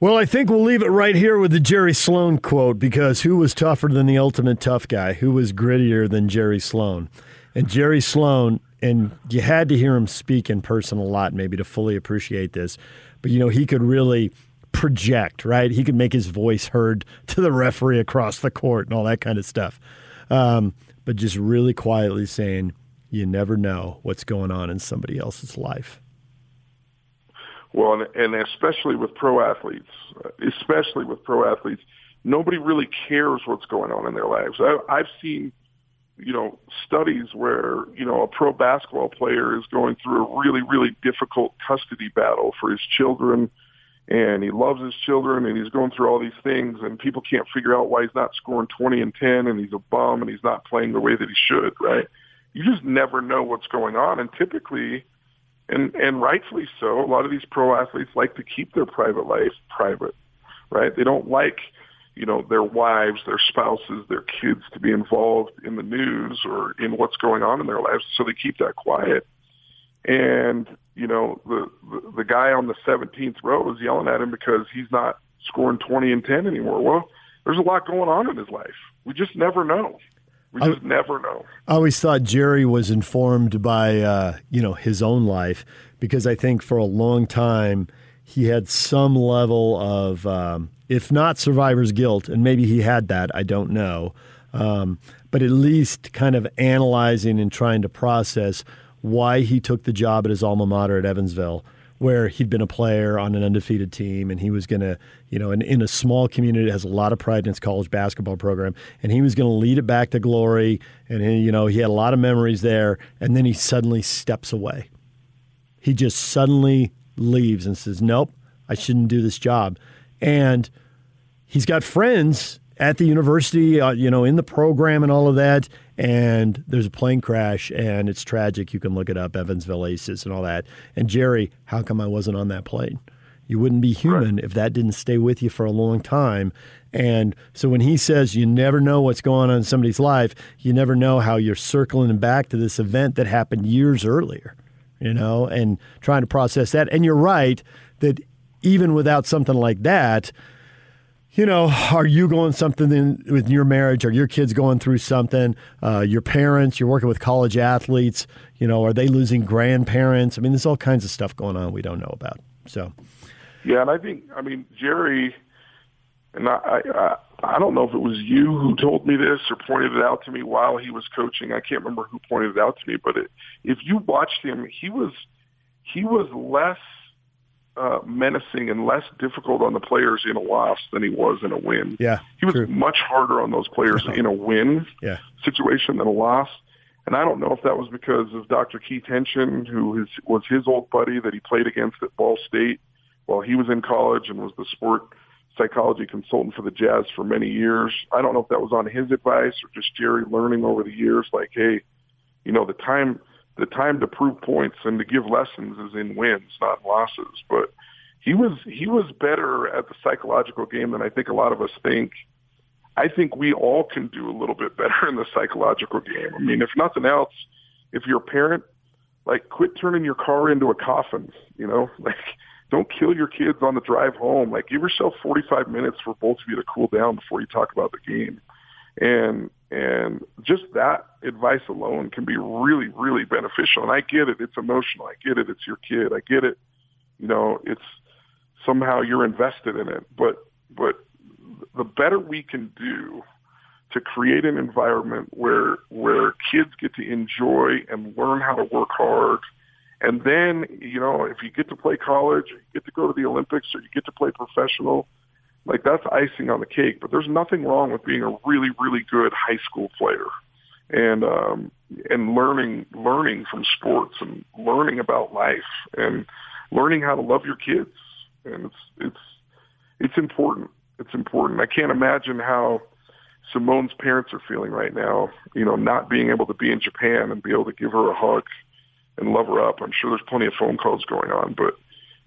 Well, I think we'll leave it right here with the Jerry Sloan quote because who was tougher than the ultimate tough guy? Who was grittier than Jerry Sloan? And Jerry Sloan, and you had to hear him speak in person a lot maybe to fully appreciate this, but you know, he could really project, right? He could make his voice heard to the referee across the court and all that kind of stuff. Um, but just really quietly saying, you never know what's going on in somebody else's life. Well, and, especially with pro athletes, especially with pro athletes, nobody really cares what's going on in their lives. I, I've seen, you know, studies where you know a pro basketball player is going through a really, really difficult custody battle for his children, and he loves his children, and he's going through all these things, and people can't figure out why he's not scoring 20 and 10, and he's a bum, and he's not playing the way that he should. Right? You just never know what's going on, and typically and and rightfully so. A lot of these pro athletes like to keep their private life private, right? They don't like, you know, their wives, their spouses, their kids to be involved in the news or in what's going on in their lives, so they keep that quiet. And you know, the the, the guy on the 17th row is yelling at him because he's not scoring 20 and 10 anymore. Well, there's a lot going on in his life. We just never know. We just I, never know. I always thought Jerry was informed by uh, you know his own life because I think for a long time he had some level of, um, if not survivor's guilt, and maybe he had that. I don't know, um, but at least kind of analyzing and trying to process why he took the job at his alma mater at Evansville where he'd been a player on an undefeated team and he was going to, you know, in, in a small community that has a lot of pride in its college basketball program, and he was going to lead it back to glory. And, he, you know, he had a lot of memories there. And then he suddenly steps away. He just suddenly leaves and says, nope, I shouldn't do this job. And he's got friends at the university, uh, you know, in the program and all of that and there's a plane crash and it's tragic. You can look it up, Evansville Aces and all that. And Jerry, how come I wasn't on that plane? You wouldn't be human right. if that didn't stay with you for a long time. And so when he says you never know what's going on in somebody's life, you never know how you're circling back to this event that happened years earlier, you know, and trying to process that. And you're right that even without something like that, you know, are you going something in, with your marriage? Are your kids going through something? Uh, your parents, you're working with college athletes. You know, are they losing grandparents? I mean, there's all kinds of stuff going on we don't know about. So, yeah, and I think, I mean, Jerry, and I, I, I don't know if it was you who told me this or pointed it out to me while he was coaching. I can't remember who pointed it out to me, but it, if you watched him, he was he was less uh, menacing and less difficult on the players in a loss than he was in a win. Yeah, he was true. much harder on those players in a win yeah. situation than a loss. And I don't know if that was because of Dr. Keith Henschen, who is, was his old buddy that he played against at Ball State while he was in college and was the sport psychology consultant for the Jazz for many years. I don't know if that was on his advice or just Jerry learning over the years, like, hey, you know, the time the time to prove points and to give lessons is in wins, not losses. But he was he was better at the psychological game than I think a lot of us think. I think we all can do a little bit better in the psychological game. I mean, if nothing else, if you're a parent, like quit turning your car into a coffin, you know, like don't kill your kids on the drive home. Like give yourself 45 minutes for both of you to cool down before you talk about the game. And and just that advice alone can be really, really beneficial. And I get it. It's emotional. I get it. It's your kid. I get it. You know, it's somehow you're invested in it. But, but the better we can do to create an environment where, where kids get to enjoy and learn how to work hard. And then, you know, if you get to play college, or you get to go to the Olympics or you get to play professional, like that's icing on the cake. But there's nothing wrong with being a really, really good high school player and um, and learning learning from sports and learning about life and learning how to love your kids. And it's it's it's important. It's important. I can't imagine how Simone's parents are feeling right now. You know, not being able to be in Japan and be able to give her a hug and love her up. I'm sure there's plenty of phone calls going on, but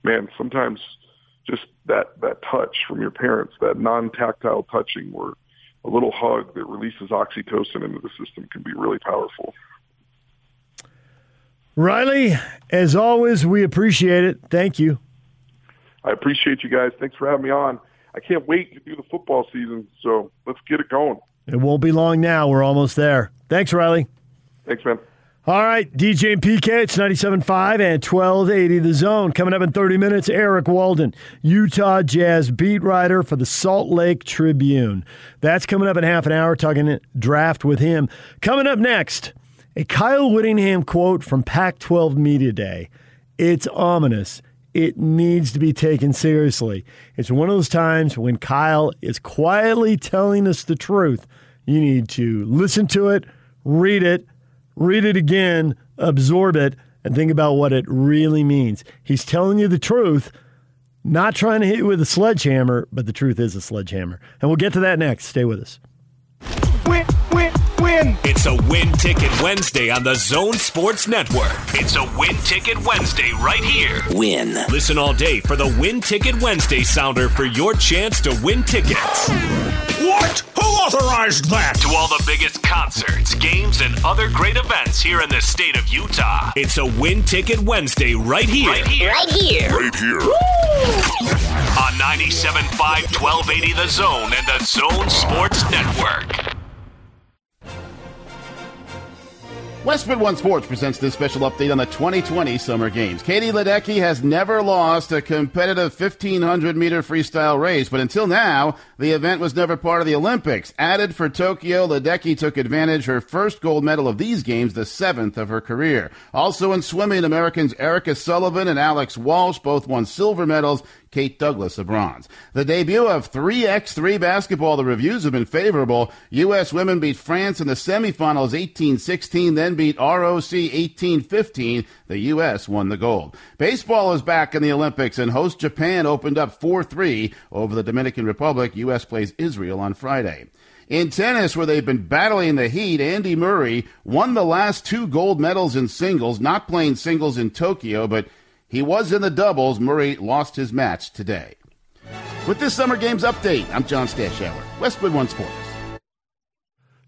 man, sometimes just that that touch from your parents, that non-tactile touching, where a little hug that releases oxytocin into the system can be really powerful. Riley, as always, we appreciate it. Thank you. I appreciate you guys. Thanks for having me on. I can't wait to do the football season, so let's get it going. It won't be long now. We're almost there. Thanks, Riley. Thanks, man. All right, DJ and PK, it's 97.5 and 1280 The Zone. Coming up in 30 minutes, Eric Walden, Utah Jazz beat writer for the Salt Lake Tribune. That's coming up in half an hour, talking draft with him. Coming up next, A Kyle Whittingham quote from Pac 12 Media Day. It's ominous. It needs to be taken seriously. It's one of those times when Kyle is quietly telling us the truth. You need to listen to it, read it, read it again, absorb it, and think about what it really means. He's telling you the truth, not trying to hit you with a sledgehammer, but the truth is a sledgehammer. And we'll get to that next. Stay with us. Win, win, win. It's a Win Ticket Wednesday on the Zone Sports Network. It's a Win Ticket Wednesday right here. Win. Listen all day for the Win Ticket Wednesday sounder for your chance to win tickets. What? Who authorized that? To all the biggest concerts, games, and other great events here in the state of Utah. It's a Win Ticket Wednesday right here. Right here. Right here. Right here. On 97.5 1280 The Zone and the Zone Sports Network. Westwood One Sports presents this special update on the 2020 Summer Games. Katie Ledecky has never lost a competitive 1500 meter freestyle race, but until now, the event was never part of the Olympics. Added for Tokyo, Ledecky took advantage her first gold medal of these games, the seventh of her career. Also in swimming, Americans Erica Sullivan and Alex Walsh both won silver medals Kate Douglas a bronze. The debut of 3x3 basketball, the reviews have been favorable. U.S. women beat France in the semifinals 18-16, then beat ROC 18-15. The U.S. won the gold. Baseball is back in the Olympics and host Japan opened up 4-3 over the Dominican Republic. U.S. plays Israel on Friday. In tennis, where they've been battling the heat, Andy Murray won the last two gold medals in singles, not playing singles in Tokyo, but he was in the doubles. Murray lost his match today. With this Summer Games update, I'm John Stashower, Westwood One Sports.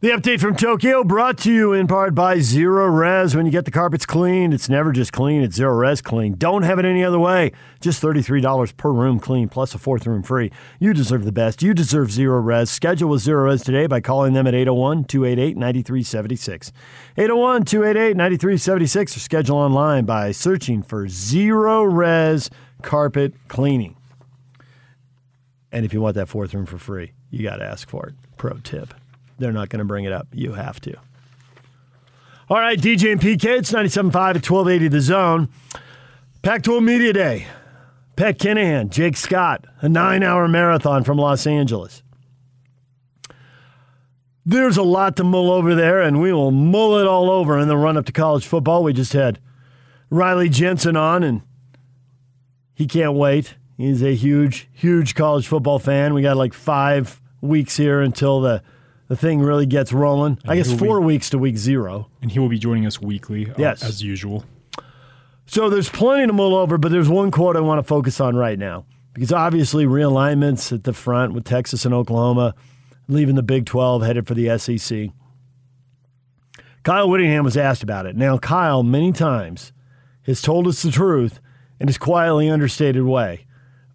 The update from Tokyo brought to you in part by Zerorez. When you get the carpets clean, it's never just clean, it's Zerorez clean. Don't have it any other way. Just $33 per room clean, plus a fourth room free. You deserve the best. You deserve Zerorez. Schedule with Zerorez today by calling them at 801 288 9376. 801 288 9376 or schedule online by searching for Zerorez Carpet Cleaning. And if you want that fourth room for free, you got to ask for it. Pro tip. They're not going to bring it up. You have to. All right, DJ and PK, it's 97.5 at 1280 The Zone. Pac 12 Media Day. Pat Kinahan, Jake Scott, a nine hour marathon from Los Angeles. There's a lot to mull over there, and we will mull it all over in the run up to college football. We just had Riley Jensen on, and he can't wait. He's a huge, huge college football fan. We got like five weeks here until the the thing really gets rolling. And I guess four be- weeks to week zero. And he will be joining us weekly, uh, Yes. as usual. So there's plenty to mull over, but there's one quote I want to focus on right now because obviously realignments at the front with Texas and Oklahoma leaving the Big 12 headed for the SEC. Kyle Whittingham was asked about it. Now, Kyle, many times, has told us the truth in his quietly understated way,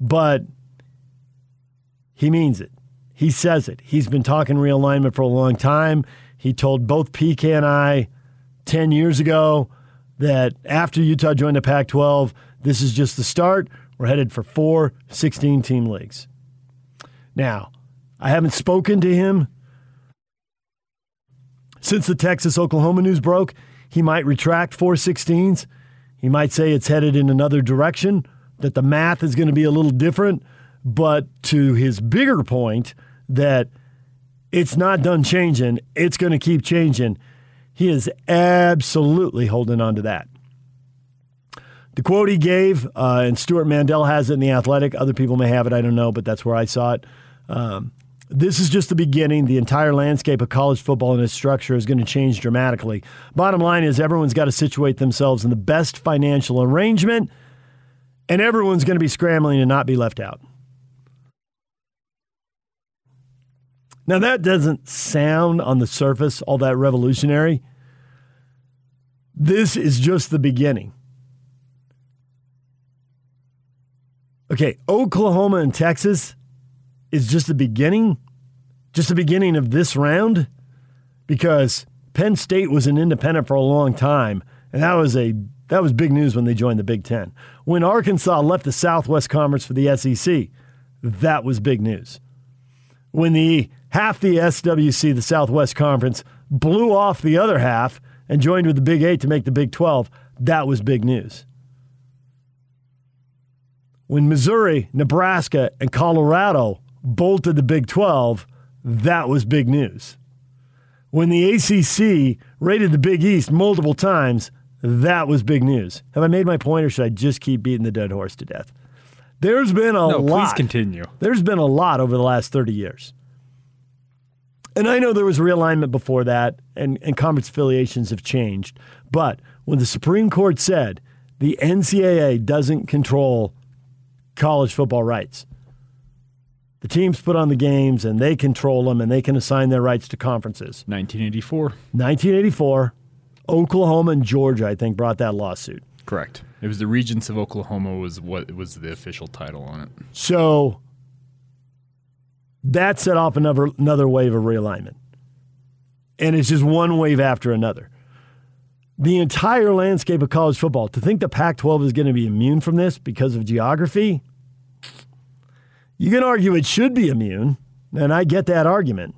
but he means it. He says it. He's been talking realignment for a long time. He told both PK and I 10 years ago that after Utah joined the Pac 12, this is just the start. We're headed for four 16 team leagues. Now, I haven't spoken to him since the Texas Oklahoma news broke. He might retract four 16s. He might say it's headed in another direction, that the math is going to be a little different. But to his bigger point, that it's not done changing, it's going to keep changing. He is absolutely holding on to that. The quote he gave, uh, and Stewart Mandel has it in The Athletic. Other people may have it, I don't know, but that's where I saw it. Um, this is just the beginning. The entire landscape of college football and its structure is going to change dramatically. Bottom line is, everyone's got to situate themselves in the best financial arrangement, and everyone's going to be scrambling to not be left out. Now, that doesn't sound on the surface all that revolutionary. This is just the beginning. Okay, Oklahoma and Texas is just the beginning, just the beginning of this round, because Penn State was an independent for a long time, and that was a that was big news when they joined the Big Ten. When Arkansas left the Southwest Conference for the SEC, that was big news. When the half the SWC, the Southwest Conference, blew off the other half and joined with the Big Eight to make the Big 12, that was big news. When Missouri, Nebraska, and Colorado bolted the Big 12, that was big news. When the ACC raided the Big East multiple times, that was big news. Have I made my point, or should I just keep beating the dead horse to death? There's been a no, lot. Please continue. There's been a lot over the last 30 years. And I know there was realignment before that, and, and conference affiliations have changed. But when the Supreme Court said the NCAA doesn't control college football rights, the teams put on the games and they control them and they can assign their rights to conferences. 1984. 1984, Oklahoma and Georgia, I think, brought that lawsuit. Correct. It was the Regents of Oklahoma was what was the official title on it. So that set off another another wave of realignment. And it's just one wave after another. The entire landscape of college football, to think the Pac 12 is going to be immune from this because of geography, you can argue it should be immune, and I get that argument.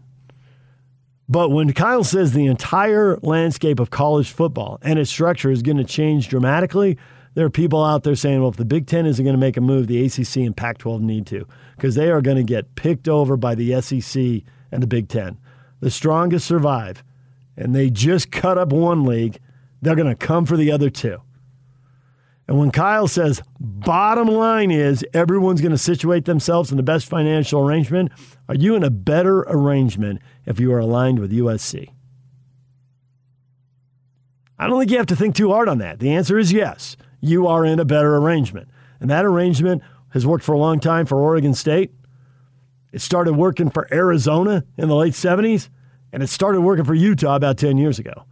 But when Kyle says the entire landscape of college football and its structure is going to change dramatically, there are people out there saying, well, if the Big Ten isn't going to make a move, the ACC and Pac 12 need to, because they are going to get picked over by the SEC and the Big Ten. The strongest survive, and they just cut up one league. They're going to come for the other two. And when Kyle says, bottom line is everyone's going to situate themselves in the best financial arrangement, are you in a better arrangement if you are aligned with USC? I don't think you have to think too hard on that. The answer is yes. You are in a better arrangement. And that arrangement has worked for a long time for Oregon State. It started working for Arizona in the late 70s, and it started working for Utah about 10 years ago.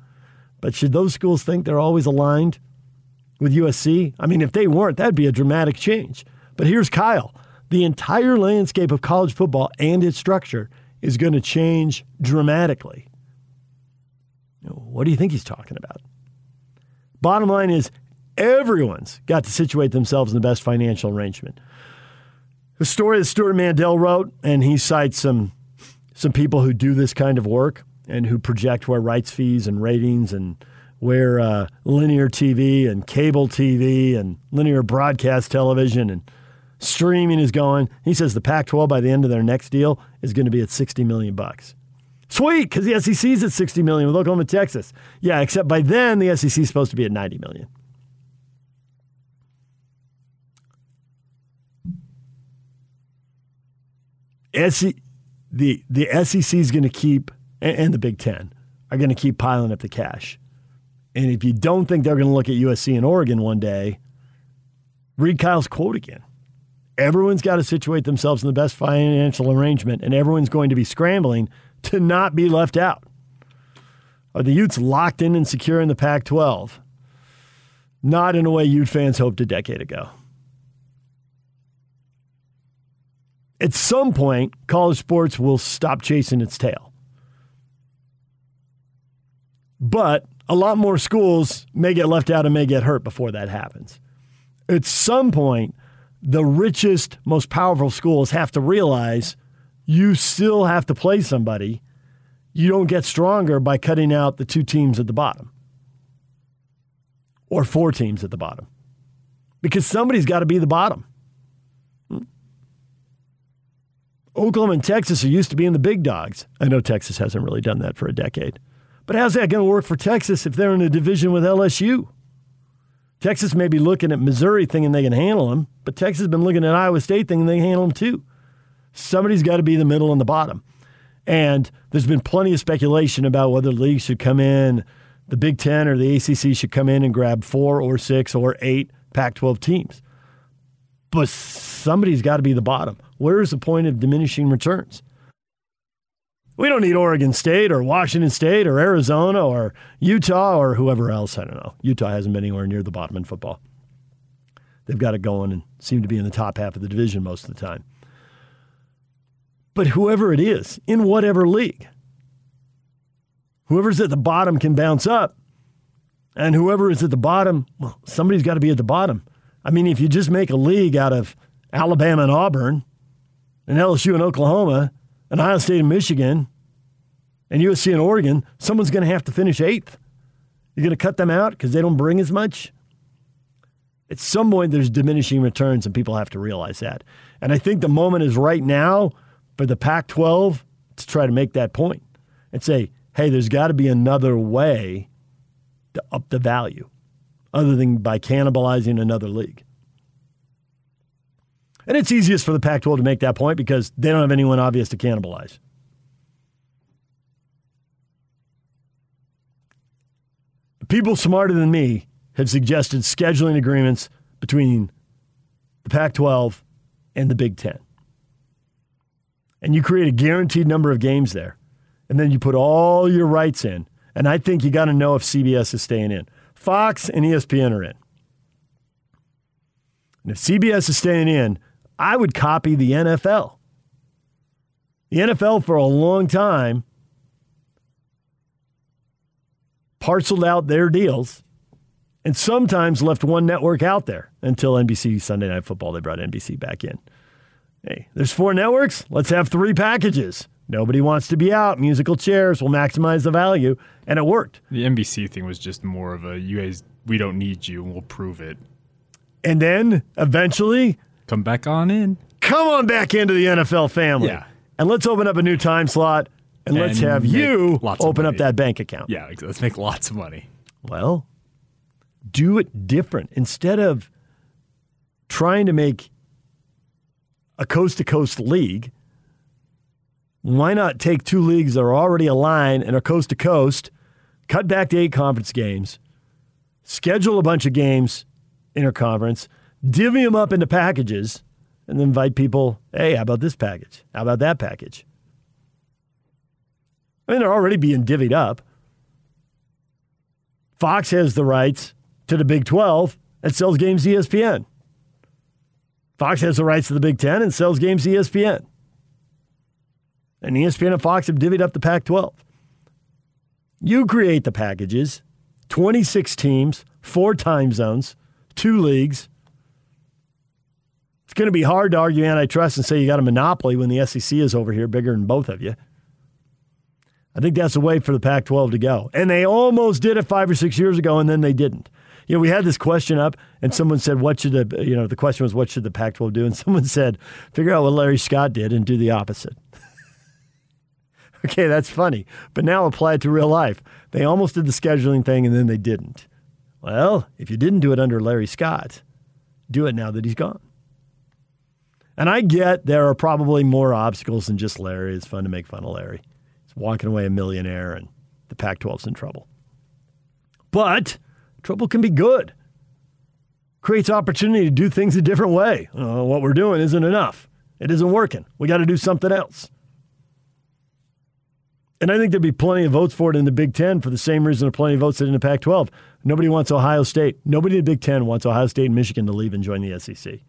But should those schools think they're always aligned with USC? I mean, if they weren't, that'd be a dramatic change. But here's Kyle the entire landscape of college football and its structure is going to change dramatically. What do you think he's talking about? Bottom line is, everyone's got to situate themselves in the best financial arrangement. The story that Stewart Mandel wrote, and he cites some some people who do this kind of work and who project where rights fees and ratings and where uh, linear TV and cable TV and linear broadcast television and streaming is going. He says the Pac-12 by the end of their next deal is going to be at 60 million bucks. Sweet, because the SEC's at 60 million with Oklahoma, Texas. Yeah, except by then the SEC is supposed to be at 90 million. SEC, the the SEC is going to keep, and the Big Ten are going to keep piling up the cash. And if you don't think they're going to look at USC and Oregon one day, read Kyle's quote again. Everyone's got to situate themselves in the best financial arrangement, and everyone's going to be scrambling to not be left out. Are the Utes locked in and secure in the Pac 12? Not in a way Ute fans hoped a decade ago. At some point, college sports will stop chasing its tail. But a lot more schools may get left out and may get hurt before that happens. At some point, the richest, most powerful schools have to realize you still have to play somebody. You don't get stronger by cutting out the two teams at the bottom or four teams at the bottom because somebody's got to be the bottom. Oklahoma and Texas are used to being the big dogs. I know Texas hasn't really done that for a decade. But how's that going to work for Texas if they're in a division with LSU? Texas may be looking at Missouri thinking they can handle them, but Texas has been looking at Iowa State thinking they can handle them too. Somebody's got to be the middle and the bottom. And there's been plenty of speculation about whether the league should come in, the Big Ten or the ACC should come in and grab four or six or eight Pac 12 teams. But somebody's got to be the bottom. Where's the point of diminishing returns? We don't need Oregon State or Washington State or Arizona or Utah or whoever else. I don't know. Utah hasn't been anywhere near the bottom in football. They've got it going and seem to be in the top half of the division most of the time. But whoever it is, in whatever league, whoever's at the bottom can bounce up. And whoever is at the bottom, well, somebody's got to be at the bottom. I mean, if you just make a league out of Alabama and Auburn, and LSU and Oklahoma, and Ohio State and Michigan, and USC and Oregon, someone's going to have to finish eighth. You're going to cut them out because they don't bring as much? At some point, there's diminishing returns, and people have to realize that. And I think the moment is right now for the Pac 12 to try to make that point and say, hey, there's got to be another way to up the value other than by cannibalizing another league. And it's easiest for the Pac 12 to make that point because they don't have anyone obvious to cannibalize. People smarter than me have suggested scheduling agreements between the Pac 12 and the Big Ten. And you create a guaranteed number of games there. And then you put all your rights in. And I think you got to know if CBS is staying in. Fox and ESPN are in. And if CBS is staying in, I would copy the NFL. The NFL for a long time parceled out their deals and sometimes left one network out there until NBC Sunday Night Football. They brought NBC back in. Hey, there's four networks. Let's have three packages. Nobody wants to be out. Musical chairs will maximize the value, and it worked. The NBC thing was just more of a you guys, we don't need you, and we'll prove it. And then eventually, come back on in. Come on back into the NFL family. Yeah. And let's open up a new time slot, and, and let's have you open up that bank account. Yeah, let's make lots of money. Well, do it different instead of trying to make a coast to coast league why not take two leagues that are already aligned and are coast to coast, cut back to eight conference games, schedule a bunch of games interconference, divvy them up into packages, and then invite people, hey, how about this package? How about that package? I mean, they're already being divvied up. Fox has the rights to the Big 12 and sells games ESPN. Fox has the rights to the Big 10 and sells games ESPN and ESPN and Fox have divvied up the Pac 12. You create the packages 26 teams, four time zones, two leagues. Going to be hard to argue antitrust and say you got a monopoly when the SEC is over here bigger than both of you. I think that's the way for the Pac 12 to go. And they almost did it five or six years ago, and then they didn't. You know, we had this question up, and someone said, "What should the you know?" The question was, "What should the Pac-12 do?" And someone said, "Figure out what Larry Scott did and do the opposite." Okay, that's funny. But now apply it to real life. They almost did the scheduling thing and then they didn't. Well, if you didn't do it under Larry Scott, do it now that he's gone. And I get there are probably more obstacles than just Larry. It's fun to make fun of Larry. He's walking away a millionaire and the Pac 12's in trouble. But trouble can be good. Creates opportunity to do things a different way. Uh, what we're doing isn't enough. It isn't working. We got to do something else. And I think there'd be plenty of votes for it in the Big Ten for the same reason there plenty of votes in the Pac 12. Nobody wants Ohio State. Nobody in the Big Ten wants Ohio State and Michigan to leave and join the SEC.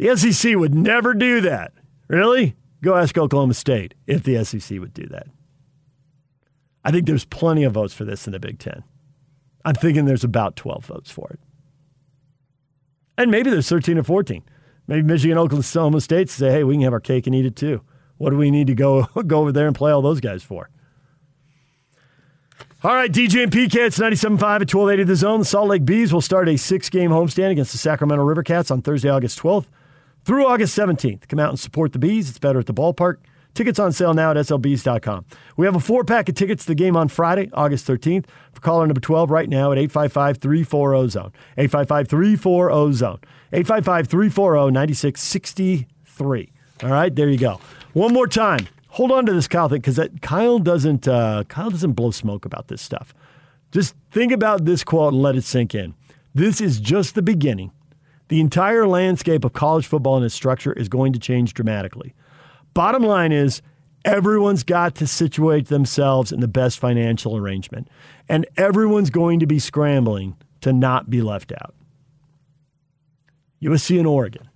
The SEC would never do that. Really? Go ask Oklahoma State if the SEC would do that. I think there's plenty of votes for this in the Big Ten. I'm thinking there's about 12 votes for it. And maybe there's 13 or 14. Maybe Michigan, Oklahoma State say, hey, we can have our cake and eat it too. What do we need to go go over there and play all those guys for? All right, DJ and PK, it's 97.5 at 1280 The Zone. The Salt Lake Bees will start a six-game homestand against the Sacramento River Cats on Thursday, August 12th through August 17th. Come out and support the Bees. It's better at the ballpark. Tickets on sale now at slbees.com. We have a four-pack of tickets to the game on Friday, August 13th. For caller number 12 right now at 855-340-ZONE. 855-340-ZONE. 855-340-9663. All right, there you go. One more time. Hold on to this Kyle thing because Kyle doesn't uh, Kyle doesn't blow smoke about this stuff. Just think about this quote and let it sink in. This is just the beginning. The entire landscape of college football and its structure is going to change dramatically. Bottom line is everyone's got to situate themselves in the best financial arrangement, and everyone's going to be scrambling to not be left out. USC and Oregon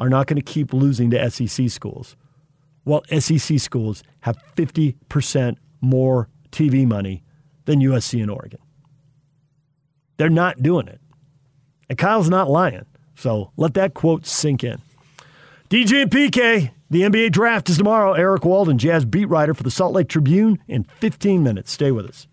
are not going to keep losing to SEC schools while SEC schools have 50% more TV money than USC and Oregon. They're not doing it. And Kyle's not lying. So let that quote sink in. DJ and PK, the NBA draft is tomorrow. Eric Walden, Jazz beat writer for the Salt Lake Tribune, in 15 minutes. Stay with us.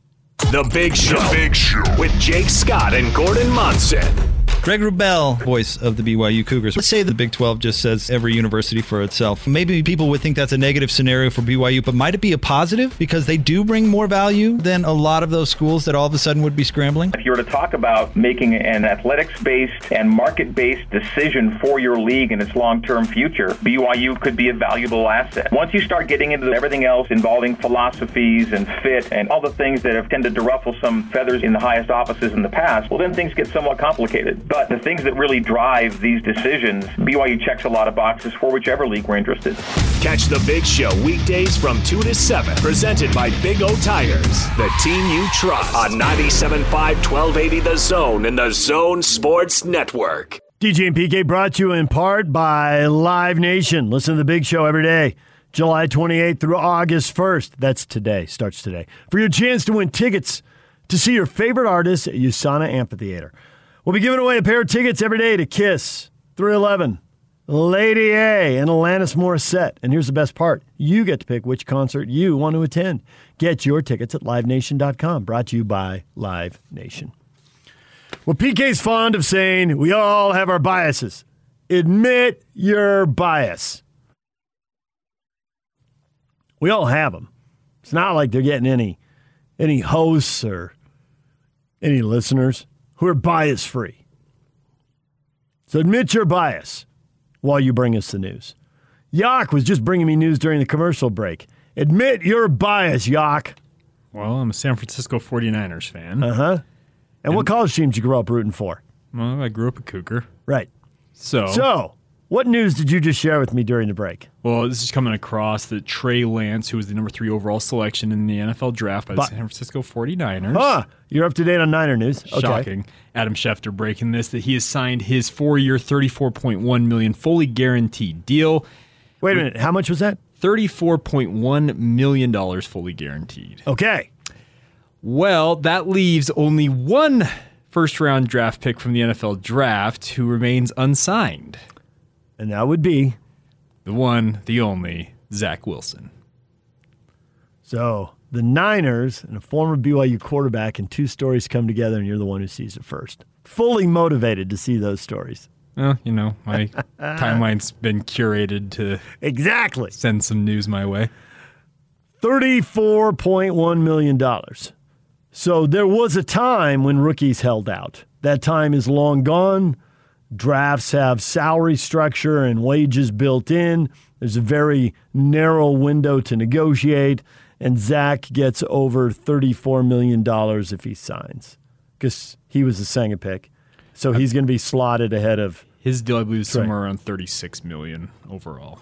The Big Show. The Big Show. With Jake Scott and Gordon Monson. Greg Wrubell, voice of the BYU Cougars. Let's say the Big 12 just says every university for itself. Maybe people would think that's a negative scenario for BYU, but might it be a positive because they do bring more value than a lot of those schools that all of a sudden would be scrambling? If you were to talk about making an athletics based and market based decision for your league and its long term future, BYU could be a valuable asset. Once you start getting into everything else involving philosophies and fit and all the things that have tended to ruffle some feathers in the highest offices in the past, well, then things get somewhat complicated. But the things that really drive these decisions, BYU checks a lot of boxes for whichever league we're interested. Catch the Big Show weekdays from 2 to 7, presented by Big O Tires, the team you trust on 97.5 1280 The Zone and the Zone Sports Network. DJ and PK brought to you in part by Live Nation. Listen to the Big Show every day. July 28th through August 1st. That's today, starts today. For your chance to win tickets to see your favorite artist at USANA Amphitheater. We'll be giving away a pair of tickets every day to Kiss, 311, Lady A, and Alanis Morissette. And here's the best part you get to pick which concert you want to attend. Get your tickets at livenation.com. Brought to you by Live Nation. Well, PK's fond of saying we all have our biases. Admit your bias. We all have them. It's not like they're getting any any hosts or any listeners who are bias free. So admit your bias while you bring us the news. Yak was just bringing me news during the commercial break. Admit your bias, Yak. Well, I'm a San Francisco 49ers fan. Uh huh. And, what college team did you grow up rooting for? Well, I grew up a Cougar. Right. So, So, what news did you just share with me during the break? well, this is coming across that Trey Lance, who was the number three overall selection in the NFL draft by the But- San Francisco 49ers. Huh. You're up to date on Niner news. Okay. Shocking. Adam Schefter breaking this that he has signed his four-year, 34.1 million fully guaranteed deal. Wait a minute. How much was that? Thirty-four point one million dollars fully guaranteed. Okay. Well, that leaves only one first-round draft pick from the NFL draft who remains unsigned. And that would be the one, the only Zach Wilson. So the Niners and a former BYU quarterback and two stories come together, and you're the one who sees it first. Fully motivated to see those stories. Well, you know, my timeline's been curated to exactly send some news my way. $34.1 million. So there was a time when rookies held out. That time is long gone. Drafts have salary structure and wages built in. There's a very narrow window to negotiate, and Zach gets over $34 million if he signs because he was a Senga pick. So he's going to be slotted ahead of His deal, I believe, is somewhere around thirty-six million overall.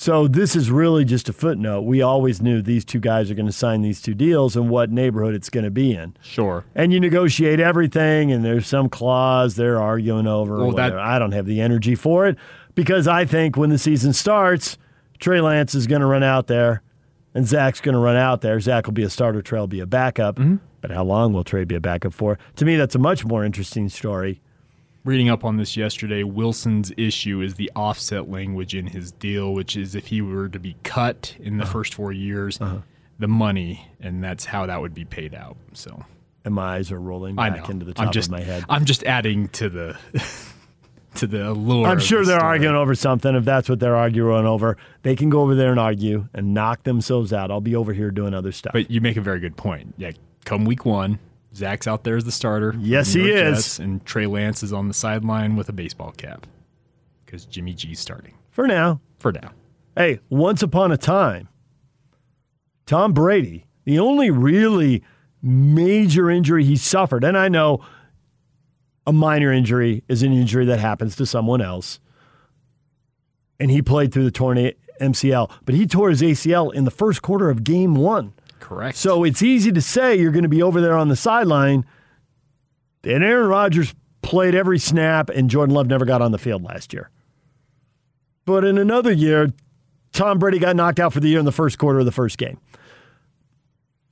So this is really just a footnote. We always knew these two guys are going to sign these two deals and what neighborhood it's going to be in. Sure. And you negotiate everything, and there's some clause they're arguing over. Well, that- I don't have the energy for it because I think when the season starts, Trey Lance is going to run out there, and Zach's going to run out there. Zach will be a starter. Trey will be a backup. Mm-hmm. But how long will Trey be a backup for? To me, that's a much more interesting story. Reading up on this yesterday, Wilson's issue is the offset language in his deal, which is if he were to be cut in the uh-huh. first four years, uh-huh. the money, and that's how that would be paid out. So, and my eyes are rolling back into the top I'm just, of my head. I'm just adding to the to the allure. I'm sure the they're story. arguing over something. If that's what they're arguing over, they can go over there and argue and knock themselves out. I'll be over here doing other stuff. But you make a very good point. Yeah, come week one, Zach's out there as the starter. Yes, he is. Jets, and Trey Lance is on the sideline with a baseball cap because Jimmy G's starting For now. for now. Hey, once upon a time, Tom Brady, the only really major injury he suffered, and I know a minor injury is an injury that happens to someone else, and he played through the torn MCL, but he tore his ACL in the first quarter of game one. Correct. So it's easy to say you're going to be over there on the sideline. And Aaron Rodgers played every snap, and Jordan Love never got on the field last year. But in another year, Tom Brady got knocked out for the year in the first quarter of the first game.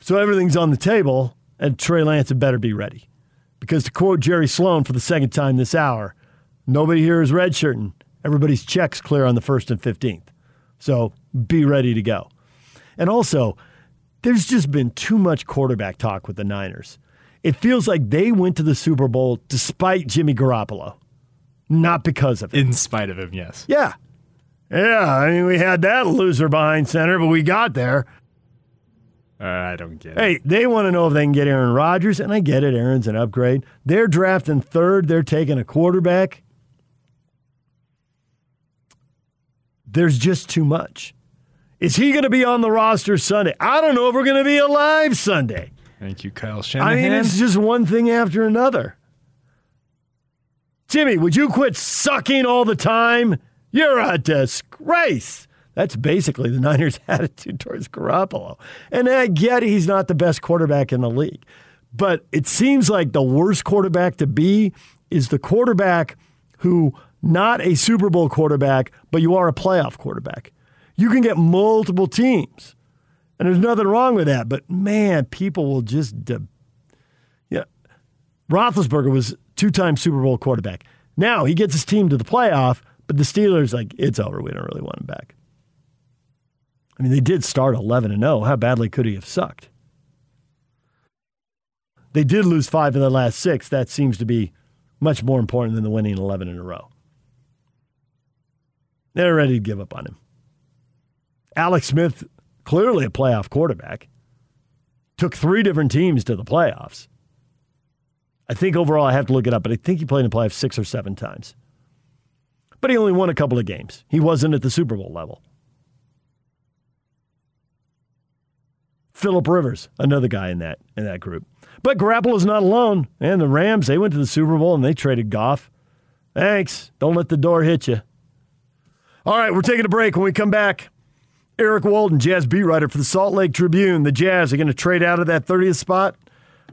So everything's on the table, and Trey Lance had better be ready. Because to quote Jerry Sloan for the second time this hour, nobody here is redshirting. Everybody's checks clear on the 1st and 15th. So be ready to go. And also, there's just been too much quarterback talk with the Niners. It feels like they went to the Super Bowl despite Jimmy Garoppolo, not because of it. In spite of him, yes. Yeah. Yeah, I mean, we had that loser behind center, but we got there. Uh, I don't get it. Hey, they want to know if they can get Aaron Rodgers, and I get it. Aaron's an upgrade. They're drafting third. They're taking a quarterback. There's just too much. Is he going to be on the roster Sunday? I don't know if we're going to be alive Sunday. Thank you, Kyle Shanahan. I mean, it's just one thing after another. Jimmy, would you quit sucking all the time? You're a disgrace. That's basically the Niners' attitude towards Garoppolo. And I get he's not the best quarterback in the league, but it seems like the worst quarterback to be is the quarterback who, not a Super Bowl quarterback, but you are a playoff quarterback. You can get multiple teams, and there's nothing wrong with that. But man, people will just, de- yeah. Roethlisberger was two-time Super Bowl quarterback. Now he gets his team to the playoff, but the Steelers like it's over. We don't really want him back. I mean, they did start 11 and 0. How badly could he have sucked? They did lose five in the last six. That seems to be much more important than the winning 11 in a row. They're ready to give up on him. Alex Smith, clearly a playoff quarterback, took three different teams to the playoffs. I think overall, I have to look it up, but I think he played in the playoffs six or seven times. But he only won a couple of games. He wasn't at the Super Bowl level. Philip Rivers, another guy in that in that group. But Garoppolo is not alone. And the Rams, they went to the Super Bowl and they traded Goff. Thanks. Don't let the door hit you. All right, we're taking a break. When we come back, Eric Walden, Jazz beat writer for the Salt Lake Tribune. The Jazz are going to trade out of that 30th spot.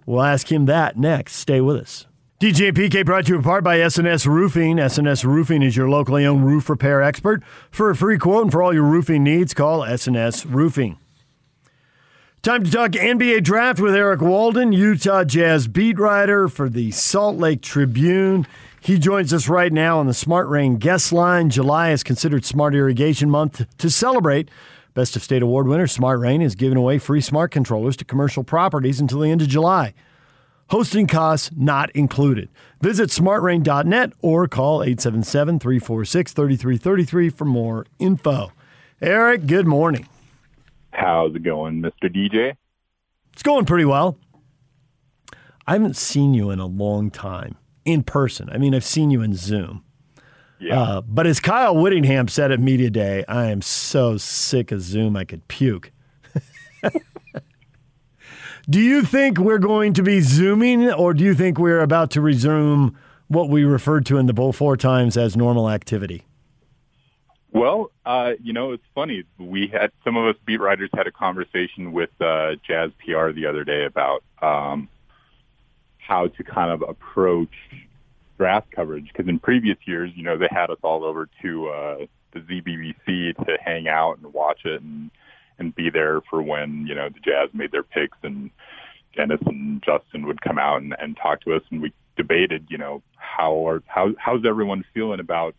We'll ask him that next. Stay with us. DJ PK brought to you in part by SNS Roofing. SNS Roofing is your locally owned roof repair expert. For a free quote and for all your roofing needs, call SNS Roofing. Time to talk NBA draft with Eric Walden, Utah Jazz beat writer for the Salt Lake Tribune. He joins us right now on the Smart Rain guest line. July is considered Smart Irrigation Month to celebrate. Best of State Award winner Smart Rain is giving away free smart controllers to commercial properties until the end of July. Hosting costs not included. Visit smartrain.net or call 877 346 3333 for more info. Eric, good morning. How's it going, Mr. DJ? It's going pretty well. I haven't seen you in a long time in person. I mean, I've seen you in Zoom. Yeah. Uh, but as Kyle Whittingham said at Media Day, I am so sick of Zoom I could puke. do you think we're going to be Zooming, or do you think we're about to resume what we referred to in the Bowl four times as normal activity? Well, uh, you know, it's funny. We had some of us beat writers had a conversation with uh, Jazz PR the other day about um, how to kind of approach draft coverage because in previous years, you know, they had us all over to uh, the ZBBC to hang out and watch it and and be there for when you know the Jazz made their picks and Dennis and Justin would come out and, and talk to us and we debated, you know, how are how how's everyone feeling about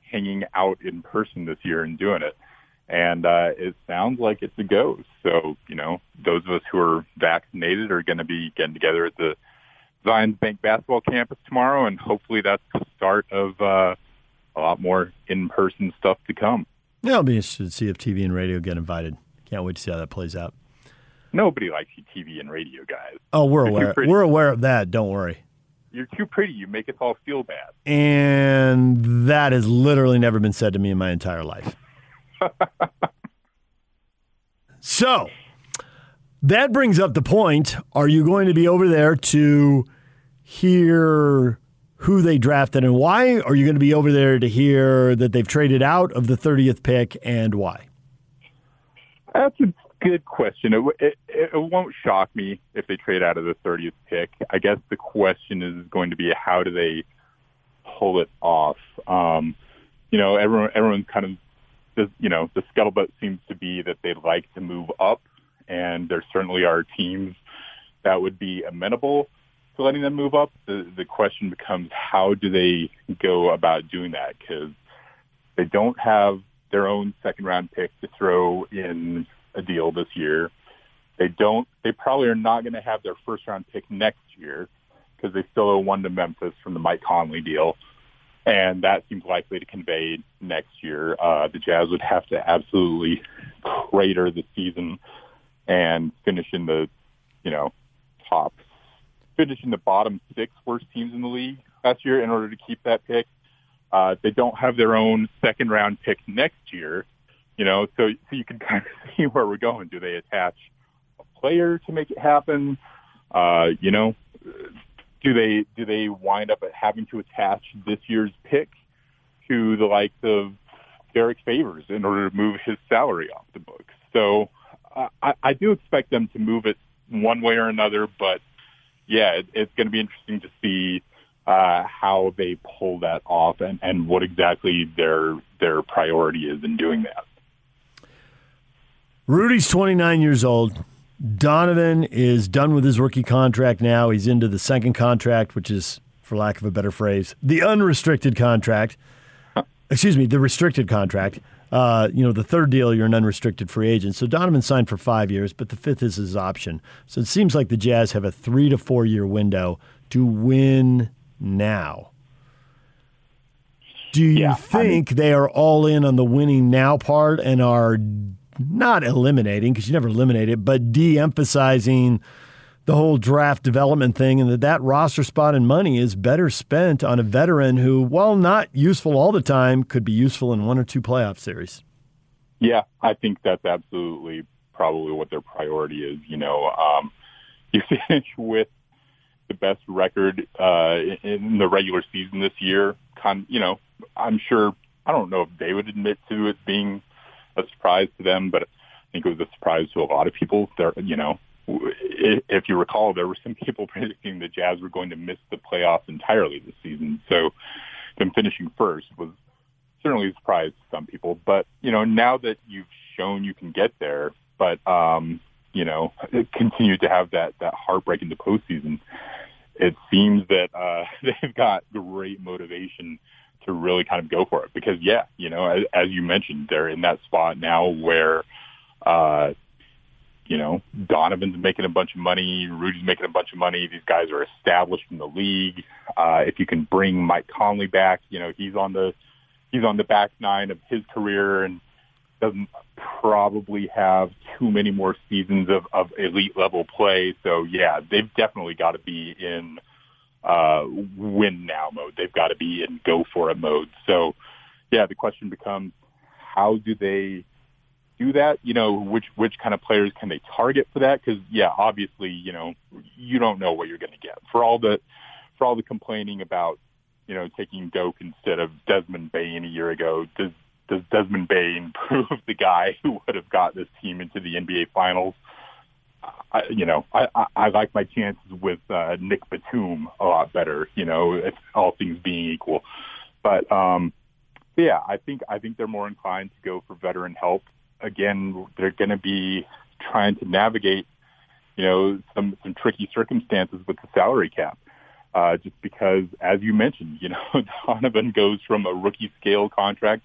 hanging out in person this year and doing it. And uh, it sounds like it's a go. So, you know, those of us who are vaccinated are going to be getting together at the Zions Bank basketball campus tomorrow, and hopefully that's the start of uh, a lot more in-person stuff to come. Yeah, I'll be interested to see if TV and radio get invited. Can't wait to see how that plays out. Nobody likes you TV and radio guys. Oh, we're You're aware. We're aware of that. Don't worry. You're too pretty. You make us all feel bad. And that has literally never been said to me in my entire life. so that brings up the point. Are you going to be over there to hear who they drafted and why? Are you going to be over there to hear that they've traded out of the 30th pick and why? That's a good question. It, it, it won't shock me if they trade out of the 30th pick. I guess the question is going to be how do they pull it off? Um, you know, everyone, everyone's kind of, you know, the scuttlebutt seems to be that they'd like to move up, and there certainly are teams that would be amenable to letting them move up. The, the question becomes how do they go about doing that? Because they don't have their own second round pick to throw in a deal this year. They don't. They probably are not going to have their first round pick next year because they still owe one to Memphis from the Mike Conley deal, and that seems likely to convey next year. Uh, the Jazz would have to absolutely crater the season and finish in the, you know, top, finish in the bottom six worst teams in the league last year in order to keep that pick. Uh, they don't have their own second round pick next year, you know, so, so you can kind of see where we're going. Do they attach a player to make it happen? Uh, you know, do they do they wind up having to attach this year's pick to the likes of Derrick Favors in order to move his salary off the books? So I, I do expect them to move it one way or another, but yeah, it, it's going to be interesting to see uh, how they pull that off and, and what exactly their their priority is in doing that. Rudy's 29 years old. Donovan is done with his rookie contract now. He's into the second contract, which is, for lack of a better phrase, the unrestricted contract. Excuse me, the restricted contract. Uh, you know, the third deal, you're an unrestricted free agent. So Donovan signed for five years, but the fifth is his option. So it seems like the Jazz have a three to four year window to win now. Do you Yeah, I think they are all in on the winning now part and are not eliminating, because you never eliminate it, but de emphasizing the whole draft development thing and that that roster spot and money is better spent on a veteran who, while not useful all the time, could be useful in one or two playoff series? Yeah, I think that's absolutely probably what their priority is. You know, um, you finish with the best record uh, in the regular season this year. Con, you know, I'm sure. I don't know if they would admit to it being a surprise to them, but I think it was a surprise to a lot of people. There, you know, if, you recall, there were some people predicting the Jazz were going to miss the playoffs entirely this season. So them finishing first was certainly a surprise to some people. But you know, now that you've shown you can get there, but um, you know, continue to have that that heartbreak in the postseason, it seems that uh, they've got great motivation to really kind of go for it. Because yeah, you know, as, as you mentioned, they're in that spot now where. Uh, you know, Donovan's making a bunch of money, Rudy's making a bunch of money. These guys are established in the league. Uh, if you can bring Mike Conley back, you know, he's on the he's on the back nine of his career and doesn't probably have too many more seasons of, of elite level play. So yeah, they've definitely got to be in uh, win now mode. They've got to be in go for it mode. So yeah, the question becomes how do they do that? You know, which which kind of players can they target for that? Because yeah, obviously, you know, you don't know what you're going to get for all the for all the complaining about you know taking Doak instead of Desmond Bane a year ago. Does does Desmond Bane prove the guy who would have got this team into the NBA Finals? I, you know, I, I, I like my chances with uh, Nick Batum a lot better. You know, if all things being equal, but um, yeah, I think I think they're more inclined to go for veteran help again, they're going to be trying to navigate, you know, some some tricky circumstances with the salary cap. Uh, just because, as you mentioned, you know, Donovan goes from a rookie scale contract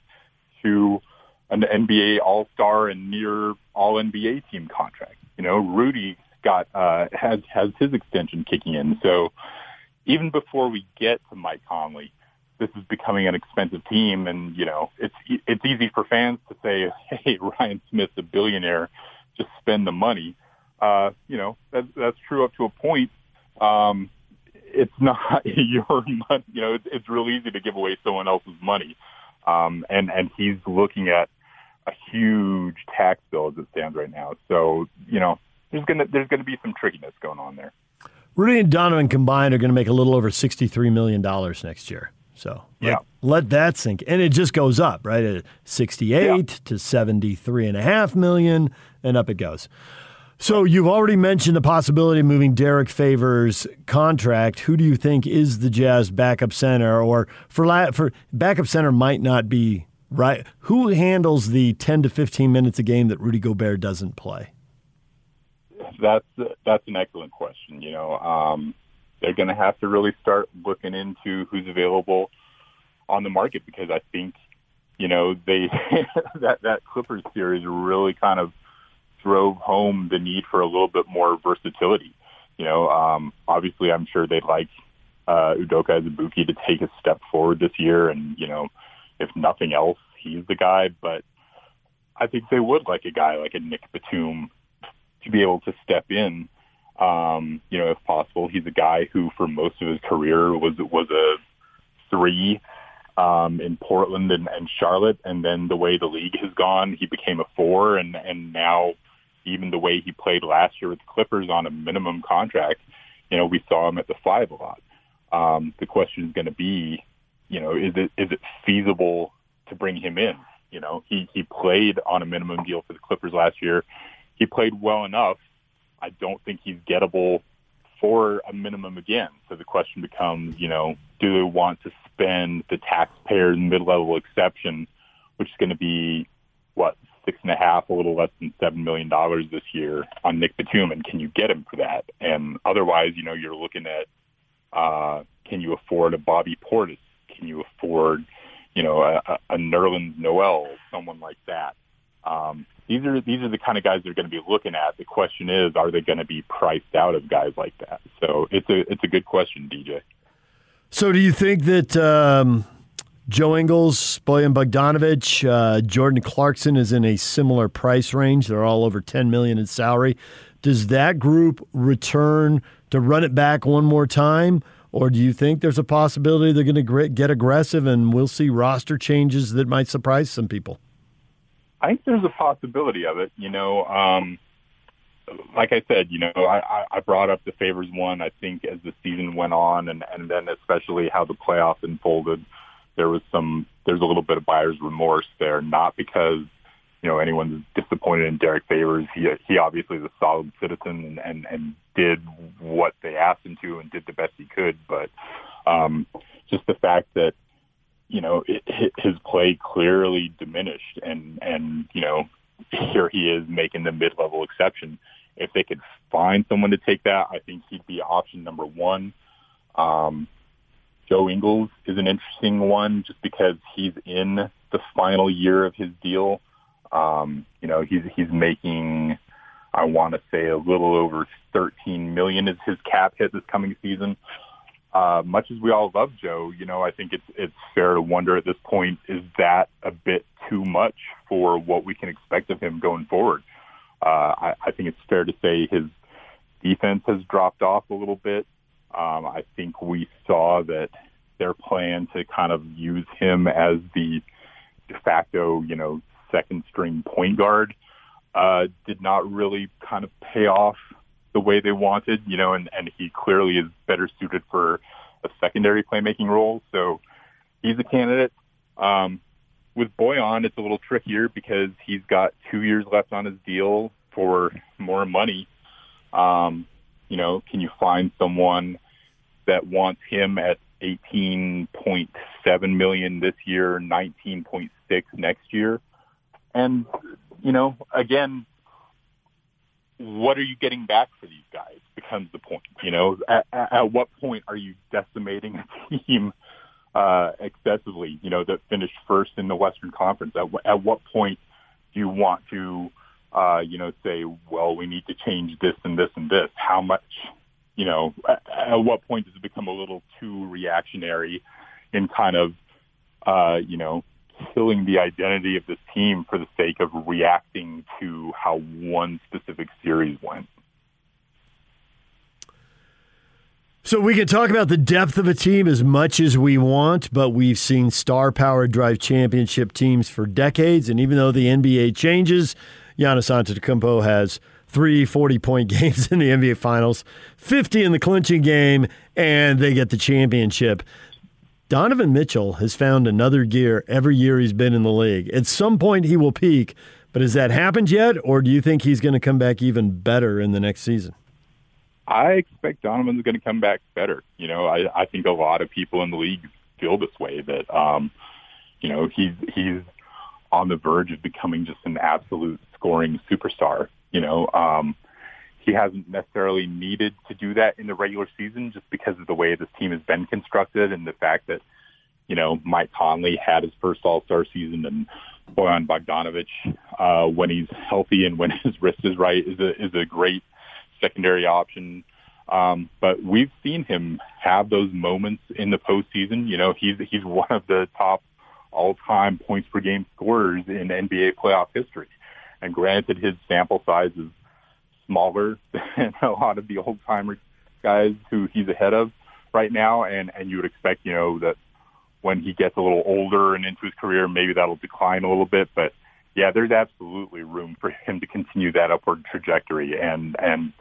to an NBA All Star and near All NBA team contract. You know, Rudy got uh, has has his extension kicking in. So even before we get to Mike Conley, this is becoming an expensive team, and you know it's it's easy for fans to say, "Hey, Ryan Smith's a billionaire, just spend the money." Uh, you know that's that's true up to a point. Um, it's not your money. You know, it's, it's real easy to give away someone else's money, um, and and he's looking at a huge tax bill as it stands right now. So you know, there's gonna there's gonna be some trickiness going on there. Rudy and Donovan combined are going to make a little over $63 million next year. So let, Yeah. let that sink. And it just goes up, right? At 68 to 73 and a half million and up it goes. So you've already mentioned the possibility of moving Derrick Favors' contract. Who do you think is the Jazz backup center or for la- for backup center might not be right. Who handles the 10 to 15 minutes a game that Rudy Gobert doesn't play? That's that's an excellent question. You know, um, they're going to have to really start looking into who's available on the market because I think, you know, they that that Clippers series really kind of drove home the need for a little bit more versatility. You know, um, obviously, I'm sure they'd like uh, Udoka Azubuike to take a step forward this year, and you know, if nothing else, he's the guy. But I think they would like a guy like a Nick Batum to be able to step in. Um, you know, if possible, he's a guy who, for most of his career, was was a three um, in Portland and, and Charlotte, and then the way the league has gone, he became a four, and and now even the way he played last year with the Clippers on a minimum contract, you know, we saw him at the five a lot. Um, the question is going to be, you know, is it is it feasible to bring him in? You know, he he played on a minimum deal for the Clippers last year. He played well enough. I don't think he's gettable for a minimum again. So the question becomes, you know, do they want to spend the taxpayer's mid-level exception, which is going to be what six and a half, a little less than seven million dollars this year on Nick Batum, and can you get him for that? And otherwise, you know, you're looking at uh, can you afford a Bobby Portis? Can you afford, you know, a, a Nerlens Noel, someone like that? Um, these are these are the kind of guys they're going to be looking at. The question is, are they going to be priced out of guys like that? So it's a it's a good question, DJ. So do you think that um, Joe Ingles, Bojan Bogdanovic, uh, Jordan Clarkson is in a similar price range? They're all over ten million in salary. Does that group return to run it back one more time? Or do you think there's a possibility they're going to get aggressive and we'll see roster changes that might surprise some people? I think there's a possibility of it. You know, um, like I said, you know, I, I brought up the favors one. I think as the season went on, and and then especially how the playoffs unfolded, there was some there's a little bit of buyer's remorse there. Not because you know anyone's disappointed in Derrick Favors. He he obviously is a solid citizen and and, and did what they asked him to and did the best he could. But um, just the fact that you know, it, his play clearly diminished, and and you know, here he is making the mid-level exception. If they could find someone to take that, I think he'd be option number one. Um, Joe Ingles is an interesting one just because he's in the final year of his deal. Um, you know, he's he's making, I want to say, a little over 13 million is his cap hit this coming season uh, much as we all love Joe, you know, I think it's it's fair to wonder at this point is that a bit too much for what we can expect of him going forward. Uh, I, I think it's fair to say his defense has dropped off a little bit. Um, I think we saw that their plan to kind of use him as the de facto, you know, second string point guard uh, did not really kind of pay off the way they wanted, you know, and, and he clearly is better suited for a secondary playmaking role. So he's a candidate. Um, with Bojan, it's a little trickier because he's got two years left on his deal for more money. Um, you know, can you find someone that wants him at 18.7 million this year, 19.6 next year? And, you know, again, what are you getting back for these guys becomes the point. You know, at, at what point are you decimating a team uh, excessively? You know, that finished first in the Western Conference. At, at what point do you want to, uh, you know, say, well, we need to change this and this and this? How much? You know, at, at what point does it become a little too reactionary in kind of, uh, you know, killing the identity of this team for the sake of reacting to how one specific series went. So we can talk about the depth of a team as much as we want, but we've seen star power drive championship teams for decades. And even though the NBA changes, Giannis Antetokounmpo has three 40-point games in the NBA Finals, 50 in the clinching game, and they get the championship. Donovan Mitchell has found another gear every year he's been in the league. At some point, he will peak, but has that happened yet, or do you think he's going to come back even better in the next season? I expect Donovan's going to come back better. You know, I, I think a lot of people in the league feel this way that, um, you know, he's he's on the verge of becoming just an absolute scoring superstar. You know, um, he hasn't necessarily needed to do that in the regular season just because of the way this team has been constructed and the fact that you know, Mike Conley had his first All Star season, and Bojan Bogdanovic, uh, when he's healthy and when his wrist is right, is a is a great secondary option. Um, but we've seen him have those moments in the postseason. You know, he's he's one of the top all-time points per game scorers in NBA playoff history. And granted, his sample size is smaller than a lot of the old-timer guys who he's ahead of right now. And and you would expect, you know, that when he gets a little older and into his career, maybe that'll decline a little bit. But yeah, there's absolutely room for him to continue that upward trajectory. And and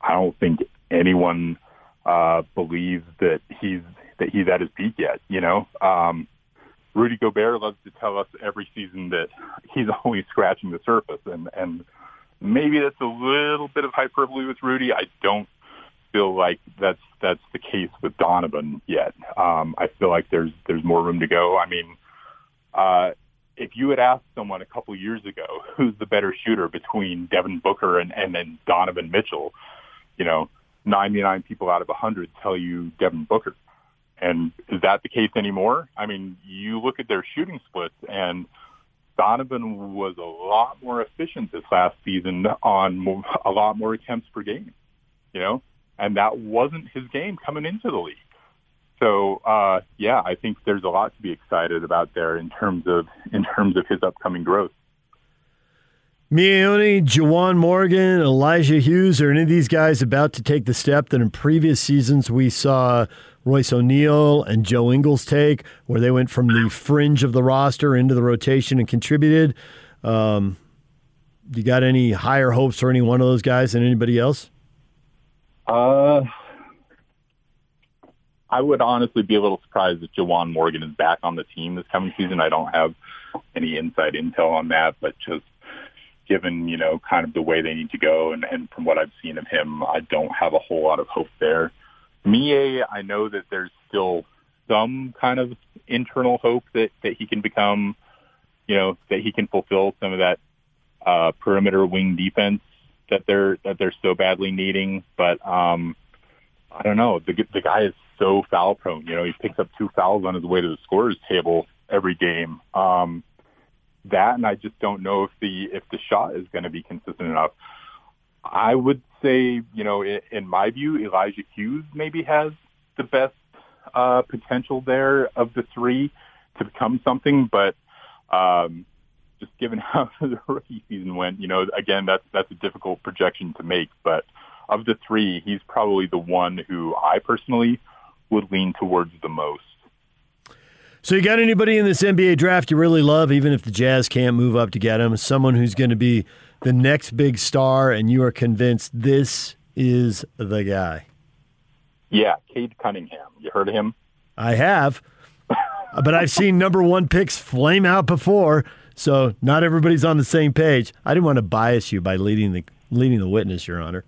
I don't think anyone uh, believes that he's that he's at his peak yet. You know, um, Rudy Gobert loves to tell us every season that he's only scratching the surface, and and maybe that's a little bit of hyperbole with Rudy. I don't feel like that's that's the case with Donovan yet. Um, I feel like there's there's more room to go. I mean, uh, if you had asked someone a couple years ago who's the better shooter between Devin Booker and and then Donovan Mitchell, you know, 99 people out of 100 tell you Devin Booker. And is that the case anymore? I mean, you look at their shooting splits and Donovan was a lot more efficient this last season on a lot more attempts per game, you know, and that wasn't his game coming into the league. So, uh, yeah, I think there's a lot to be excited about there in terms of, in terms of his upcoming growth. Miye Oni, Juwan Morgan, Elijah Hughes, are any of these guys about to take the step that in previous seasons we saw Royce O'Neal and Joe Ingles take, where they went from the fringe of the roster into the rotation and contributed? Um, you got any higher hopes for any one of those guys than anybody else? Uh, I would honestly be a little surprised if Juwan Morgan is back on the team this coming season. I don't have any inside intel on that, but just given, you know, kind of the way they need to go and, and from what I've seen of him, I don't have a whole lot of hope there. Miye, I know that there's still some kind of internal hope that, that he can become, you know, that he can fulfill some of that uh, perimeter wing defense that they're that they're so badly needing. But um, I don't know. The the guy is so foul prone. You know, he picks up two fouls on his way to the scorers table every game. Um, that, and I just don't know if the if the shot is going to be consistent enough. I would say, you know, in, in my view, Elijah Hughes maybe has the best uh, potential there of the three to become something, but um, just given how the rookie season went, you know, again, that's that's a difficult projection to make. But of the three, he's probably the one who I personally would lean towards the most. So you got anybody in this NBA draft you really love, even if the Jazz can't move up to get him? Someone who's going to be the next big star, and you are convinced this is the guy. Yeah, Cade Cunningham. You heard of him? I have, but I've seen number one picks flame out before, so not everybody's on the same page. I didn't want to bias you by leading the leading the witness, Your Honor.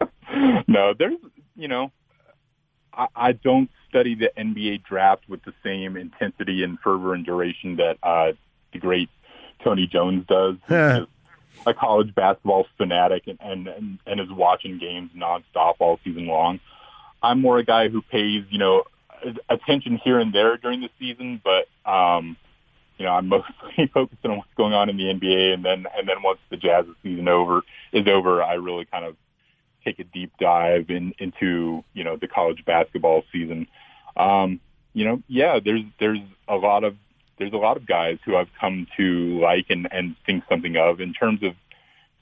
no, there's you know, I, I don't study the NBA draft with the same intensity and fervor and duration that uh, the great Tony Jones does. a college basketball fanatic and, and, and, and is watching games nonstop all season long. I'm more a guy who pays, you know, attention here and there during the season, but, um, you know, I'm mostly focused on what's going on in the NBA. And then, and then once the Jazz season over is over, I really kind of take a deep dive in, into, you know, the college basketball season. Um, you know, yeah, there's, there's a lot of, there's a lot of guys who I've come to like and, and think something of in terms of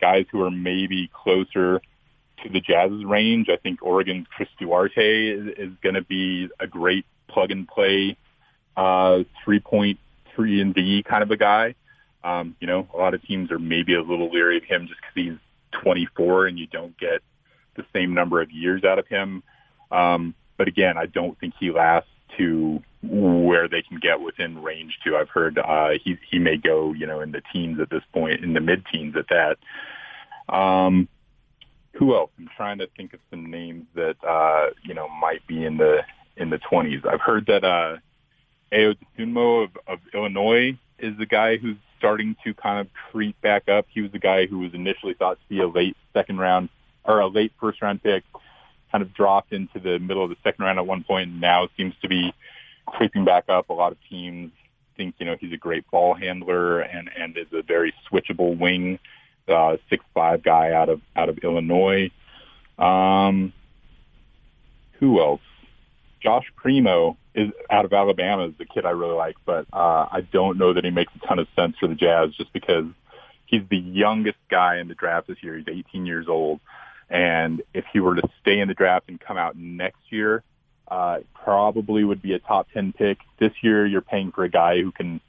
guys who are maybe closer to the Jazz's range. I think Oregon's Chris Duarte is, is going to be a great plug and play, uh, three point three and D kind of a guy. Um, you know, a lot of teams are maybe a little leery of him just because he's 24 and you don't get the same number of years out of him. Um, but again, I don't think he lasts to where they can get within range to. I've heard uh, he he may go, you know, in the teens at this point, in the mid teens at that. Um, who else? I'm trying to think of some names that uh, you know might be in the in the 20s. I've heard that uh, Ayo Dosunmu of, of Illinois is the guy who's starting to kind of creep back up. He was the guy who was initially thought to be a late second round or a late first round pick, kind of dropped into the middle of the second round at one point, and now seems to be creeping back up. A lot of teams think you know he's a great ball handler and and is a very switchable wing, uh, six five guy out of out of Illinois. Um, who else? Josh Primo is out of Alabama is the kid I really like, but uh, I don't know that he makes a ton of sense for the Jazz just because he's the youngest guy in the draft this year. He's 18 years old, and if he were to stay in the draft and come out next year, uh, probably would be a top 10 pick. This year, you're paying for a guy who can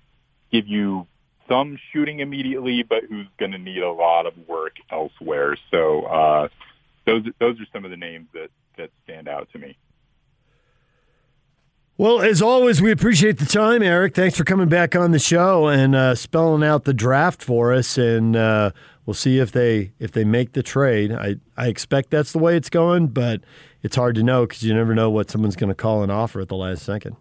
give you some shooting immediately, but who's going to need a lot of work elsewhere. So uh, those those are some of the names that that stand out to me. Well, as always, we appreciate the time, Eric. Thanks for coming back on the show and uh, spelling out the draft for us. And uh, we'll see if they if they make the trade. I I expect that's the way it's going, but it's hard to know because you never know what someone's going to call an offer at the last second.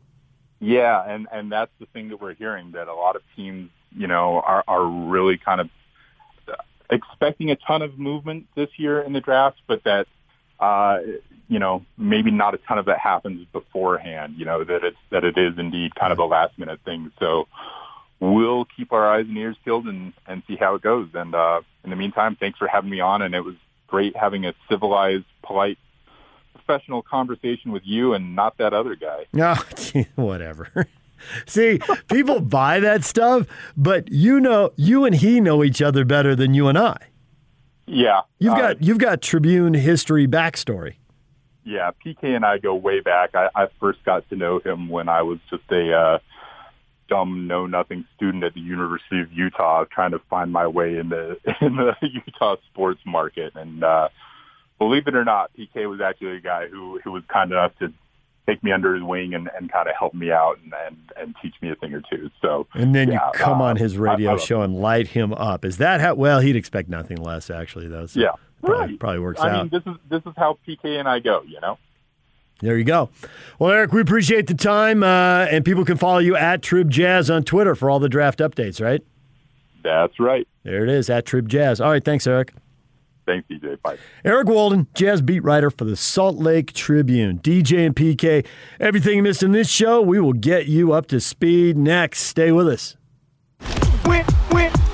Yeah, and and that's the thing that we're hearing that a lot of teams, you know, are are really kind of expecting a ton of movement this year in the draft, but that uh, you know, maybe not a ton of that happens beforehand, you know, that it's, that it is indeed kind of a last minute thing. So we'll keep our eyes and ears peeled and, and see how it goes. And, uh, in the meantime, thanks for having me on. And it was great having a civilized, polite, professional conversation with you and not that other guy. No, whatever. See, people buy that stuff, but you know, you and he know each other better than you and I. Yeah, you've uh, got you've got Tribune history backstory. Yeah, PK and I go way back. I, I first got to know him when I was just a uh, dumb, know nothing student at the University of Utah, trying to find my way in the in the Utah sports market. And uh, believe it or not, PK was actually a guy who who was kind enough to take me under his wing and, and kind of help me out and, and, and teach me a thing or two. So and then yeah, you come uh, on his radio I, I show and light him up. Is that how? Well, he'd expect nothing less, actually, though. So yeah, probably, right. probably works I out. mean, this is this is how PK and I go. You know. There you go. Well, Eric, we appreciate the time, uh, and people can follow you at Trib Jazz on Twitter for all the draft updates, right? That's right. There it is at Trib Jazz. All right, thanks, Eric. Thanks, DJ. Bye. Eric Walden, jazz beat writer for the Salt Lake Tribune. DJ and PK, everything you missed in this show, we will get you up to speed next. Stay with us. Win, win,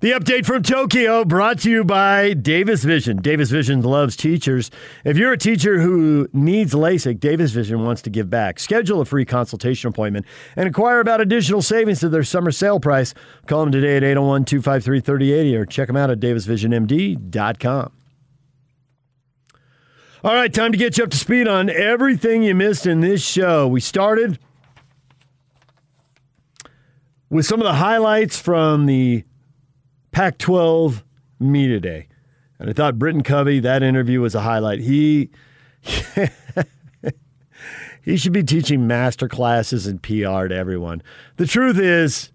The update from Tokyo brought to you by Davis Vision. Davis Vision loves teachers. If you're a teacher who needs LASIK, Davis Vision wants to give back. Schedule a free consultation appointment and inquire about additional savings to their summer sale price. Call them today at 801 253 3080 or check them out at davisvisionmd.com. All right, time to get you up to speed on everything you missed in this show. We started with some of the highlights from the Pac 12 Media Day. And I thought Britton Covey, that interview was a highlight. He. he should be teaching master classes in PR to everyone. The truth is,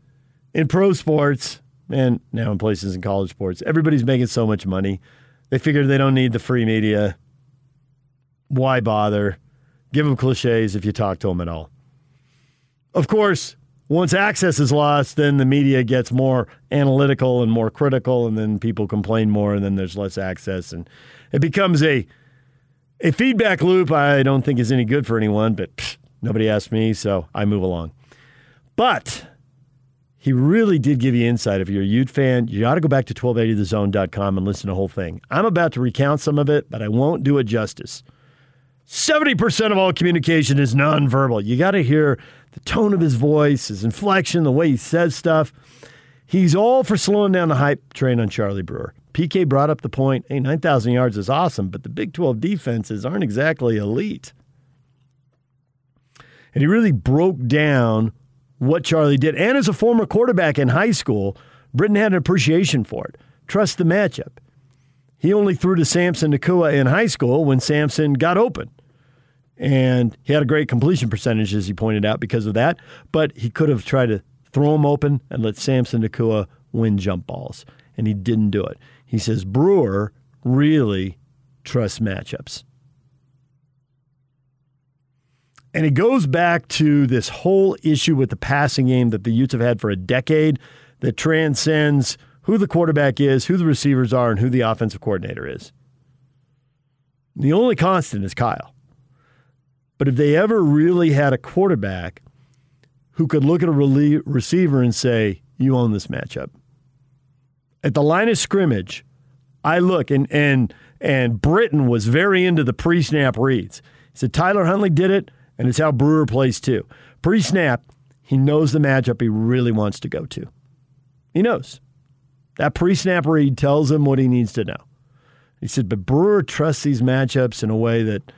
in pro sports and now in places in college sports, everybody's making so much money. They figure they don't need the free media. Why bother? Give them cliches if you talk to them at all. Of course, once access is lost, then the media gets more analytical and more critical, and then people complain more, and then there's less access, and it becomes a a feedback loop. I don't think is any good for anyone, but nobody asked me, so I move along. But he really did give you insight. If you're a Ute fan, you ought to go back to 1280thezone.com and listen to the whole thing. I'm about to recount some of it, but I won't do it justice. 70% of all communication is nonverbal. You got to hear the tone of his voice, his inflection, the way he says stuff. He's all for slowing down the hype train on Charlie Brewer. PK brought up the point hey, 9,000 yards is awesome, but the Big 12 defenses aren't exactly elite. And he really broke down what Charlie did. And as a former quarterback in high school, Britton had an appreciation for it. Trust the matchup. He only threw to Samson Nacua in high school when Samson got open. And he had a great completion percentage, as he pointed out, because of that. But he could have tried to throw him open and let Samson Nacua win jump balls. And he didn't do it. He says Brewer really trusts matchups. And it goes back to this whole issue with the passing game that the Utes have had for a decade that transcends who the quarterback is, who the receivers are, and who the offensive coordinator is. The only constant is Kyle. But if they ever really had a quarterback who could look at a receiver and say, You own this matchup. At the line of scrimmage, I look and and and Britton was very into the pre-snap reads. He said Tyler Huntley did it and it's how Brewer plays too. Pre snap, he knows the matchup he really wants to go to. He knows. That pre snap read tells him what he needs to know. He said, but Brewer trusts these matchups in a way that,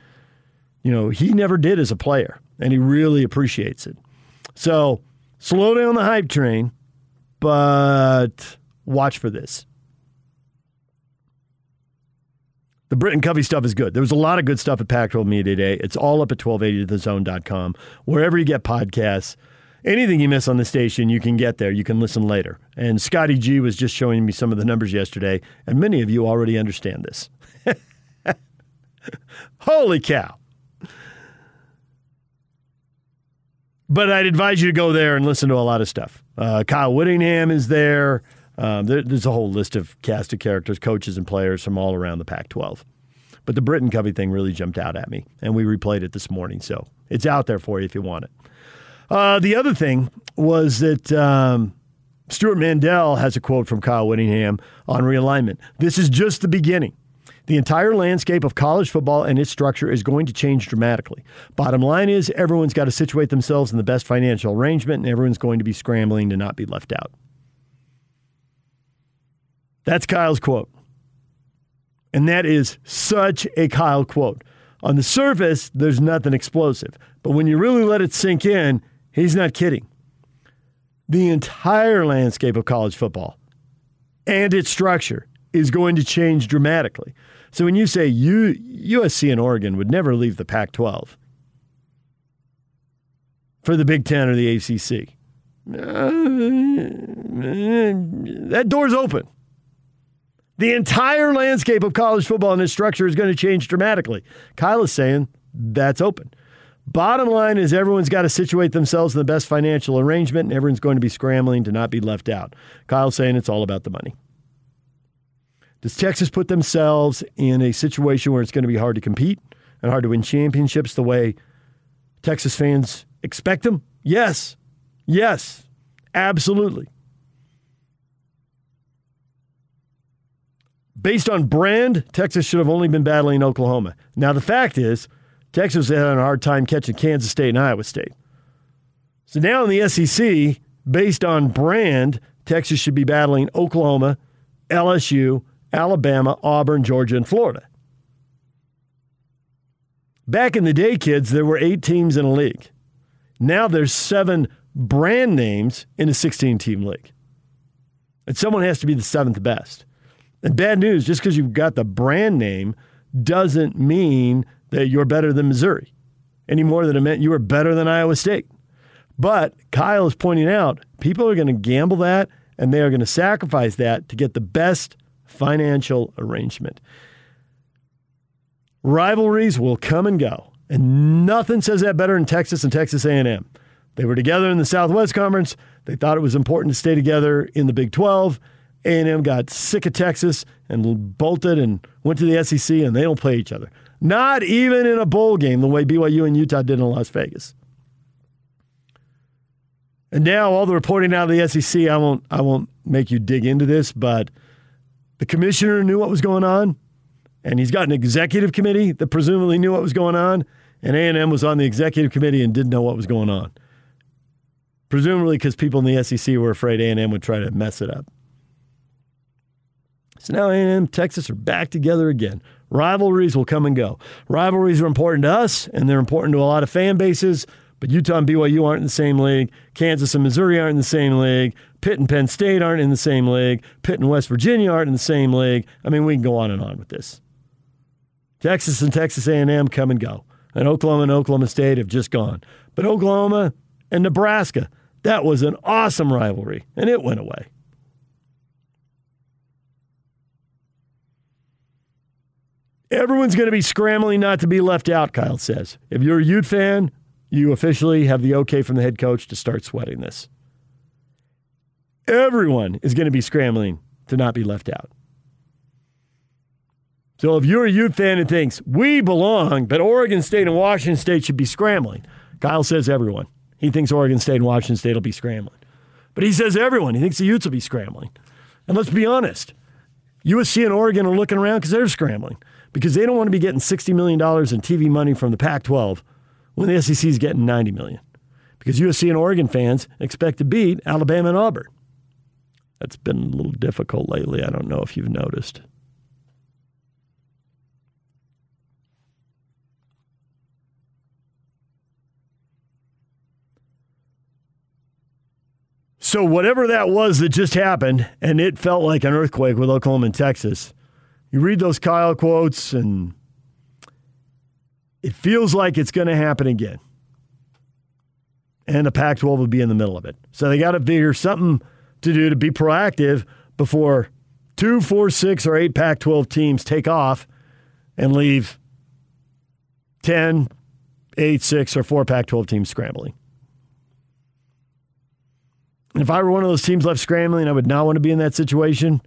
you know, he never did as a player, and he really appreciates it. So slow down the hype train, but watch for this. The Britton Covey stuff is good. There was a lot of good stuff at Pac 12 Media Day. It's all up at 1280thezone.com. Wherever you get podcasts, anything you miss on the station, you can get there. You can listen later. And Scotty G was just showing me some of the numbers yesterday, and many of you already understand this. Holy cow. But I'd advise you to go there and listen to a lot of stuff. Uh, Kyle Whittingham is there. Um, there, there's a whole list of cast of characters, coaches, and players from all around the Pac 12. But the Britton Covey thing really jumped out at me, and we replayed it this morning. So it's out there for you if you want it. Uh, the other thing was that um, Stewart Mandel has a quote from Kyle Whittingham on realignment. This is just the beginning. The entire landscape of college football and its structure is going to change dramatically. Bottom line is, everyone's got to situate themselves in the best financial arrangement, and everyone's going to be scrambling to not be left out. That's Kyle's quote. And that is such a Kyle quote. On the surface, there's nothing explosive. But when you really let it sink in, he's not kidding. The entire landscape of college football and its structure is going to change dramatically. So when you say USC and Oregon would never leave the Pac 12 for the Big Ten or the ACC, uh, that door's open. The entire landscape of college football and its structure is going to change dramatically. Kyle is saying that's open. Bottom line is everyone's got to situate themselves in the best financial arrangement, and everyone's going to be scrambling to not be left out. Kyle's saying it's all about the money. Does Texas put themselves in a situation where it's going to be hard to compete and hard to win championships the way Texas fans expect them? Yes. Yes. Absolutely. Based on brand, Texas should have only been battling Oklahoma. Now, the fact is, Texas had a hard time catching Kansas State and Iowa State. So now in the SEC, based on brand, Texas should be battling Oklahoma, LSU, Alabama, Auburn, Georgia, and Florida. Back in the day, kids, there were eight teams in a league. Now there's seven brand names in a 16 team league. And someone has to be the seventh best. And bad news, just because you've got the brand name doesn't mean that you're better than Missouri any more than it meant you were better than Iowa State. But Kyle is pointing out people are going to gamble that and they are going to sacrifice that to get the best financial arrangement. Rivalries will come and go, and nothing says that better in Texas and Texas A&M. They were together in the Southwest Conference. They thought it was important to stay together in the Big 12. A&M got sick of Texas and bolted and went to the SEC, and they don't play each other. Not even in a bowl game, the way BYU and Utah did in Las Vegas. And now all the reporting out of the SEC, I won't, I won't make you dig into this, but the commissioner knew what was going on, and he's got an executive committee that presumably knew what was going on, and A&M was on the executive committee and didn't know what was going on. Presumably because people in the SEC were afraid A&M would try to mess it up. So now A&M, Texas are back together again. Rivalries will come and go. Rivalries are important to us, and they're important to a lot of fan bases. But Utah and BYU aren't in the same league. Kansas and Missouri aren't in the same league. Pitt and Penn State aren't in the same league. Pitt and West Virginia aren't in the same league. I mean, we can go on and on with this. Texas and Texas A&M come and go. And Oklahoma and Oklahoma State have just gone. But Oklahoma and Nebraska, that was an awesome rivalry, and it went away. Everyone's going to be scrambling not to be left out, Kyle says. If you're a Ute fan, you officially have the okay from the head coach to start sweating this. Everyone is going to be scrambling to not be left out. So if you're a Ute fan and thinks we belong, but Oregon State and Washington State should be scrambling, Kyle says everyone. He thinks Oregon State and Washington State will be scrambling. But he says everyone. He thinks the Utes will be scrambling. And let's be honest USC and Oregon are looking around because they're scrambling because they don't want to be getting $60 million in TV money from the Pac 12 when the SEC is getting 90 million. Because USC and Oregon fans expect to beat Alabama and Auburn. That's been a little difficult lately. I don't know if you've noticed. So, whatever that was that just happened, and it felt like an earthquake with Oklahoma and Texas, you read those Kyle quotes, and it feels like it's going to happen again. And the Pac 12 will be in the middle of it. So, they got to figure something to do to be proactive before two, four, six, or eight Pac 12 teams take off and leave 10, 8, 6, or 4 Pac 12 teams scrambling. And if I were one of those teams left scrambling, I would not want to be in that situation.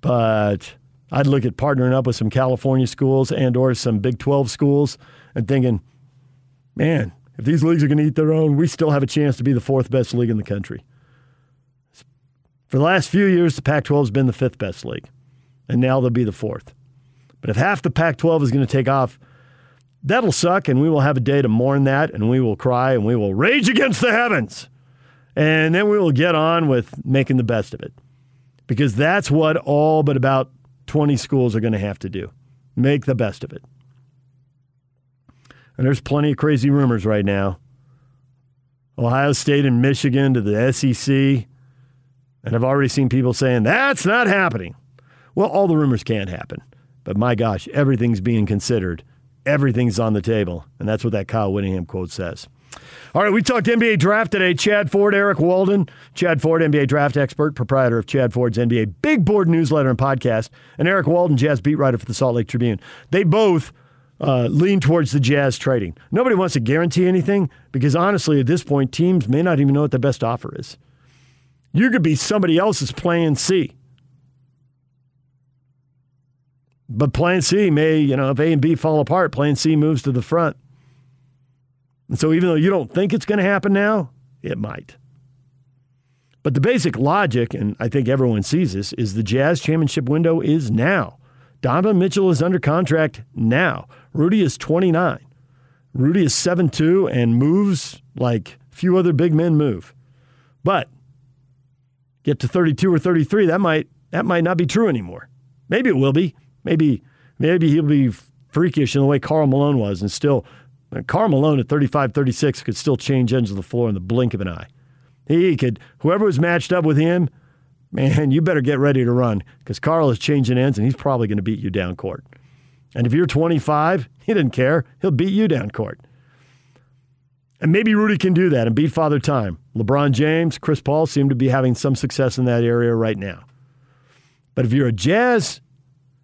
But I'd look at partnering up with some California schools and or some Big 12 schools and thinking, man, if these leagues are going to eat their own, we still have a chance to be the fourth best league in the country. For the last few years, the Pac 12 has been the fifth best league, and now they'll be the fourth. But if half the Pac 12 is going to take off, that'll suck, and we will have a day to mourn that, and we will cry, and we will rage against the heavens. And then we will get on with making the best of it. Because that's what all but about 20 schools are going to have to do make the best of it. And there's plenty of crazy rumors right now. Ohio State and Michigan to the SEC. And I've already seen people saying that's not happening. Well, all the rumors can't happen. But my gosh, everything's being considered. Everything's on the table. And that's what that Kyle Whittingham quote says. All right, we talked NBA draft today. Chad Ford, Eric Walden. Chad Ford, NBA draft expert, proprietor of Chad Ford's NBA Big Board newsletter and podcast, and Eric Walden, Jazz beat writer for the Salt Lake Tribune. They both uh, lean towards the Jazz trading. Nobody wants to guarantee anything because honestly, at this point, teams may not even know what the best offer is. You could be somebody else's plan C. But plan C may, you know, if A and B fall apart, plan C moves to the front. And so even though you don't think it's going to happen now, it might. But the basic logic, and I think everyone sees this, is the Jazz championship window is now. Donovan Mitchell is under contract now. Rudy is 29. Rudy is 7 2 and moves like few other big men move. But get to 32 or 33, that might that might not be true anymore. Maybe it will be. Maybe maybe he'll be freakish in the way Karl Malone was and still uh, Karl Malone at 35, 36 could still change ends of the floor in the blink of an eye. He could, whoever was matched up with him, man, you better get ready to run because Karl is changing ends and he's probably going to beat you down court. And if you're 25, he doesn't care. He'll beat you down court. And maybe Rudy can do that and beat Father Time. LeBron James, Chris Paul seem to be having some success in that area right now. But if you're a Jazz,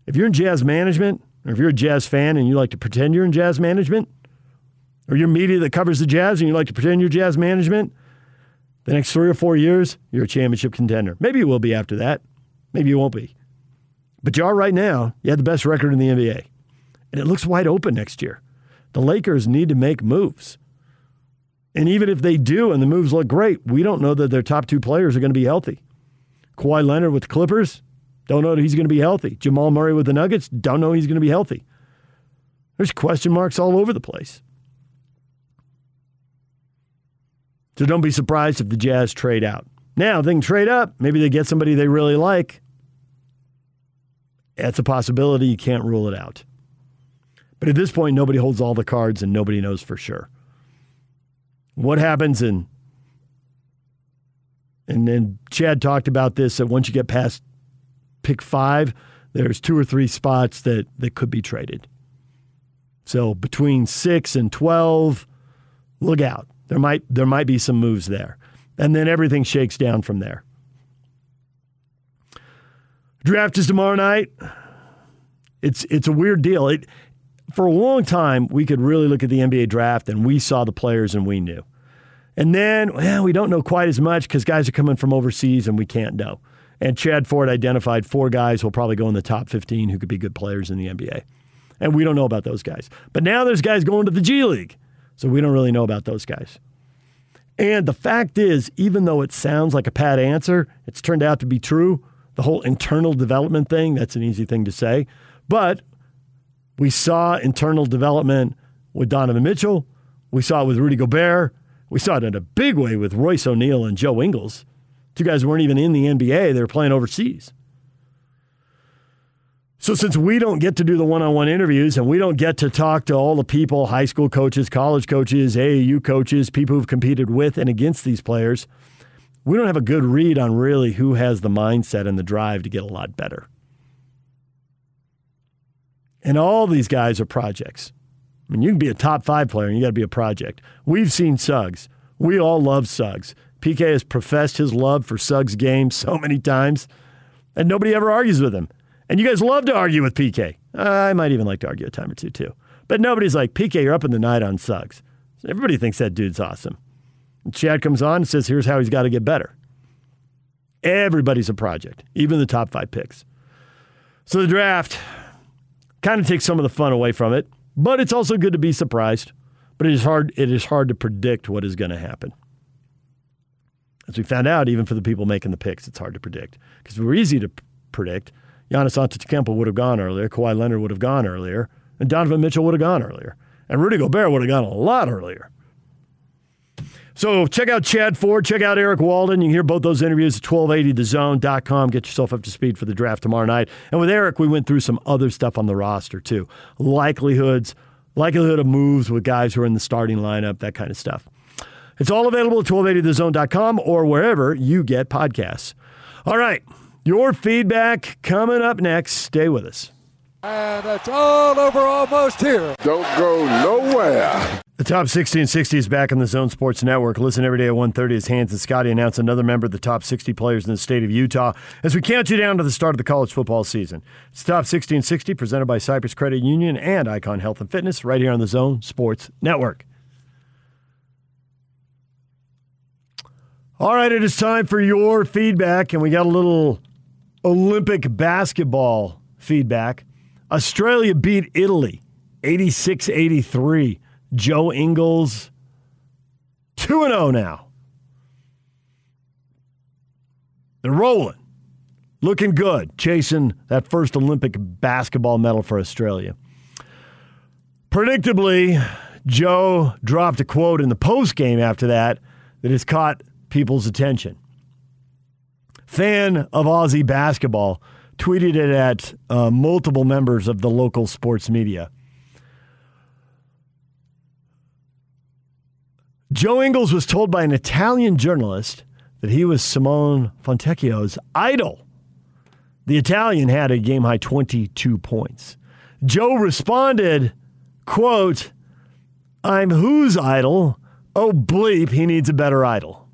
if you're in Jazz management, or if you're a Jazz fan and you like to pretend you're in Jazz management, or your media that covers the Jazz and you like to pretend you're Jazz management, the next three or four years, you're a championship contender. Maybe you will be after that. Maybe you won't be. But you are right now. You have the best record in the NBA. And it looks wide open next year. The Lakers need to make moves. And even if they do and the moves look great, we don't know that their top two players are going to be healthy. Kawhi Leonard with the Clippers, don't know that he's going to be healthy. Jamal Murray with the Nuggets, don't know he's going to be healthy. There's question marks all over the place. So don't be surprised if the Jazz trade out. Now, they can trade up. Maybe they get somebody they really like. That's a possibility. You can't rule it out. But at this point, nobody holds all the cards and nobody knows for sure. What happens in and then Chad talked about this that once you get past pick five, there's two or three spots that, that could be traded. So between six and twelve, look out. There might there might be some moves there, and then everything shakes down from there. Draft is tomorrow night. It's it's a weird deal. It for a long time we could really look at the NBA draft and we saw the players and we knew. And then, well, we don't know quite as much because guys are coming from overseas and we can't know. And Chad Ford identified four guys who'll probably go in the top 15 who could be good players in the NBA. And we don't know about those guys. But now there's guys going to the G League. So we don't really know about those guys. And the fact is, even though it sounds like a pat answer, it's turned out to be true. The whole internal development thing, that's an easy thing to say. But we saw internal development with Donovan Mitchell. We saw it with Rudy Gobert. We saw it in a big way with Royce O'Neal and Joe Ingles. Two guys weren't even in the NBA, they were playing overseas. So, since we don't get to do the one on one interviews and we don't get to talk to all the people, high school coaches, college coaches, AAU coaches, people who've competed with and against these players, we don't have a good read on really who has the mindset and the drive to get a lot better. And all these guys are projects. I mean, you can be a top five player and you got to be a project. We've seen Suggs. We all love Suggs. PK has professed his love for Suggs' game so many times, and nobody ever argues with him. And you guys love to argue with PK. I might even like to argue a time or two, too. But nobody's like, PK, you're up in the night on Suggs. Everybody thinks that dude's awesome. And Chad comes on and says, here's how he's got to get better. Everybody's a project, even the top five picks. So the draft kind of takes some of the fun away from it. But it's also good to be surprised. But it is hard. It is hard to predict what is going to happen. As we found out, even for the people making the picks, it's hard to predict because if we were easy to p- predict. Giannis Antetokounmpo would have gone earlier. Kawhi Leonard would have gone earlier, and Donovan Mitchell would have gone earlier, and Rudy Gobert would have gone a lot earlier. So check out Chad Ford, check out Eric Walden. You can hear both those interviews at 1280thezone.com. Get yourself up to speed for the draft tomorrow night. And with Eric, we went through some other stuff on the roster too. Likelihoods, likelihood of moves with guys who are in the starting lineup, that kind of stuff. It's all available at 1280thezone.com or wherever you get podcasts. All right, your feedback coming up next. Stay with us. And it's all over almost here. Don't go nowhere. The top 60 and 60 is back on the Zone Sports Network. Listen every day at 1.30 as Hans and Scotty announce another member of the top 60 players in the state of Utah as we count you down to the start of the college football season. It's top 60 and 60 presented by Cyprus Credit Union and Icon Health and Fitness right here on the Zone Sports Network. All right, it is time for your feedback, and we got a little Olympic basketball feedback. Australia beat Italy 86 83. Joe Ingles 2 0 now. They're rolling. Looking good, chasing that first Olympic basketball medal for Australia. Predictably, Joe dropped a quote in the post game after that that has caught people's attention. Fan of Aussie basketball tweeted it at uh, multiple members of the local sports media. Joe Ingles was told by an Italian journalist that he was Simone Fontecchio's idol. The Italian had a game high 22 points. Joe responded, quote, I'm whose idol? Oh, bleep, he needs a better idol.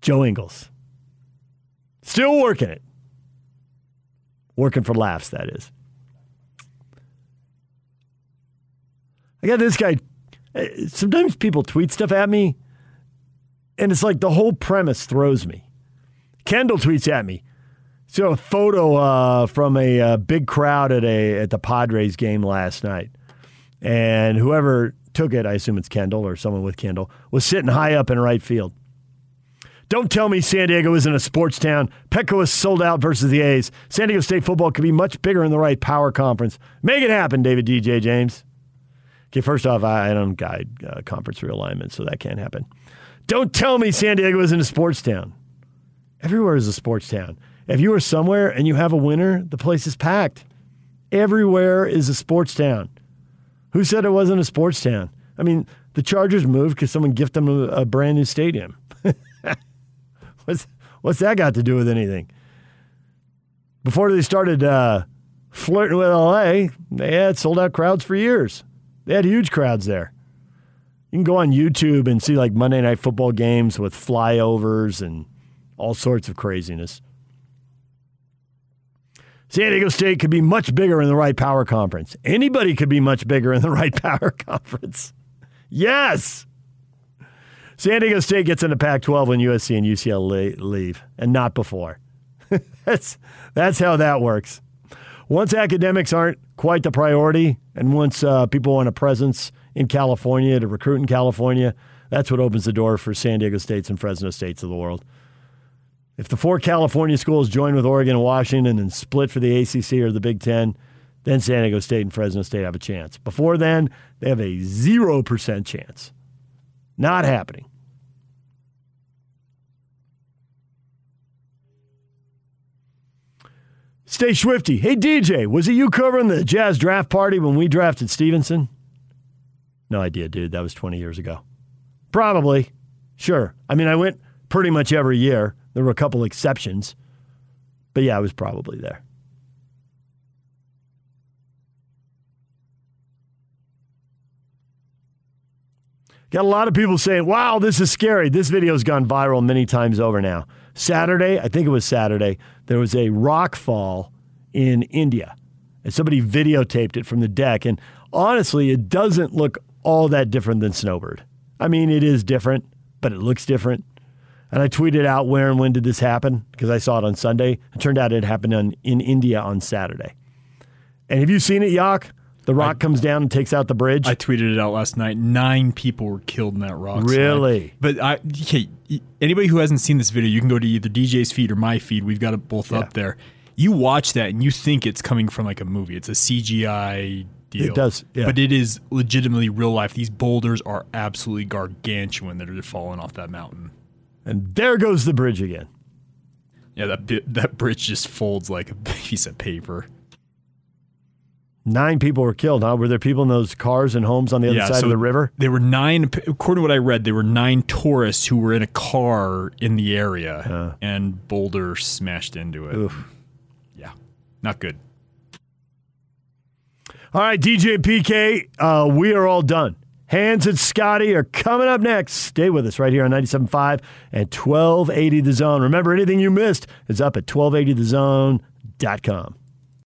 Joe Ingles. Still working it. Working for laughs, that is. I got this guy. uh, Sometimes people tweet stuff at me, and it's like the whole premise throws me. Kendall tweets at me. So a photo uh, from a uh, big crowd at a at the Padres game last night, and whoever took it, I assume it's Kendall or someone with Kendall, was sitting high up in right field. Don't tell me San Diego isn't a sports town. Petco is sold out versus the A's. San Diego State football could be much bigger in the right power conference. Make it happen, David DJ James. Okay, first off, I don't guide uh, conference realignment, so that can't happen. Don't tell me San Diego isn't a sports town. Everywhere is a sports town. If you are somewhere and you have a winner, the place is packed. Everywhere is a sports town. Who said it wasn't a sports town? I mean, the Chargers moved because someone gifted them a, a brand new stadium. what's, what's that got to do with anything? Before they started uh, flirting with LA, they had sold out crowds for years. They had huge crowds there. You can go on YouTube and see like Monday night football games with flyovers and all sorts of craziness. San Diego State could be much bigger in the right power conference. Anybody could be much bigger in the right power conference. Yes. San Diego State gets into Pac 12 when USC and UCLA leave, and not before. that's, that's how that works. Once academics aren't quite the priority, and once uh, people want a presence in California to recruit in California, that's what opens the door for San Diego States and Fresno States of the world. If the four California schools join with Oregon and Washington and split for the ACC or the Big Ten, then San Diego State and Fresno State have a chance. Before then, they have a 0% chance. Not happening. Stay Swifty. Hey, DJ, was it you covering the Jazz draft party when we drafted Stevenson? No idea, dude. That was 20 years ago. Probably. Sure. I mean, I went pretty much every year. There were a couple exceptions. But yeah, I was probably there. Got a lot of people saying, wow, this is scary. This video's gone viral many times over now. Saturday, I think it was Saturday, there was a rock fall in India. And somebody videotaped it from the deck. And honestly, it doesn't look all that different than Snowbird. I mean, it is different, but it looks different. And I tweeted out where and when did this happen because I saw it on Sunday. It turned out it happened in India on Saturday. And have you seen it, Yak? The rock I, comes down and takes out the bridge. I tweeted it out last night. Nine people were killed in that rock. Really? Slide. But I, okay, anybody who hasn't seen this video, you can go to either DJ's feed or my feed. We've got it both yeah. up there. You watch that and you think it's coming from like a movie. It's a CGI deal. It does, yeah. But it is legitimately real life. These boulders are absolutely gargantuan that are falling off that mountain. And there goes the bridge again. Yeah, that that bridge just folds like a piece of paper. Nine people were killed, huh? Were there people in those cars and homes on the other yeah, side so of the river? There were nine, according to what I read, there were nine tourists who were in a car in the area and Boulder smashed into it. Oof. Yeah, not good. All right, DJ PK, uh, we are all done. Hans and Scotty are coming up next. Stay with us right here on 97.5 and 1280 The Zone. Remember, anything you missed is up at 1280thezone.com.